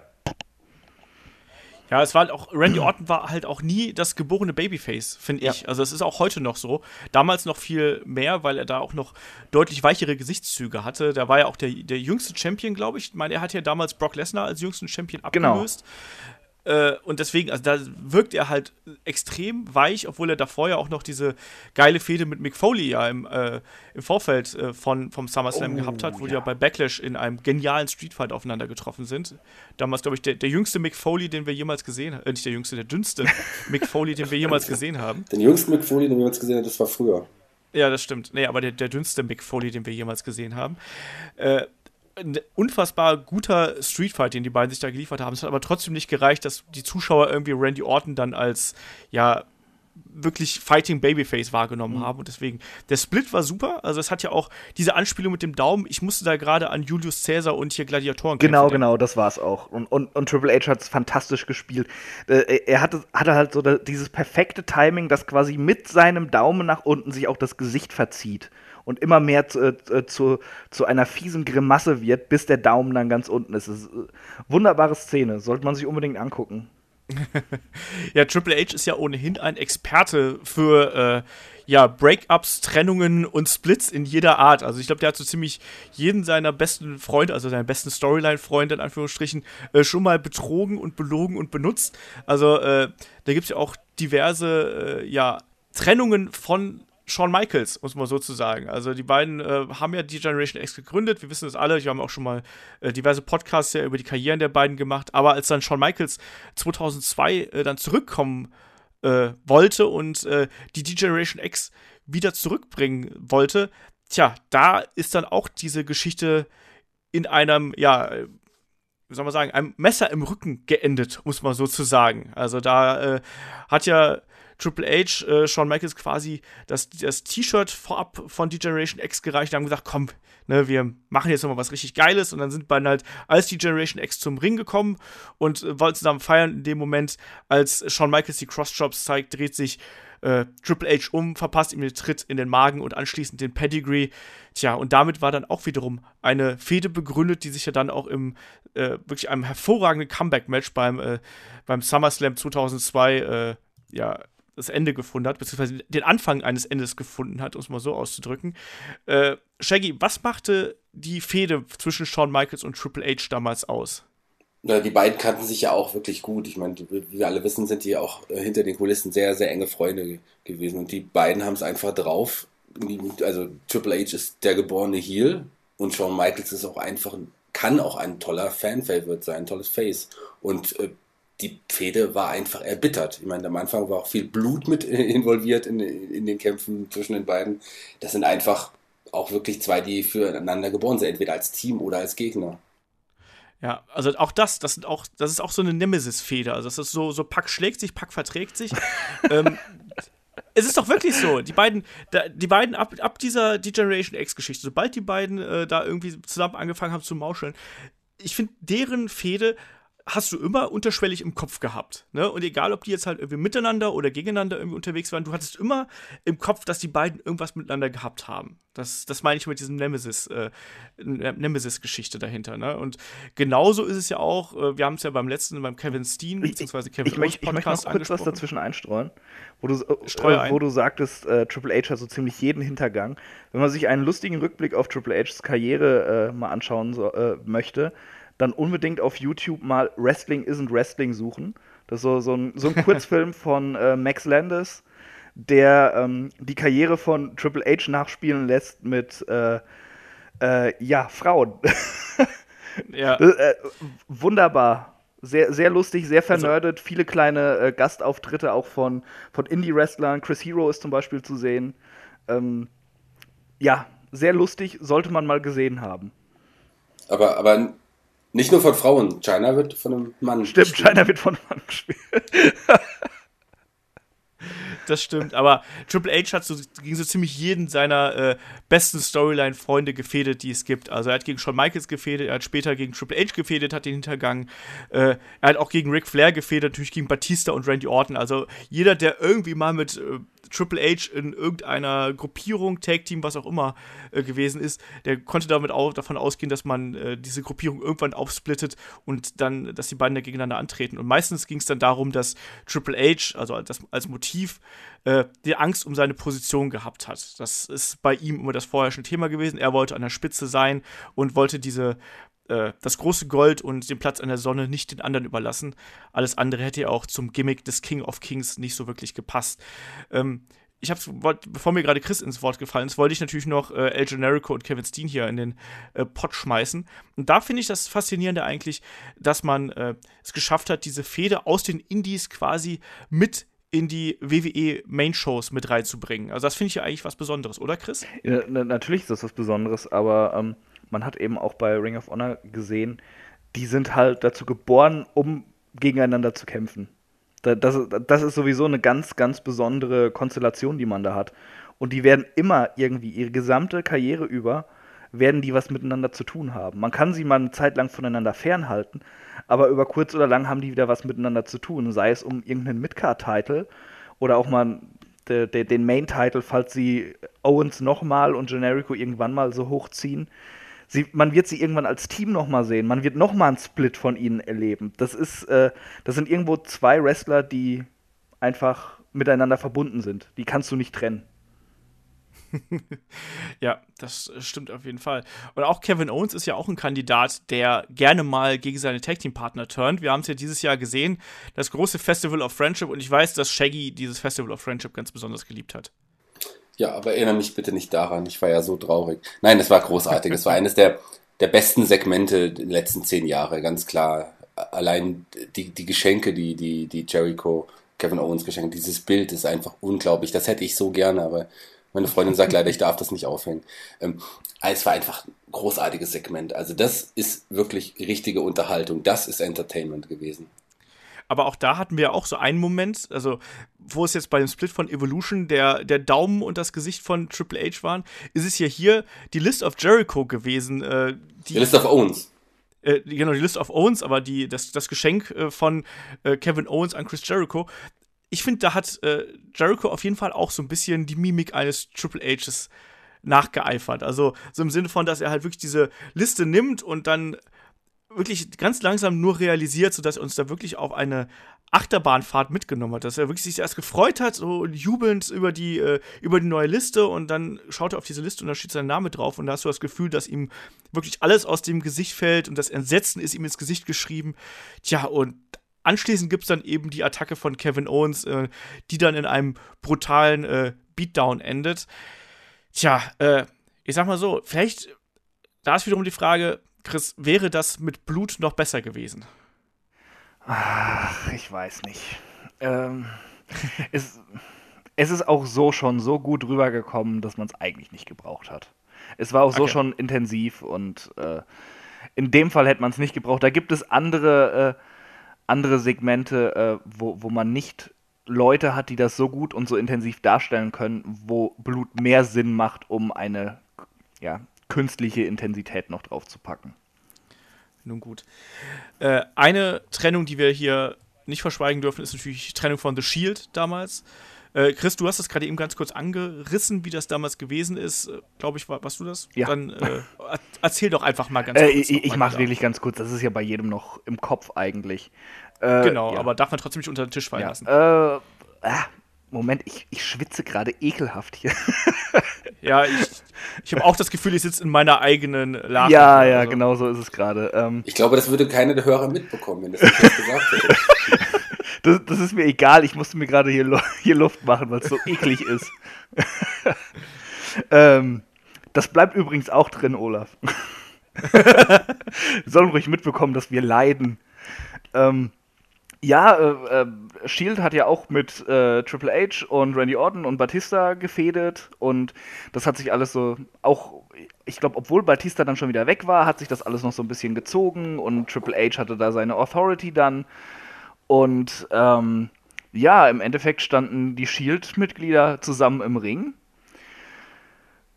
Ja, es war halt auch, Randy Orton war halt auch nie das geborene Babyface, finde ich. Ja. Also es ist auch heute noch so. Damals noch viel mehr, weil er da auch noch deutlich weichere Gesichtszüge hatte. Da war ja auch der, der jüngste Champion, glaube ich. Ich meine, er hat ja damals Brock Lesnar als jüngsten Champion genau. abgelöst. Genau. Äh, und deswegen, also da wirkt er halt extrem weich, obwohl er davor ja auch noch diese geile Fehde mit Mick Foley ja im, äh, im Vorfeld äh, von, vom SummerSlam oh, gehabt hat, wo ja. die ja bei Backlash in einem genialen Streetfight aufeinander getroffen sind. Damals, glaube ich, der, der jüngste Mick Foley, den wir jemals gesehen haben, äh, nicht der jüngste, der dünnste Mick Foley, den wir jemals gesehen haben. Den jüngsten Mick Foley, den wir jemals gesehen haben, das war früher. Ja, das stimmt. Nee, aber der, der dünnste Mick Foley, den wir jemals gesehen haben. Äh, ein unfassbar guter Streetfight, den die beiden sich da geliefert haben. Es hat aber trotzdem nicht gereicht, dass die Zuschauer irgendwie Randy Orton dann als, ja, wirklich Fighting Babyface wahrgenommen mhm. haben. Und deswegen, der Split war super. Also es hat ja auch diese Anspielung mit dem Daumen. Ich musste da gerade an Julius Caesar und hier Gladiatoren Genau, denken. genau, das war es auch. Und, und, und Triple H hat es fantastisch gespielt. Äh, er hatte, hatte halt so dieses perfekte Timing, dass quasi mit seinem Daumen nach unten sich auch das Gesicht verzieht und immer mehr zu, äh, zu, zu einer fiesen Grimasse wird, bis der Daumen dann ganz unten ist. Ist eine wunderbare Szene, sollte man sich unbedingt angucken. ja, Triple H ist ja ohnehin ein Experte für äh, ja, Breakups, Trennungen und Splits in jeder Art. Also ich glaube, der hat so ziemlich jeden seiner besten Freunde, also seinen besten Storyline-Freunde in Anführungsstrichen, äh, schon mal betrogen und belogen und benutzt. Also äh, da gibt es ja auch diverse äh, ja, Trennungen von Shawn Michaels, muss man sozusagen. Also die beiden äh, haben ja die Generation X gegründet, wir wissen das alle, ich habe auch schon mal äh, diverse Podcasts ja über die Karrieren der beiden gemacht, aber als dann Shawn Michaels 2002 äh, dann zurückkommen äh, wollte und äh, die D-Generation X wieder zurückbringen wollte, tja, da ist dann auch diese Geschichte in einem, ja, wie soll man sagen, einem Messer im Rücken geendet, muss man sozusagen. Also da äh, hat ja Triple H, äh, Shawn Michaels quasi das, das T-Shirt vorab von D-Generation X gereicht und haben gesagt, komm, ne, wir machen jetzt nochmal was richtig Geiles und dann sind beide halt als die Generation X zum Ring gekommen und äh, wollten zusammen feiern. In dem Moment, als Shawn Michaels die Cross-Drops zeigt, dreht sich äh, Triple H um, verpasst ihm den Tritt in den Magen und anschließend den Pedigree. Tja, und damit war dann auch wiederum eine Fehde begründet, die sich ja dann auch im äh, wirklich einem hervorragenden Comeback-Match beim, äh, beim SummerSlam 2002 äh, ja, das Ende gefunden hat, beziehungsweise den Anfang eines Endes gefunden hat, um es mal so auszudrücken. Äh, Shaggy, was machte die Fehde zwischen Shawn Michaels und Triple H damals aus? Ja, die beiden kannten sich ja auch wirklich gut. Ich meine, wie wir alle wissen, sind die auch äh, hinter den Kulissen sehr, sehr enge Freunde gewesen. Und die beiden haben es einfach drauf. Also Triple H ist der geborene Heel und Shawn Michaels ist auch einfach, kann auch ein toller Fan-Favorite sein, ein tolles Face. Und äh, die Fehde war einfach erbittert. Ich meine, am Anfang war auch viel Blut mit involviert in, in den Kämpfen zwischen den beiden. Das sind einfach auch wirklich zwei, die füreinander geboren sind, entweder als Team oder als Gegner. Ja, also auch das, das sind auch, das ist auch so eine Nemesis-Feder. Also das ist so, so Pack schlägt sich, Pack verträgt sich. ähm, es ist doch wirklich so. Die beiden, die beiden ab, ab dieser D-Generation X-Geschichte, sobald die beiden äh, da irgendwie zusammen angefangen haben zu mauscheln, ich finde, deren Fehde hast du immer unterschwellig im Kopf gehabt. Ne? Und egal, ob die jetzt halt irgendwie miteinander oder gegeneinander irgendwie unterwegs waren, du hattest immer im Kopf, dass die beiden irgendwas miteinander gehabt haben. Das, das meine ich mit diesem Nemesis, äh, Nemesis-Geschichte dahinter. Ne? Und genauso ist es ja auch, äh, wir haben es ja beim letzten, beim Kevin Steen, beziehungsweise Kevin ich, ich, ich möchte noch kurz was dazwischen einstreuen, wo du, äh, wo du sagtest, äh, Triple H hat so ziemlich jeden Hintergang. Wenn man sich einen lustigen Rückblick auf Triple Hs Karriere äh, mal anschauen so, äh, möchte, dann unbedingt auf YouTube mal Wrestling isn't Wrestling suchen. Das ist so, so, ein, so ein Kurzfilm von äh, Max Landis, der ähm, die Karriere von Triple H nachspielen lässt mit äh, äh, ja, Frauen. ja. Äh, wunderbar. Sehr, sehr lustig, sehr vernördet, also, viele kleine äh, Gastauftritte auch von, von Indie-Wrestlern. Chris Hero ist zum Beispiel zu sehen. Ähm, ja, sehr lustig, sollte man mal gesehen haben. Aber, aber nicht nur von Frauen. China wird von einem Mann Stimmt, gespielt. China wird von einem Mann gespielt. das stimmt. Aber Triple H hat so gegen so ziemlich jeden seiner äh, besten Storyline-Freunde gefädet, die es gibt. Also er hat gegen Shawn Michaels gefädet, er hat später gegen Triple H gefädet, hat den Hintergang. Äh, er hat auch gegen Ric Flair gefädet, natürlich gegen Batista und Randy Orton. Also jeder, der irgendwie mal mit äh, Triple H in irgendeiner Gruppierung, Tag Team, was auch immer äh, gewesen ist, der konnte damit auch davon ausgehen, dass man äh, diese Gruppierung irgendwann aufsplittet und dann, dass die beiden da gegeneinander antreten. Und meistens ging es dann darum, dass Triple H, also das, als Motiv, äh, die Angst um seine Position gehabt hat. Das ist bei ihm immer das vorherrschende Thema gewesen. Er wollte an der Spitze sein und wollte diese äh, das große Gold und den Platz an der Sonne nicht den anderen überlassen. Alles andere hätte ja auch zum Gimmick des King of Kings nicht so wirklich gepasst. Ähm, ich habe, bevor mir gerade Chris ins Wort gefallen ist, wollte ich natürlich noch äh, El Generico und Kevin Steen hier in den äh, Pot schmeißen. Und da finde ich das Faszinierende eigentlich, dass man äh, es geschafft hat, diese Fehde aus den Indies quasi mit in die WWE Main Shows mit reinzubringen. Also das finde ich ja eigentlich was Besonderes, oder Chris? Ja, natürlich ist das was Besonderes, aber ähm, man hat eben auch bei Ring of Honor gesehen, die sind halt dazu geboren, um gegeneinander zu kämpfen. Das, das ist sowieso eine ganz, ganz besondere Konstellation, die man da hat. Und die werden immer irgendwie ihre gesamte Karriere über, werden die was miteinander zu tun haben. Man kann sie mal eine Zeit lang voneinander fernhalten, aber über kurz oder lang haben die wieder was miteinander zu tun. Sei es um irgendeinen Midcard-Title oder auch mal de, de, den Main-Title, falls sie Owens nochmal und Generico irgendwann mal so hochziehen sie, man wird sie irgendwann als Team nochmal sehen. Man wird nochmal einen Split von ihnen erleben. Das ist, äh, das sind irgendwo zwei Wrestler, die einfach miteinander verbunden sind. Die kannst du nicht trennen. ja, das stimmt auf jeden Fall. Und auch Kevin Owens ist ja auch ein Kandidat, der gerne mal gegen seine Tag Team Partner turnt. Wir haben es ja dieses Jahr gesehen, das große Festival of Friendship. Und ich weiß, dass Shaggy dieses Festival of Friendship ganz besonders geliebt hat. Ja, aber erinnere mich bitte nicht daran. Ich war ja so traurig. Nein, es war großartig. es war eines der, der besten Segmente der letzten zehn Jahre, ganz klar. Allein die, die Geschenke, die, die, die Jericho, Kevin Owens geschenkt, dieses Bild ist einfach unglaublich. Das hätte ich so gerne, aber meine Freundin sagt leider, ich darf das nicht aufhängen. Ähm, es war einfach ein großartiges Segment. Also das ist wirklich richtige Unterhaltung. Das ist Entertainment gewesen. Aber auch da hatten wir auch so einen Moment, also wo es jetzt bei dem Split von Evolution der, der Daumen und das Gesicht von Triple H waren, ist es ja hier die List of Jericho gewesen. Äh, die, die List of Owens. Äh, genau, die List of Owens, aber die, das, das Geschenk äh, von äh, Kevin Owens an Chris Jericho. Ich finde, da hat äh, Jericho auf jeden Fall auch so ein bisschen die Mimik eines Triple Hs nachgeeifert. Also so im Sinne von, dass er halt wirklich diese Liste nimmt und dann wirklich ganz langsam nur realisiert, sodass er uns da wirklich auf eine Achterbahnfahrt mitgenommen hat, dass er wirklich sich erst gefreut hat, so jubelnd über die, äh, über die neue Liste und dann schaut er auf diese Liste und da steht sein Name drauf und da hast du das Gefühl, dass ihm wirklich alles aus dem Gesicht fällt und das Entsetzen ist ihm ins Gesicht geschrieben. Tja, und anschließend gibt es dann eben die Attacke von Kevin Owens, äh, die dann in einem brutalen äh, Beatdown endet. Tja, äh, ich sag mal so, vielleicht, da ist wiederum die Frage, Chris, wäre das mit Blut noch besser gewesen? Ach, ich weiß nicht. Ähm, es, es ist auch so schon so gut rübergekommen, dass man es eigentlich nicht gebraucht hat. Es war auch so okay. schon intensiv und äh, in dem Fall hätte man es nicht gebraucht. Da gibt es andere, äh, andere Segmente, äh, wo, wo man nicht Leute hat, die das so gut und so intensiv darstellen können, wo Blut mehr Sinn macht, um eine ja, künstliche Intensität noch drauf zu packen. Nun gut. Äh, eine Trennung, die wir hier nicht verschweigen dürfen, ist natürlich die Trennung von The Shield damals. Äh, Chris, du hast das gerade eben ganz kurz angerissen, wie das damals gewesen ist. Äh, Glaube ich, war, warst du das? Ja. Dann äh, erzähl doch einfach mal ganz äh, kurz. ich ich mache wirklich ganz kurz. Das ist ja bei jedem noch im Kopf eigentlich. Äh, genau, ja. aber darf man trotzdem nicht unter den Tisch fallen ja. lassen. Moment, ich, ich schwitze gerade ekelhaft hier. ja, ich, ich habe auch das Gefühl, ich sitze in meiner eigenen Lache. Ja, ja, genau so ist es gerade. Ähm, ich glaube, das würde keiner der Hörer mitbekommen, wenn das nicht gesagt hätte. das, das, ist mir egal, ich musste mir gerade hier, hier Luft machen, weil es so eklig ist. ähm, das bleibt übrigens auch drin, Olaf. wir sollen ruhig mitbekommen, dass wir leiden. Ähm, ja, äh, äh, Shield hat ja auch mit äh, Triple H und Randy Orton und Batista gefädet und das hat sich alles so auch, ich glaube, obwohl Batista dann schon wieder weg war, hat sich das alles noch so ein bisschen gezogen und Triple H hatte da seine Authority dann und ähm, ja, im Endeffekt standen die Shield-Mitglieder zusammen im Ring.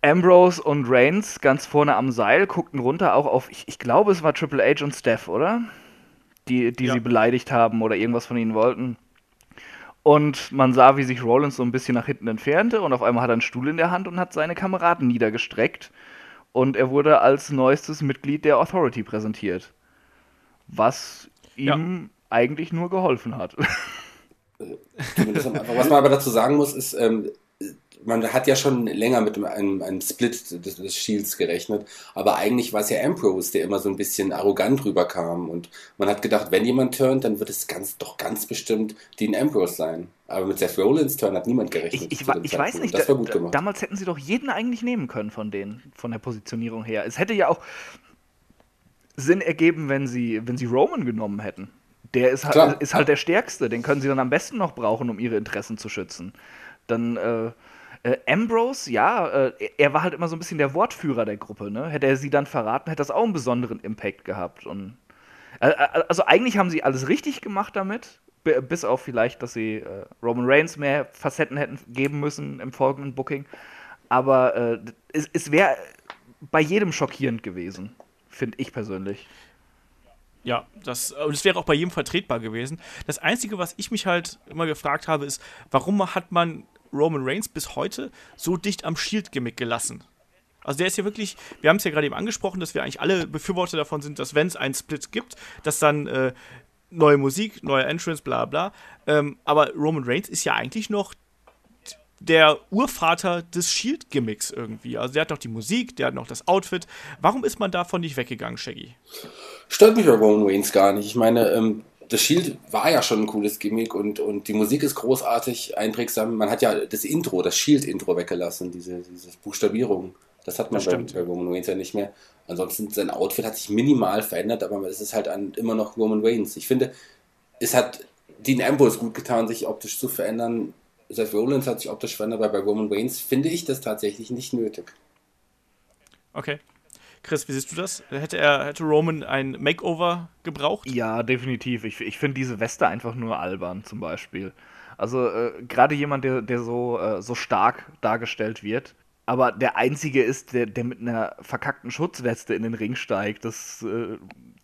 Ambrose und Reigns ganz vorne am Seil guckten runter auch auf, ich, ich glaube, es war Triple H und Steph, oder? Die, die Ja. sie beleidigt haben oder irgendwas von ihnen wollten. Und man sah, wie sich Rollins so ein bisschen nach hinten entfernte und auf einmal hat er einen Stuhl in der Hand und hat seine Kameraden niedergestreckt. Und er wurde als neuestes Mitglied der Authority präsentiert. Was Ja. ihm eigentlich nur geholfen hat. Zumindest am Anfang. Was man aber dazu sagen muss, ist, ähm, man hat ja schon länger mit einem, einem Split des, des Shields gerechnet, aber eigentlich war es ja Ambrose, der immer so ein bisschen arrogant rüberkam und man hat gedacht, wenn jemand turnt, dann wird es ganz, doch ganz bestimmt Dean Ambrose sein. Aber mit Seth Rollins Turn hat niemand gerechnet. Ich, ich, ich weiß nicht, Das da, war gut gemacht. damals hätten sie doch jeden eigentlich nehmen können von denen, von der Positionierung her. Es hätte ja auch Sinn ergeben, wenn sie, wenn sie Roman genommen hätten. Der ist, Klar. halt, ist halt der Stärkste, den können sie dann am besten noch brauchen, um ihre Interessen zu schützen. Dann äh, äh, Ambrose, ja, äh, er- war halt immer so ein bisschen der Wortführer der Gruppe. Ne? Hätte er sie dann verraten, hätte das auch einen besonderen Impact gehabt. Und, äh, äh, also eigentlich haben sie alles richtig gemacht damit, bi- bis auf vielleicht, dass sie äh, Roman Reigns mehr Facetten hätten geben müssen im folgenden Booking. Aber äh, es, es wäre bei jedem schockierend gewesen, finde ich persönlich. Ja, das, und es wäre auch bei jedem vertretbar gewesen. Das Einzige, was ich mich halt immer gefragt habe, ist, warum hat man Roman Reigns bis heute so dicht am Shield-Gimmick gelassen? Also der ist ja wirklich, wir haben es ja gerade eben angesprochen, dass wir eigentlich alle Befürworter davon sind, dass wenn es einen Split gibt, dass dann äh, neue Musik, neue Entrance, bla bla. Ähm, aber Roman Reigns ist ja eigentlich noch der Urvater des Shield-Gimmicks irgendwie. Also der hat noch die Musik, der hat noch das Outfit. Warum ist man davon nicht weggegangen, Shaggy? Stört mich bei Roman Reigns gar nicht. Ich meine, ähm, das Shield war ja schon ein cooles Gimmick und, und die Musik ist großartig, einprägsam. Man hat ja das Intro, das Shield-Intro weggelassen, diese, diese Buchstabierung. Das hat man Das bei, bei Roman Reigns ja nicht mehr. Ansonsten, sein Outfit hat sich minimal verändert, aber es ist halt an, immer noch Roman Reigns. Ich finde, es hat Dean Ambrose gut getan, sich optisch zu verändern. Seth Rollins hat sich optisch verändert, aber bei Roman Reigns finde ich das tatsächlich nicht nötig. Okay. Chris, wie siehst du das? Hätte er, hätte Roman ein Makeover gebraucht? Ja, definitiv. Ich, ich finde diese Weste einfach nur albern, zum Beispiel. Also äh, gerade jemand, der, der so, äh, so stark dargestellt wird, aber der Einzige ist, der, der mit einer verkackten Schutzweste in den Ring steigt, das äh,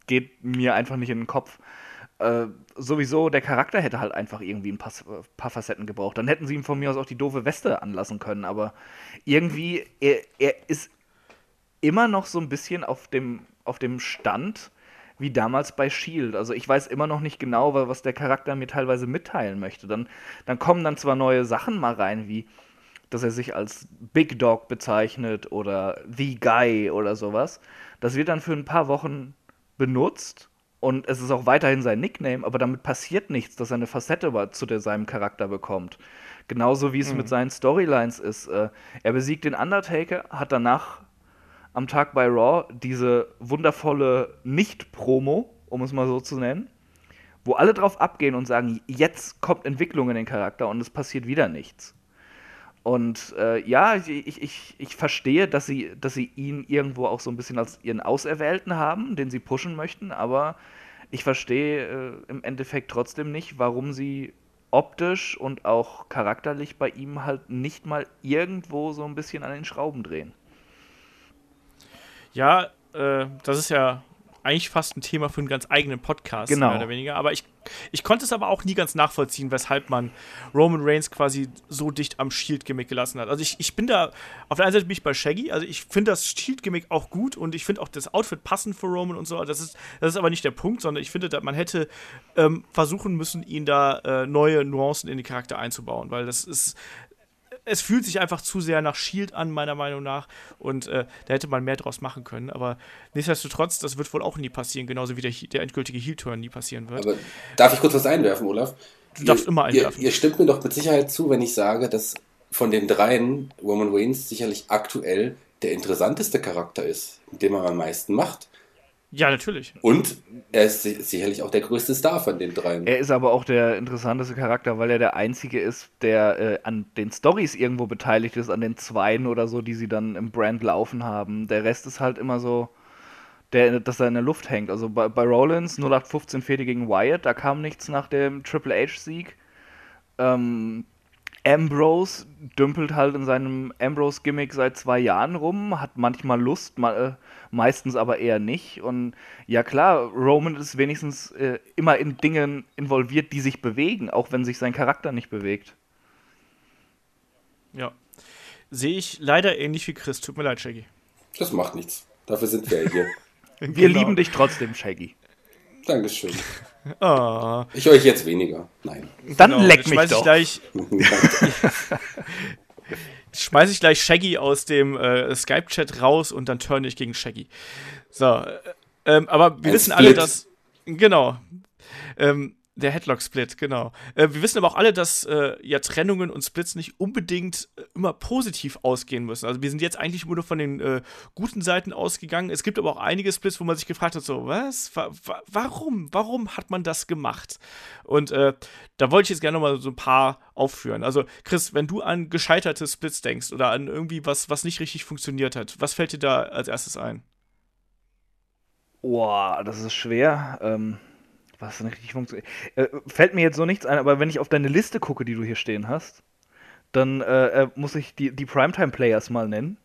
geht mir einfach nicht in den Kopf. Äh, sowieso, der Charakter hätte halt einfach irgendwie ein paar, paar Facetten gebraucht. Dann hätten sie ihm von mir aus auch die doofe Weste anlassen können, aber irgendwie, er, er ist immer noch so ein bisschen auf dem, auf dem Stand wie damals bei Shield. Also ich weiß immer noch nicht genau, wa- was der Charakter mir teilweise mitteilen möchte. Dann, dann kommen dann zwar neue Sachen mal rein, wie dass er sich als Big Dog bezeichnet oder The Guy oder sowas. Das wird dann für ein paar Wochen benutzt und es ist auch weiterhin sein Nickname, aber damit passiert nichts, dass er eine Facette zu der, seinem Charakter bekommt. Genauso wie es mit seinen Storylines ist. Äh, er besiegt den Undertaker, hat danach am Tag bei Raw diese wundervolle Nicht-Promo, um es mal so zu nennen, wo alle drauf abgehen und sagen, jetzt kommt Entwicklung in den Charakter und es passiert wieder nichts. Und äh, ja, ich, ich, ich, verstehe, dass sie, dass sie ihn irgendwo auch so ein bisschen als ihren Auserwählten haben, den sie pushen möchten, aber ich verstehe äh, im Endeffekt trotzdem nicht, warum sie optisch und auch charakterlich bei ihm halt nicht mal irgendwo so ein bisschen an den Schrauben drehen. Ja, äh, das ist ja eigentlich fast ein Thema für einen ganz eigenen Podcast, Genau. mehr oder weniger. Aber ich, ich konnte es aber auch nie ganz nachvollziehen, weshalb man Roman Reigns quasi so dicht am Shield-Gimmick gelassen hat. Also ich, ich bin da, auf der einen Seite bin ich bei Shaggy, also ich finde das Shield-Gimmick auch gut und ich finde auch das Outfit passend für Roman und so. Das ist, das ist aber nicht der Punkt, sondern ich finde, man hätte ähm, versuchen müssen, ihn da äh, neue Nuancen in den Charakter einzubauen, weil das ist, es fühlt sich einfach zu sehr nach Shield an, meiner Meinung nach. Und äh, da hätte man mehr draus machen können. Aber nichtsdestotrotz, das wird wohl auch nie passieren, genauso wie der, der endgültige Heel-Turn nie passieren wird. Aber darf ich kurz was einwerfen, Olaf? Du darfst immer einwerfen. Ihr, ihr stimmt mir doch mit Sicherheit zu, wenn ich sage, dass von den dreien Roman Reigns sicherlich aktuell der interessanteste Charakter ist, mit dem man am meisten macht. Ja, natürlich. Und er ist si- sicherlich auch der größte Star von den dreien. Er ist aber auch der interessanteste Charakter, weil er der einzige ist, der äh, an den Stories irgendwo beteiligt ist, an den Zweien oder so, die sie dann im Brand laufen haben. Der Rest ist halt immer so, der, dass er in der Luft hängt. Also bei, bei Rollins 0815 Fehde gegen Wyatt, da kam nichts nach dem Triple H-Sieg. Ähm, Ambrose dümpelt halt in seinem Ambrose-Gimmick seit zwei Jahren rum, hat manchmal Lust, ma äh, meistens aber eher nicht. Und ja klar, Roman ist wenigstens äh, immer in Dingen involviert, die sich bewegen, auch wenn sich sein Charakter nicht bewegt. Ja. Sehe ich leider ähnlich wie Chris. Tut mir leid, Shaggy. Das macht nichts. Dafür sind wir hier. Wir genau. lieben dich trotzdem, Shaggy. Dankeschön. Oh. Ich euch jetzt weniger. Nein. Dann genau, leck mich doch. Ich gleich, schmeiß ich gleich Shaggy aus dem äh, Skype-Chat raus und dann turne ich gegen Shaggy. So, äh, ähm, aber wir Ein wissen Split. alle, dass genau. Ähm, der Headlock-Split, genau. Äh, wir wissen aber auch alle, dass äh, ja Trennungen und Splits nicht unbedingt äh, immer positiv ausgehen müssen. Also wir sind jetzt eigentlich nur von den äh, guten Seiten ausgegangen. Es gibt aber auch einige Splits, wo man sich gefragt hat, so, was? Wa wa warum? Warum hat man das gemacht? Und äh, da wollte ich jetzt gerne noch mal so ein paar aufführen. Also Chris, wenn du an gescheiterte Splits denkst oder an irgendwie was, was nicht richtig funktioniert hat, was fällt dir da als erstes ein? Boah, das ist schwer. Ähm was nicht richtig funktioniert. Äh, fällt mir jetzt so nichts ein, aber wenn ich auf deine Liste gucke, die du hier stehen hast, dann äh, äh muss ich die, die Primetime-Players mal nennen.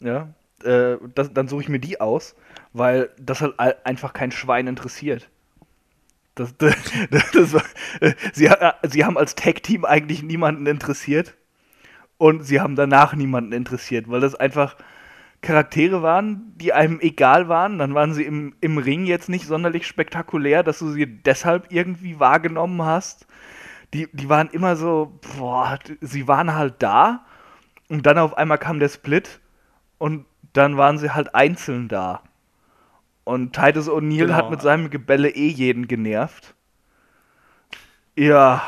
Ja. Äh, das, dann suche ich mir die aus, weil das halt einfach kein Schwein interessiert. Das, das, das, äh, sie, äh, sie haben als Tag-Team eigentlich niemanden interessiert und sie haben danach niemanden interessiert, weil das einfach Charaktere waren, die einem egal waren. Dann waren sie im, im Ring jetzt nicht sonderlich spektakulär, dass du sie deshalb irgendwie wahrgenommen hast. Die, die waren immer so, boah, sie waren halt da und dann auf einmal kam der Split und dann waren sie halt einzeln da. Und Titus O'Neill genau. hat mit seinem Gebälle eh jeden genervt. Ja,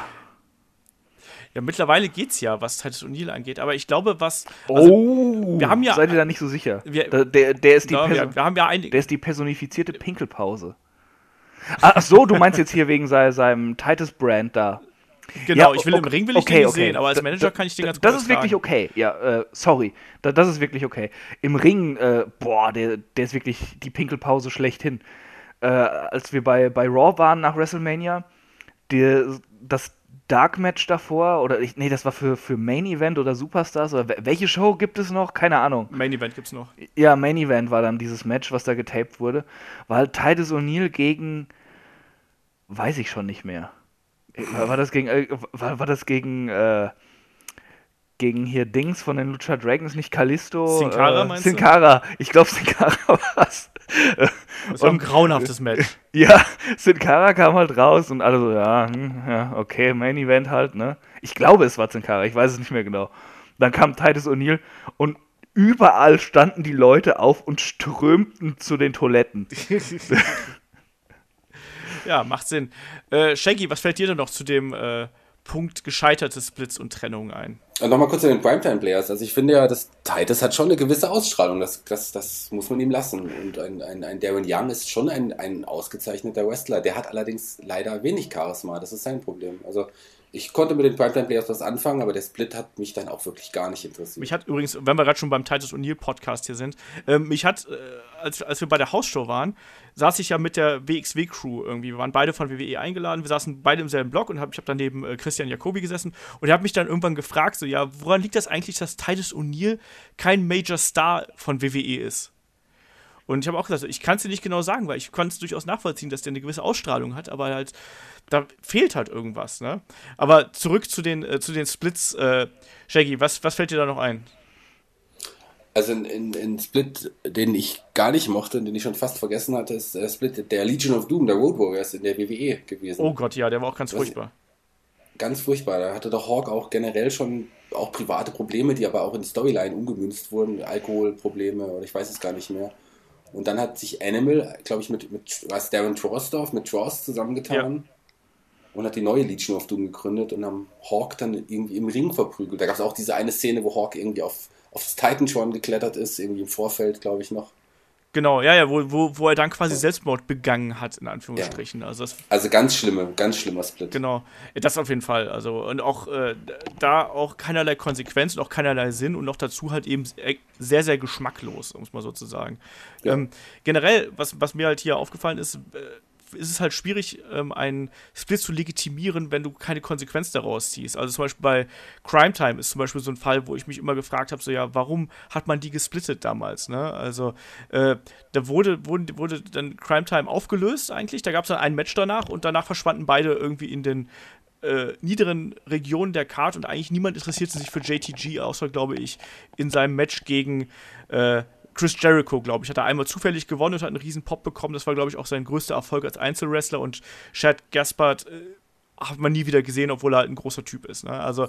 ja, mittlerweile geht's ja, was Titus O'Neill angeht, aber ich glaube, was. Also, oh, wir haben ja. Seid ihr da nicht so sicher? Wir, der, der, ist die wir, wir, haben ja einige, der ist die personifizierte Pinkelpause. Ach so, du meinst jetzt hier wegen seinem Titus-Brand da. Genau, ja, ich will okay, im Ring will ich okay, den nicht okay. sehen, aber als Manager kann ich den ganz gut Das ist wirklich okay, ja, äh, sorry. Da, das ist wirklich okay. Im Ring, äh, boah, der, der ist wirklich die Pinkelpause schlechthin. Äh, als wir bei, bei Raw waren nach WrestleMania, der, das Dark Match davor oder ich, nee, das war für, für Main Event oder Superstars oder welche Show gibt es noch? Keine Ahnung. Main Event gibt's noch. Ja, Main Event war dann dieses Match, was da getaped wurde. War halt Titus O'Neill gegen weiß ich schon nicht mehr. War, war das gegen äh, war, war das gegen äh, gegen hier Dings von den Lucha Dragons, nicht Kalisto. Sin Cara, äh, meinst Sin Cara. Ich glaube, Sin Cara war es. Das war ein grauenhaftes Match. Ja, Sin Cara kam halt raus und alle so, ja, hm, ja, okay, Main Event halt, ne? Ich glaube, es war Sin Cara, ich weiß es nicht mehr genau. Dann kam Titus O'Neill und überall standen die Leute auf und strömten zu den Toiletten. ja, macht Sinn. Äh, Shaggy, was fällt dir denn noch zu dem äh, Punkt gescheiterte Splits und Trennungen ein. Und nochmal kurz zu den Primetime-Players. Also ich finde ja, dass Titus hat schon eine gewisse Ausstrahlung. Das, das, das muss man ihm lassen. Und ein, ein, ein Darren Young ist schon ein, ein ausgezeichneter Wrestler. Der hat allerdings leider wenig Charisma. Das ist sein Problem. Also ich konnte mit den Primetime Players was anfangen, aber der Split hat mich dann auch wirklich gar nicht interessiert. Mich hat übrigens, wenn wir gerade schon beim Titus O'Neill Podcast hier sind, äh, mich hat, äh, als, als wir bei der Hausshow waren, saß ich ja mit der WXW Crew irgendwie. Wir waren beide von WWE eingeladen, wir saßen beide im selben Block und hab, ich habe dann neben äh, Christian Jacobi gesessen und er hat mich dann irgendwann gefragt, so ja, woran liegt das eigentlich, dass Titus O'Neill kein Major Star von WWE ist? Und ich habe auch gesagt, ich kann es dir nicht genau sagen, weil ich kann es durchaus nachvollziehen, dass der eine gewisse Ausstrahlung hat, aber halt, da fehlt halt irgendwas, ne? Aber zurück zu den, äh, zu den Splits, äh, Shaggy, was, was fällt dir da noch ein? Also ein Split, den ich gar nicht mochte und den ich schon fast vergessen hatte, ist der Split der Legion of Doom, der Road Warriors in der WWE gewesen. Oh Gott, ja, der war auch ganz furchtbar. Ganz furchtbar. Da hatte doch Hawk auch generell schon auch private Probleme, die aber auch in Storyline umgemünzt wurden. Alkoholprobleme oder ich weiß es gar nicht mehr. Und dann hat sich Animal, glaube ich, mit, mit was Darren Trosdorf, mit Trost zusammengetan ja. Und hat die neue Legion of Doom gegründet und haben Hawk dann irgendwie im Ring verprügelt. Da gab es auch diese eine Szene, wo Hawk irgendwie auf, aufs Titan schon geklettert ist, irgendwie im Vorfeld, glaube ich, noch. Genau, ja, ja, wo, wo, wo er dann quasi Selbstmord begangen hat, in Anführungsstrichen. Ja. Also, das, also ganz schlimme, ganz schlimmer Split. Genau, das auf jeden Fall. Also, und auch äh, da auch keinerlei Konsequenz und auch keinerlei Sinn und noch dazu halt eben sehr, sehr geschmacklos, um es mal so zu sagen. Ja. Ähm, generell, was, was mir halt hier aufgefallen ist, äh, ist es halt schwierig, ähm, einen Split zu legitimieren, wenn du keine Konsequenz daraus ziehst. Also zum Beispiel bei Crime Time ist zum Beispiel so ein Fall, wo ich mich immer gefragt habe, so ja, warum hat man die gesplittet damals? Ne? Also äh, da wurde, wurde, wurde dann Crime Time aufgelöst eigentlich, da gab es dann ein Match danach und danach verschwanden beide irgendwie in den äh, niederen Regionen der Card und eigentlich niemand interessierte sich für JTG, außer, glaube ich, in seinem Match gegen äh, Chris Jericho, glaube ich, hat er einmal zufällig gewonnen und hat einen riesen Pop bekommen. Das war, glaube ich, auch sein größter Erfolg als Einzelwrestler und Chad Gaspard äh, hat man nie wieder gesehen, obwohl er halt ein großer Typ ist. Ne? Also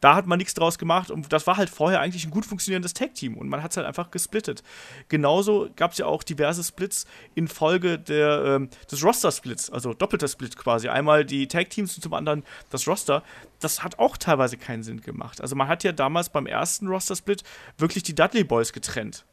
da hat man nichts draus gemacht und das war halt vorher eigentlich ein gut funktionierendes Tag-Team und man hat es halt einfach gesplittet. Genauso gab es ja auch diverse Splits in Folge der, ähm, des Roster-Splits, also doppelter Split quasi. Einmal die Tag-Teams und zum anderen das Roster. Das hat auch teilweise keinen Sinn gemacht. Also man hat ja damals beim ersten Roster-Split wirklich die Dudley Boys getrennt.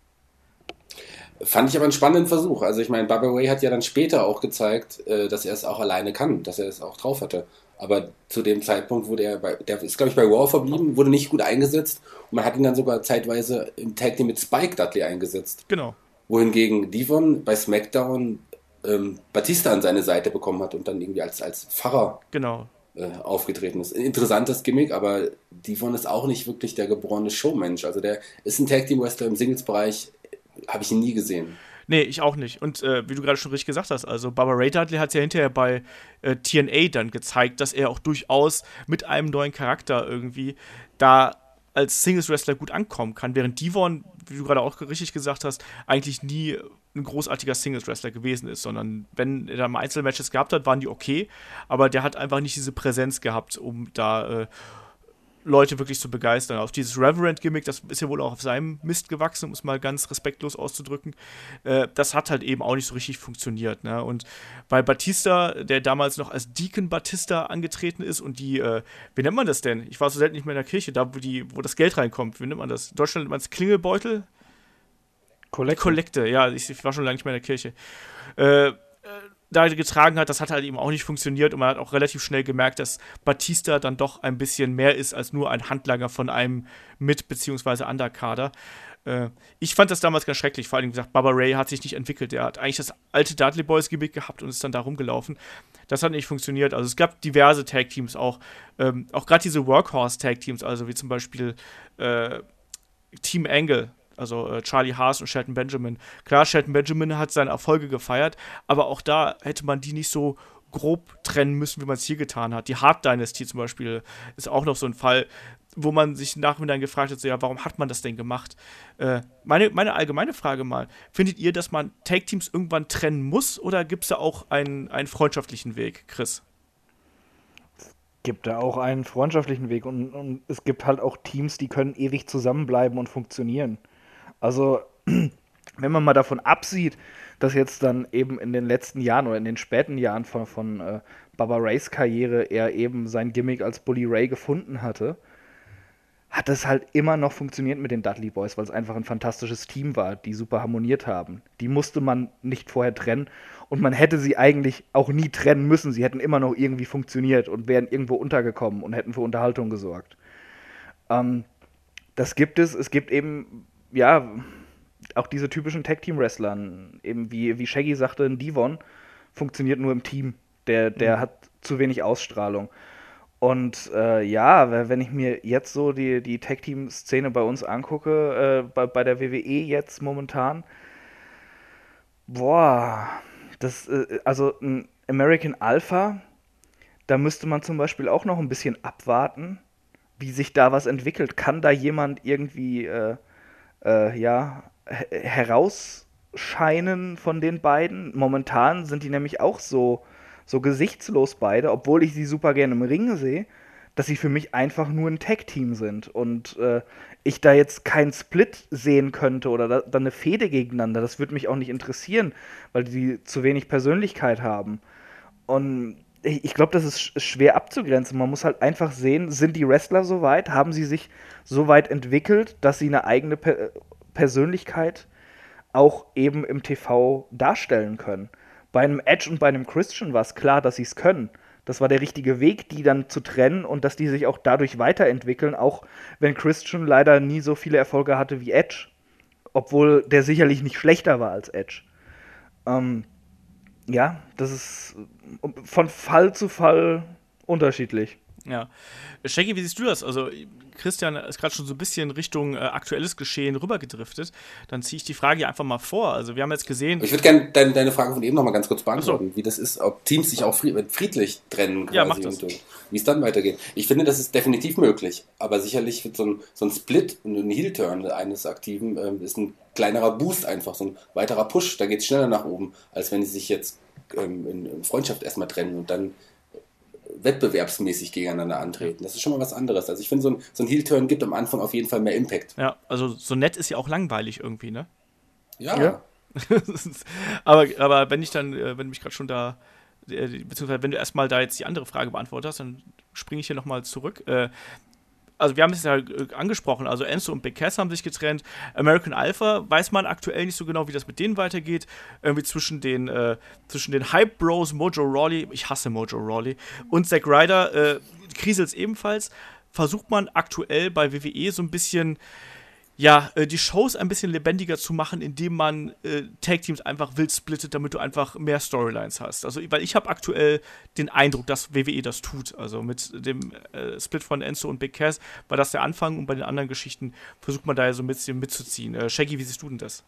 Fand ich aber einen spannenden Versuch. Also ich meine, Bubba Ray hat ja dann später auch gezeigt, äh, dass er es auch alleine kann, dass er es auch drauf hatte. Aber zu dem Zeitpunkt wurde er bei, der ist glaube ich bei Raw verblieben, wurde nicht gut eingesetzt und man hat ihn dann sogar zeitweise im Tag Team mit Spike Dudley eingesetzt. Genau. Wohingegen Devon bei SmackDown ähm, Batista an seine Seite bekommen hat und dann irgendwie als, als Pfarrer genau. äh, aufgetreten ist. Interessantes Gimmick, aber Devon ist auch nicht wirklich der geborene Showmensch. Also der ist ein Tag Team Wrestler im Singles-Bereich, habe ich ihn nie gesehen. Nee, ich auch nicht. Und äh, wie du gerade schon richtig gesagt hast, also Barbara Ray Dudley hat es ja hinterher bei äh, TNA dann gezeigt, dass er auch durchaus mit einem neuen Charakter irgendwie da als Singles-Wrestler gut ankommen kann, während Devon, wie du gerade auch richtig gesagt hast, eigentlich nie ein großartiger Singles-Wrestler gewesen ist, sondern wenn er da mal Einzelmatches gehabt hat, waren die okay, aber der hat einfach nicht diese Präsenz gehabt, um da äh, Leute wirklich zu begeistern. Auf dieses Reverend-Gimmick, das ist ja wohl auch auf seinem Mist gewachsen, um es mal ganz respektlos auszudrücken. Äh, das hat halt eben auch nicht so richtig funktioniert. Ne? Und bei Batista, der damals noch als Deacon Batista angetreten ist und die, äh, wie nennt man das denn? Ich war so selten nicht mehr in der Kirche, da wo, die, wo das Geld reinkommt. Wie nennt man das? In Deutschland nennt man es Klingelbeutel? Kollekte. Kollekte, ja, ich, ich, war schon lange nicht mehr in der Kirche. Äh, da getragen hat, das hat halt eben auch nicht funktioniert und man hat auch relativ schnell gemerkt, dass Batista dann doch ein bisschen mehr ist als nur ein Handlanger von einem Mit- bzw. Underkader. Äh, ich fand das damals ganz schrecklich, vor allem gesagt, Baba Ray hat sich nicht entwickelt. Er hat eigentlich das alte Dudley Boys Gimmick gehabt und ist dann da rumgelaufen. Das hat nicht funktioniert. Also es gab diverse Tag Teams auch, ähm, auch gerade diese Workhorse Tag Teams, also wie zum Beispiel äh, Team Angle also äh, Charlie Haas und Shelton Benjamin. Klar, Shelton Benjamin hat seine Erfolge gefeiert, aber auch da hätte man die nicht so grob trennen müssen, wie man es hier getan hat. Die Hard Dynasty zum Beispiel ist auch noch so ein Fall, wo man sich nachhinein gefragt hat, so, ja, warum hat man das denn gemacht? Äh, meine, meine allgemeine Frage mal, findet ihr, dass man Tag-Teams irgendwann trennen muss oder gibt es da auch einen, einen freundschaftlichen Weg, Chris? gibt da auch einen freundschaftlichen Weg und, und, es gibt halt auch Teams, die können ewig zusammenbleiben und funktionieren. Also, wenn man mal davon absieht, dass jetzt dann eben in den letzten Jahren oder in den späten Jahren von, von äh, Baba Rays Karriere er eben sein Gimmick als Bully Ray gefunden hatte, hat es halt immer noch funktioniert mit den Dudley Boys, weil es einfach ein fantastisches Team war, die super harmoniert haben. Die musste man nicht vorher trennen und man hätte sie eigentlich auch nie trennen müssen. Sie hätten immer noch irgendwie funktioniert und wären irgendwo untergekommen und hätten für Unterhaltung gesorgt. Ähm, das gibt es. Es gibt eben ja, auch diese typischen Tag-Team-Wrestlern, eben wie, wie Shaggy sagte, ein Devon funktioniert nur im Team. Der, der mhm. hat zu wenig Ausstrahlung. Und äh, ja, wenn ich mir jetzt so die, die Tag-Team-Szene bei uns angucke, äh, bei, bei der WWE jetzt momentan, boah, das, äh, also ein American Alpha, da müsste man zum Beispiel auch noch ein bisschen abwarten, wie sich da was entwickelt. Kann da jemand irgendwie äh, ja, herausscheinen von den beiden. Momentan sind die nämlich auch so, so gesichtslos beide, obwohl ich sie super gerne im Ring sehe, dass sie für mich einfach nur ein Tag-Team sind und äh, ich da jetzt keinen Split sehen könnte oder da, dann eine Fehde gegeneinander. Das würde mich auch nicht interessieren, weil die zu wenig Persönlichkeit haben. Und ich glaube, das ist schwer abzugrenzen. Man muss halt einfach sehen, sind die Wrestler so weit? Haben sie sich so weit entwickelt, dass sie eine eigene per Persönlichkeit auch eben im TV darstellen können? Bei einem Edge und bei einem Christian war es klar, dass sie es können. Das war der richtige Weg, die dann zu trennen und dass die sich auch dadurch weiterentwickeln, auch wenn Christian leider nie so viele Erfolge hatte wie Edge. Obwohl der sicherlich nicht schlechter war als Edge. Ähm, ja, das ist von Fall zu Fall unterschiedlich. Ja. Shaggy, wie siehst du das? Also, Christian ist gerade schon so ein bisschen Richtung äh, aktuelles Geschehen rübergedriftet. Dann ziehe ich die Frage hier einfach mal vor. Also, wir haben jetzt gesehen. Ich würde gerne deine, deine Frage von eben noch mal ganz kurz beantworten, so. wie das ist, ob Teams sich auch friedlich trennen quasi ja, mach das. und wie es dann weitergeht. Ich finde, das ist definitiv möglich. Aber sicherlich wird so ein, so ein Split und ein Heel-Turn eines Aktiven ähm, ist ein kleinerer Boost einfach, so ein weiterer Push. Da geht es schneller nach oben, als wenn sie sich jetzt ähm, in, in Freundschaft erstmal trennen und dann wettbewerbsmäßig gegeneinander antreten. Das ist schon mal was anderes. Also ich finde, so ein, so ein Heel-Turn gibt am Anfang auf jeden Fall mehr Impact. Ja, also so nett ist ja auch langweilig irgendwie, ne? Ja. ja. aber, aber wenn ich dann, äh, wenn du mich gerade schon da, äh, beziehungsweise wenn du erstmal da jetzt die andere Frage beantwortet hast, dann springe ich hier nochmal zurück. Äh, also wir haben es ja äh, angesprochen, also Enzo und Big Cass haben sich getrennt. American Alpha weiß man aktuell nicht so genau, wie das mit denen weitergeht. Irgendwie zwischen den, äh, zwischen den Hype Bros, Mojo Rawley, ich hasse Mojo Rawley, und Zack Ryder äh, kriselt ebenfalls. Versucht man aktuell bei WWE so ein bisschen ja, äh, die Shows ein bisschen lebendiger zu machen, indem man äh, Tag-Teams einfach wild splittet, damit du einfach mehr Storylines hast. Also, weil ich habe aktuell den Eindruck, dass WWE das tut. Also mit dem äh, Split von Enzo und Big Cass war das der Anfang und bei den anderen Geschichten versucht man da ja so ein bisschen mitzuziehen. Äh, Shaggy, wie siehst du denn das?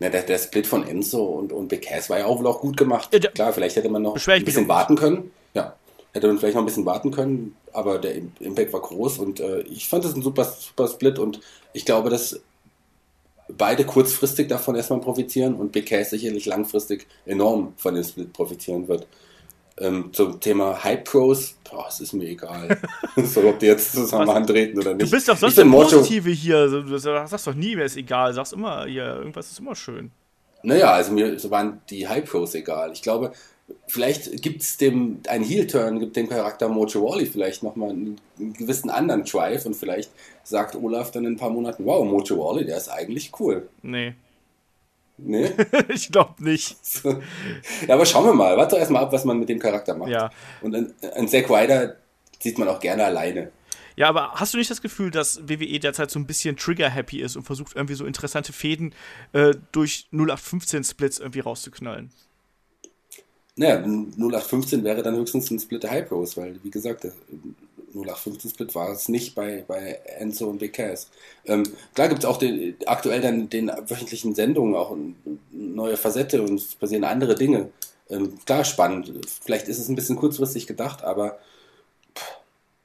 Na, der, der Split von Enzo und, und Big Cass war ja auch wohl auch gut gemacht. Ja, Klar, vielleicht hätte man noch ein bisschen warten können. Ja, hätte man vielleicht noch ein bisschen warten können, aber der Impact war groß und äh, ich fand das ein super, super Split und ich glaube, dass beide kurzfristig davon erstmal profitieren und BK sicherlich langfristig enorm von dem Split profitieren wird. Ähm, zum Thema Hype Pros, boah, es ist mir egal. so, ob die jetzt zusammen antreten oder nicht. Du bist doch sonst der Positive hier. Du sagst doch nie, mir ist egal. Sagst immer, hier, irgendwas ist immer schön. Naja, also mir waren die Hype Pros egal. Ich glaube, vielleicht gibt es dem ein Heel-Turn, gibt dem Charakter Mojo Wally vielleicht nochmal einen, einen gewissen anderen Drive und vielleicht sagt Olaf dann in ein paar Monaten, wow, Mojo Wally, der ist eigentlich cool. Nee. Nee? ich glaube nicht. ja, aber schauen wir mal. Warte doch erstmal ab, was man mit dem Charakter macht. Ja. Und ein Zack Ryder sieht man auch gerne alleine. Ja, aber hast du nicht das Gefühl, dass WWE derzeit so ein bisschen trigger-happy ist und versucht irgendwie so interessante Fäden äh, durch 0815-Splits irgendwie rauszuknallen? Naja, 0815 wäre dann höchstens ein Split der High weil, wie gesagt, der 0815 Split war es nicht bei, bei Enzo und Big Cass. Ähm, klar gibt es auch den, aktuell dann den wöchentlichen Sendungen auch neue Facette und es passieren andere Dinge. Ähm, klar, spannend. Vielleicht ist es ein bisschen kurzfristig gedacht, aber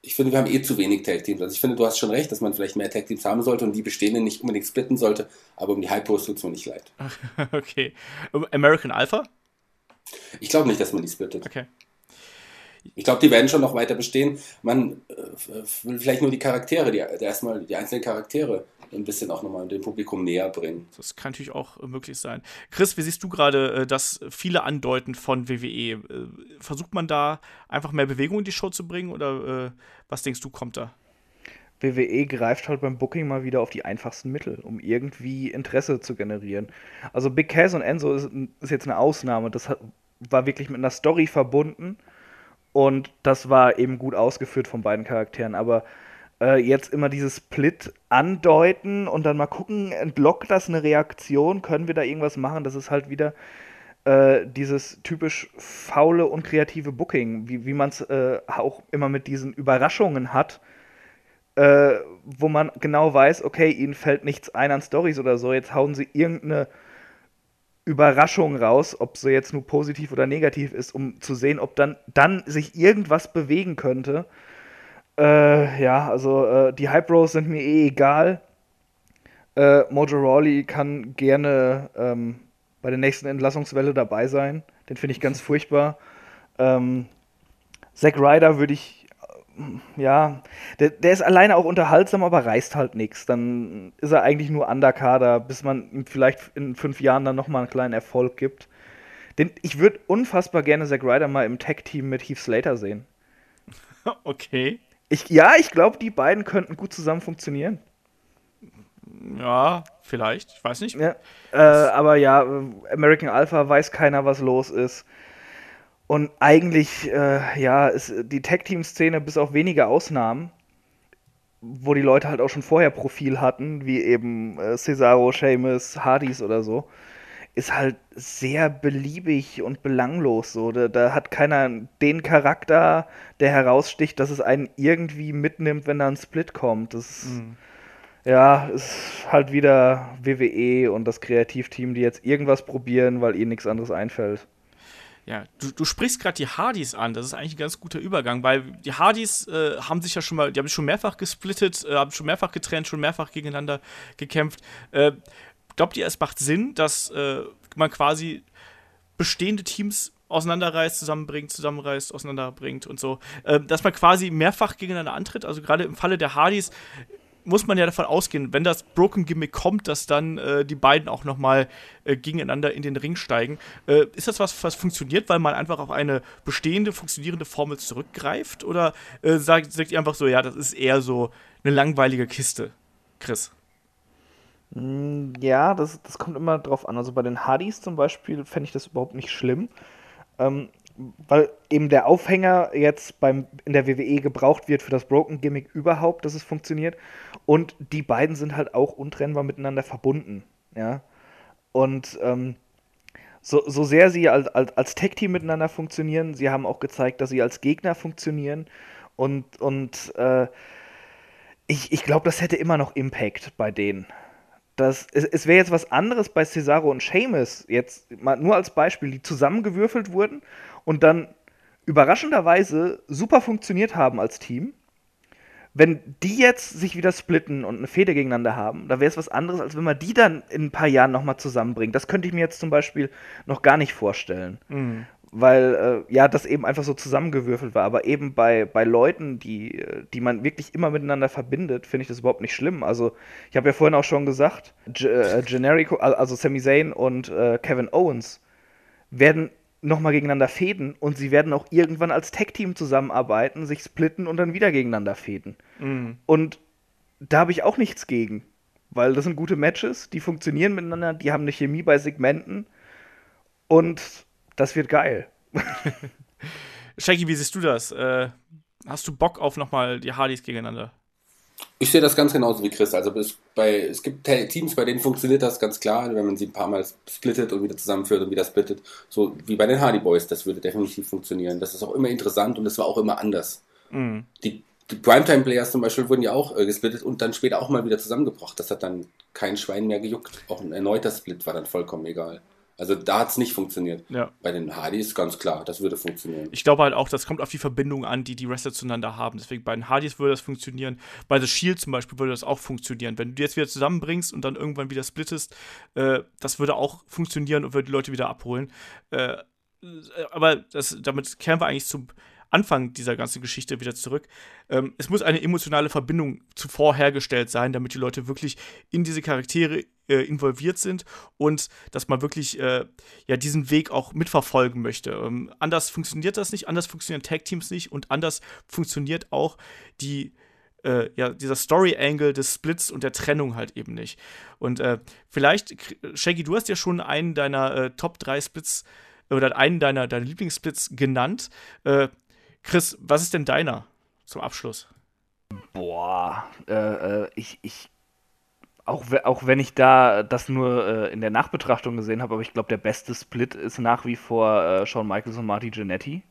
ich finde, wir haben eh zu wenig Tag Teams. Also ich finde, du hast schon recht, dass man vielleicht mehr Tag Teams haben sollte und die bestehenden nicht unbedingt splitten sollte, aber um die High Pros tut es mir nicht leid. okay. American Alpha? Ich glaube nicht, dass man die splittet. Okay. Ich glaube, die werden schon noch weiter bestehen. Man äh, will vielleicht nur die Charaktere, die, erstmal die einzelnen Charaktere ein bisschen auch nochmal dem Publikum näher bringen. Das kann natürlich auch äh, möglich sein. Chris, wie siehst du gerade äh, das viele Andeuten von WWE? Äh, versucht man da einfach mehr Bewegung in die Show zu bringen oder was denkst du, kommt da? WWE greift halt beim Booking mal wieder auf die einfachsten Mittel, um irgendwie Interesse zu generieren. Also Big Cass und Enzo ist, ist jetzt eine Ausnahme. Das hat, war wirklich mit einer Story verbunden und das war eben gut ausgeführt von beiden Charakteren. Aber äh, jetzt immer dieses Split andeuten und dann mal gucken, entlockt das eine Reaktion? Können wir da irgendwas machen? Das ist halt wieder äh, dieses typisch faule und kreative Booking, wie, wie man es äh, auch immer mit diesen Überraschungen hat äh, wo man genau weiß, okay, ihnen fällt nichts ein an Stories oder so, jetzt hauen sie irgendeine Überraschung raus, ob sie jetzt nur positiv oder negativ ist, um zu sehen, ob dann, dann sich irgendwas bewegen könnte. Äh, ja, also äh, die Hype Bros sind mir eh egal. Äh, Mojo Rawley kann gerne ähm, bei der nächsten Entlassungswelle dabei sein. Den finde ich ganz furchtbar. Ähm, Zack Ryder würde ich ja, der, der ist alleine auch unterhaltsam, aber reißt halt nichts. Dann ist er eigentlich nur Underkader, bis man ihm vielleicht in fünf Jahren dann nochmal einen kleinen Erfolg gibt. Den, ich würde unfassbar gerne Zack Ryder mal im Tag-Team mit Heath Slater sehen. Okay. Ich, ja, ich glaube, die beiden könnten gut zusammen funktionieren. Ja, vielleicht, ich weiß nicht. Ja, äh, aber ja, American Alpha weiß keiner, was los ist. Und eigentlich, äh, ja, ist die Tag-Team-Szene bis auf wenige Ausnahmen, wo die Leute halt auch schon vorher Profil hatten, wie eben äh, Cesaro, Sheamus, Hardys oder so, ist halt sehr beliebig und belanglos. So. Da, da, hat keiner den Charakter, der heraussticht, dass es einen irgendwie mitnimmt, wenn da ein Split kommt. Das mhm. ja, ist halt wieder WWE und das Kreativteam, die jetzt irgendwas probieren, weil ihnen nichts anderes einfällt. Ja, du, du sprichst gerade die Hardys an. Das ist eigentlich ein ganz guter Übergang, weil die Hardys äh, haben sich ja schon mal, die haben sich schon mehrfach gesplittet, äh, haben schon mehrfach getrennt, schon mehrfach gegeneinander gekämpft. Äh, glaubt ihr, es macht Sinn, dass äh, man quasi bestehende Teams auseinanderreißt, zusammenbringt, zusammenreißt, auseinanderbringt und so, äh, dass man quasi mehrfach gegeneinander antritt? Also gerade im Falle der Hardys muss man ja davon ausgehen, wenn das Broken Gimmick kommt, dass dann äh, die beiden auch nochmal äh, gegeneinander in den Ring steigen. Äh, ist das was, was funktioniert, weil man einfach auf eine bestehende, funktionierende Formel zurückgreift? Oder äh, sagt, sagt ihr einfach so, ja, das ist eher so eine langweilige Kiste? Chris. Mm, ja, das, das kommt immer drauf an. Also bei den Hardys zum Beispiel fände ich das überhaupt nicht schlimm. Ähm, weil eben der Aufhänger jetzt beim, in der WWE gebraucht wird für das Broken Gimmick überhaupt, dass es funktioniert. Und die beiden sind halt auch untrennbar miteinander verbunden. Ja. Und ähm, so, so sehr sie als, als, als Tag-Team miteinander funktionieren, sie haben auch gezeigt, dass sie als Gegner funktionieren. Und, und äh, ich, ich glaube, das hätte immer noch Impact bei denen. Das, es, es wäre jetzt was anderes bei Cesaro und Seamus, jetzt mal nur als Beispiel, die zusammengewürfelt wurden und dann überraschenderweise super funktioniert haben als Team. Wenn die jetzt sich wieder splitten und eine Fehde gegeneinander haben, da wäre es was anderes, als wenn man die dann in ein paar Jahren nochmal zusammenbringt. Das könnte ich mir jetzt zum Beispiel noch gar nicht vorstellen. Mhm. Weil, äh, ja, das eben einfach so zusammengewürfelt war. Aber eben bei, bei Leuten, die, die man wirklich immer miteinander verbindet, finde ich das überhaupt nicht schlimm. Also, ich habe ja vorhin auch schon gesagt, G äh, Generico, also Sami Zayn und äh, Kevin Owens werden nochmal gegeneinander fäden und sie werden auch irgendwann als Tech-Team zusammenarbeiten, sich splitten und dann wieder gegeneinander fäden. Mhm. Und da habe ich auch nichts gegen, weil das sind gute Matches, die funktionieren miteinander, die haben eine Chemie bei Segmenten und das wird geil. Shaggy, wie siehst du das? Äh, hast du Bock auf nochmal die Hardys gegeneinander? Ich sehe das ganz genauso wie Chris. Also es, bei, es gibt Teams, bei denen funktioniert das ganz klar, wenn man sie ein paar Mal splittet und wieder zusammenführt und wieder splittet. So wie bei den Hardy Boys, das würde definitiv funktionieren. Das ist auch immer interessant und das war auch immer anders. Mhm. Die, die Primetime-Players zum Beispiel wurden ja auch äh, gesplittet und dann später auch mal wieder zusammengebracht. Das hat dann kein Schwein mehr gejuckt. Auch ein erneuter Split war dann vollkommen egal. Also da hat es nicht funktioniert. Ja. Bei den Hardys ganz klar, das würde funktionieren. Ich glaube halt auch, das kommt auf die Verbindung an, die die Wrestler zueinander haben. Deswegen bei den Hardys würde das funktionieren. Bei The Shield zum Beispiel würde das auch funktionieren. Wenn du die jetzt wieder zusammenbringst und dann irgendwann wieder splittest, äh, das würde auch funktionieren und würde die Leute wieder abholen. Äh, aber das, damit kehren wir eigentlich zum Anfang dieser ganzen Geschichte wieder zurück. Ähm, es muss eine emotionale Verbindung zuvor hergestellt sein, damit die Leute wirklich in diese Charaktere äh, involviert sind und dass man wirklich äh, ja diesen Weg auch mitverfolgen möchte. Ähm, anders funktioniert das nicht, anders funktionieren Tag-Teams nicht und anders funktioniert auch die äh, ja, dieser Story-Angle des Splits und der Trennung halt eben nicht. Und äh, vielleicht, Shaggy, du hast ja schon einen deiner äh, Top 3 Splits oder einen deiner, deiner Lieblingssplits genannt. Chris, was ist denn deiner zum Abschluss? Boah, äh, äh, ich, ich auch, auch wenn ich da das nur äh, in der Nachbetrachtung gesehen habe, aber ich glaube, der beste Split ist nach wie vor äh, Shawn Michaels und Marty Jannetty.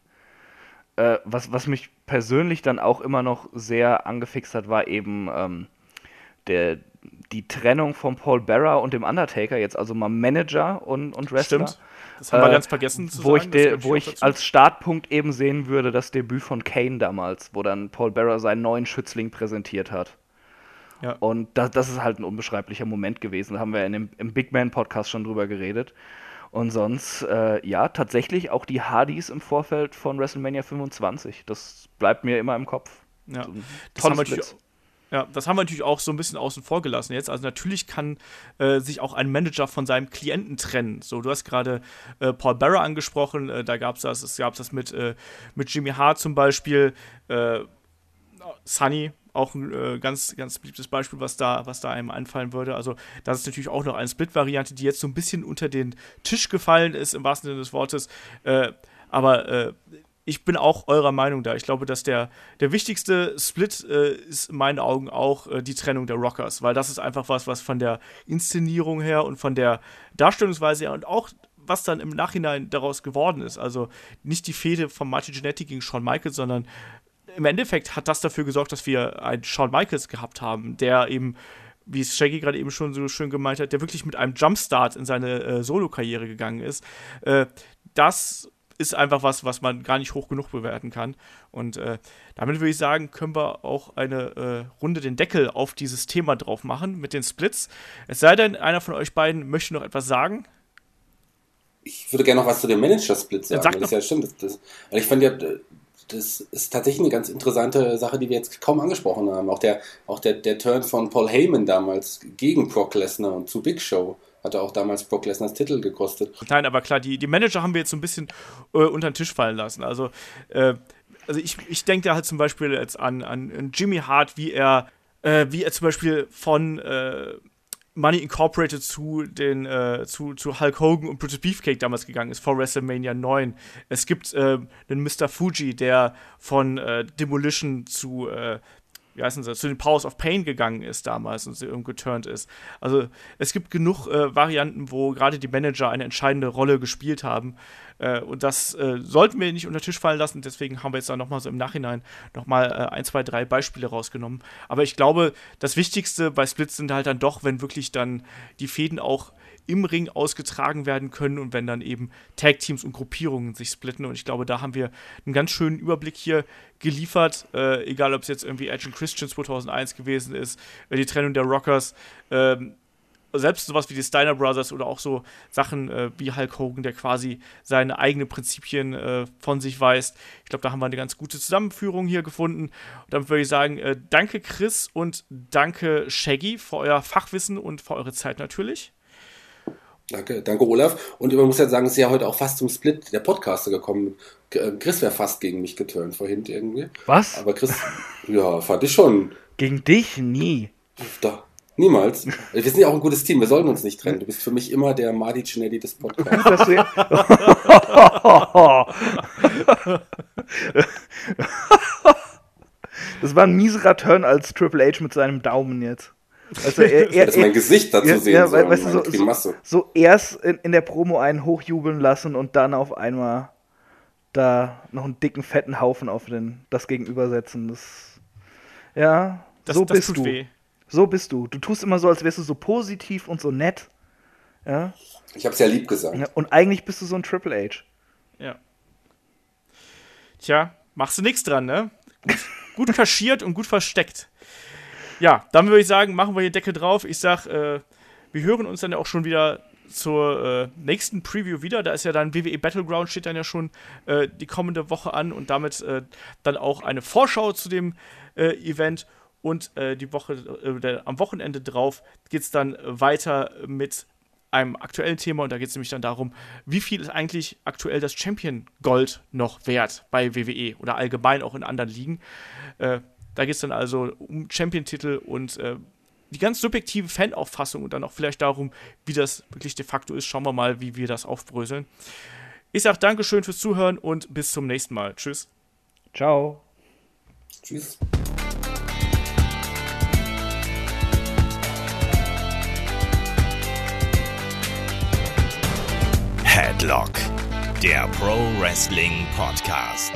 Äh, was, was mich persönlich dann auch immer noch sehr angefixt hat, war eben ähm, der, die Trennung von Paul Bearer und dem Undertaker, jetzt also mal Manager und, und Wrestler. Stimmt. Das haben wir äh, ganz vergessen zu wo sagen. Ich wo ich als Startpunkt eben sehen würde, das Debüt von Kane damals, wo dann Paul Bearer seinen neuen Schützling präsentiert hat. Ja. Und das, das ist halt ein unbeschreiblicher Moment gewesen. Da haben wir in dem, im Big Man Podcast schon drüber geredet. Und sonst, äh, ja, tatsächlich auch die Hardys im Vorfeld von WrestleMania 25. Das bleibt mir immer im Kopf. Ja, das haben wir ja, das haben wir natürlich auch so ein bisschen außen vor gelassen jetzt. Also natürlich kann äh, sich auch ein Manager von seinem Klienten trennen. So, du hast gerade äh, Paul Barra angesprochen, äh, da gab es das, es gab das mit, äh, mit Jimmy Hart zum Beispiel, äh, Sunny, auch ein äh, ganz, ganz beliebtes Beispiel, was da, was da einem einfallen würde. Also, das ist natürlich auch noch eine Split-Variante, die jetzt so ein bisschen unter den Tisch gefallen ist, im wahrsten Sinne des Wortes. aber ich bin auch eurer Meinung da. Ich glaube, dass der, der wichtigste Split äh, ist in meinen Augen auch äh, die Trennung der Rockers, weil das ist einfach was, was von der Inszenierung her und von der Darstellungsweise her und auch was dann im Nachhinein daraus geworden ist. Also nicht die Fehde von Martin Genetti gegen Shawn Michaels, sondern im Endeffekt hat das dafür gesorgt, dass wir einen Shawn Michaels gehabt haben, der eben, wie es Shaggy gerade eben schon so schön gemeint hat, der wirklich mit einem Jumpstart in seine äh, Solo-Karriere gegangen ist. Äh, das ist einfach was, was man gar nicht hoch genug bewerten kann. Und äh, damit würde ich sagen, können wir auch eine äh, Runde den Deckel auf dieses Thema drauf machen mit den Splits. Es sei denn, einer von euch beiden möchte noch etwas sagen. Ich würde gerne noch was zu dem Manager-Split sagen. Sag das ist ja stimmt. Das, das, weil ich fand ja, das ist tatsächlich eine ganz interessante Sache, die wir jetzt kaum angesprochen haben. Auch der, auch der, der Turn von Paul Heyman damals gegen Brock Lesnar und zu Big Show hatte auch damals Brock Lesnars Titel gekostet. Nein, aber klar, die, die Manager haben wir jetzt so ein bisschen äh, unter den Tisch fallen lassen. Also, äh, also ich, ich denke da halt zum Beispiel jetzt an, an Jimmy Hart, wie er, äh, wie er zum Beispiel von äh, Money Incorporated zu den äh, zu, zu Hulk Hogan und British Beefcake damals gegangen ist vor WrestleMania 9. Es gibt äh, einen Mr. Fuji, der von äh, Demolition zu äh, wie heißen sie, zu den Powers of Pain gegangen ist damals und sie geturnt ist. Also es gibt genug äh, Varianten, wo gerade die Manager eine entscheidende Rolle gespielt haben. Äh, und das äh, sollten wir nicht unter Tisch fallen lassen. Deswegen haben wir jetzt da nochmal so im Nachhinein nochmal äh, ein, zwei, drei Beispiele rausgenommen. Aber ich glaube, das Wichtigste bei Splits sind halt dann doch, wenn wirklich dann die Fäden auch im Ring ausgetragen werden können und wenn dann eben Tag-Teams und Gruppierungen sich splitten. Und ich glaube, da haben wir einen ganz schönen Überblick hier geliefert, äh, egal ob es jetzt irgendwie Edge Christian 2001 gewesen ist, äh, die Trennung der Rockers, ähm, selbst sowas wie die Steiner Brothers oder auch so Sachen äh, wie Hulk Hogan, der quasi seine eigenen Prinzipien äh, von sich weist. Ich glaube, da haben wir eine ganz gute Zusammenführung hier gefunden. Und dann würde ich sagen, äh, danke Chris und danke Shaggy für euer Fachwissen und für eure Zeit natürlich. Danke, danke Olaf. Und man muss ja sagen, es ist ja heute auch fast zum Split der Podcaster gekommen. Äh, Chris wäre fast gegen mich geturnt vorhin irgendwie. Was? Aber Chris, ja, fand ich schon. Gegen dich? Nie. Doch, niemals. Wir sind ja auch ein gutes Team, wir sollten uns nicht trennen. Du bist für mich immer der Marty Cinelli des Podcasts. Das war ein mieserer Turn als Triple H mit seinem Daumen jetzt. Also er, er, Dass mein Gesicht dazu ja, sehen ja, soll, weißt du, so, so, so, erst in, in, der Promo einen hochjubeln lassen und dann auf einmal da noch einen dicken, fetten Haufen auf den, das gegenübersetzen. Das, ja, das, so das bist du. Weh. So bist du. Du tust immer so, als wärst du so positiv und so nett. Ja. Ich hab's ja lieb gesagt. Ja, und eigentlich bist du so ein Triple H. Ja. Tja, machst du nichts dran, ne? Gut, gut kaschiert und gut versteckt. Ja, dann würde ich sagen, machen wir hier Decke drauf. Ich sag, äh, wir hören uns dann ja auch schon wieder zur äh, nächsten Preview wieder. Da ist ja dann WWE Battleground, steht dann ja schon äh, die kommende Woche an und damit äh, dann auch eine Vorschau zu dem äh, Event. Und äh, die Woche, am Wochenende drauf geht es dann weiter mit einem aktuellen Thema und da geht es nämlich dann darum, wie viel ist eigentlich aktuell das Champion Gold noch wert bei WWE oder allgemein auch in anderen Ligen. Äh, da geht es dann also um Champion-Titel und äh, die ganz subjektive Fanauffassung und dann auch vielleicht darum, wie das wirklich de facto ist. Schauen wir mal, wie wir das aufbröseln. Ich sage Dankeschön fürs Zuhören und bis zum nächsten Mal. Tschüss. Ciao. Tschüss. Headlock, der Pro Wrestling Podcast.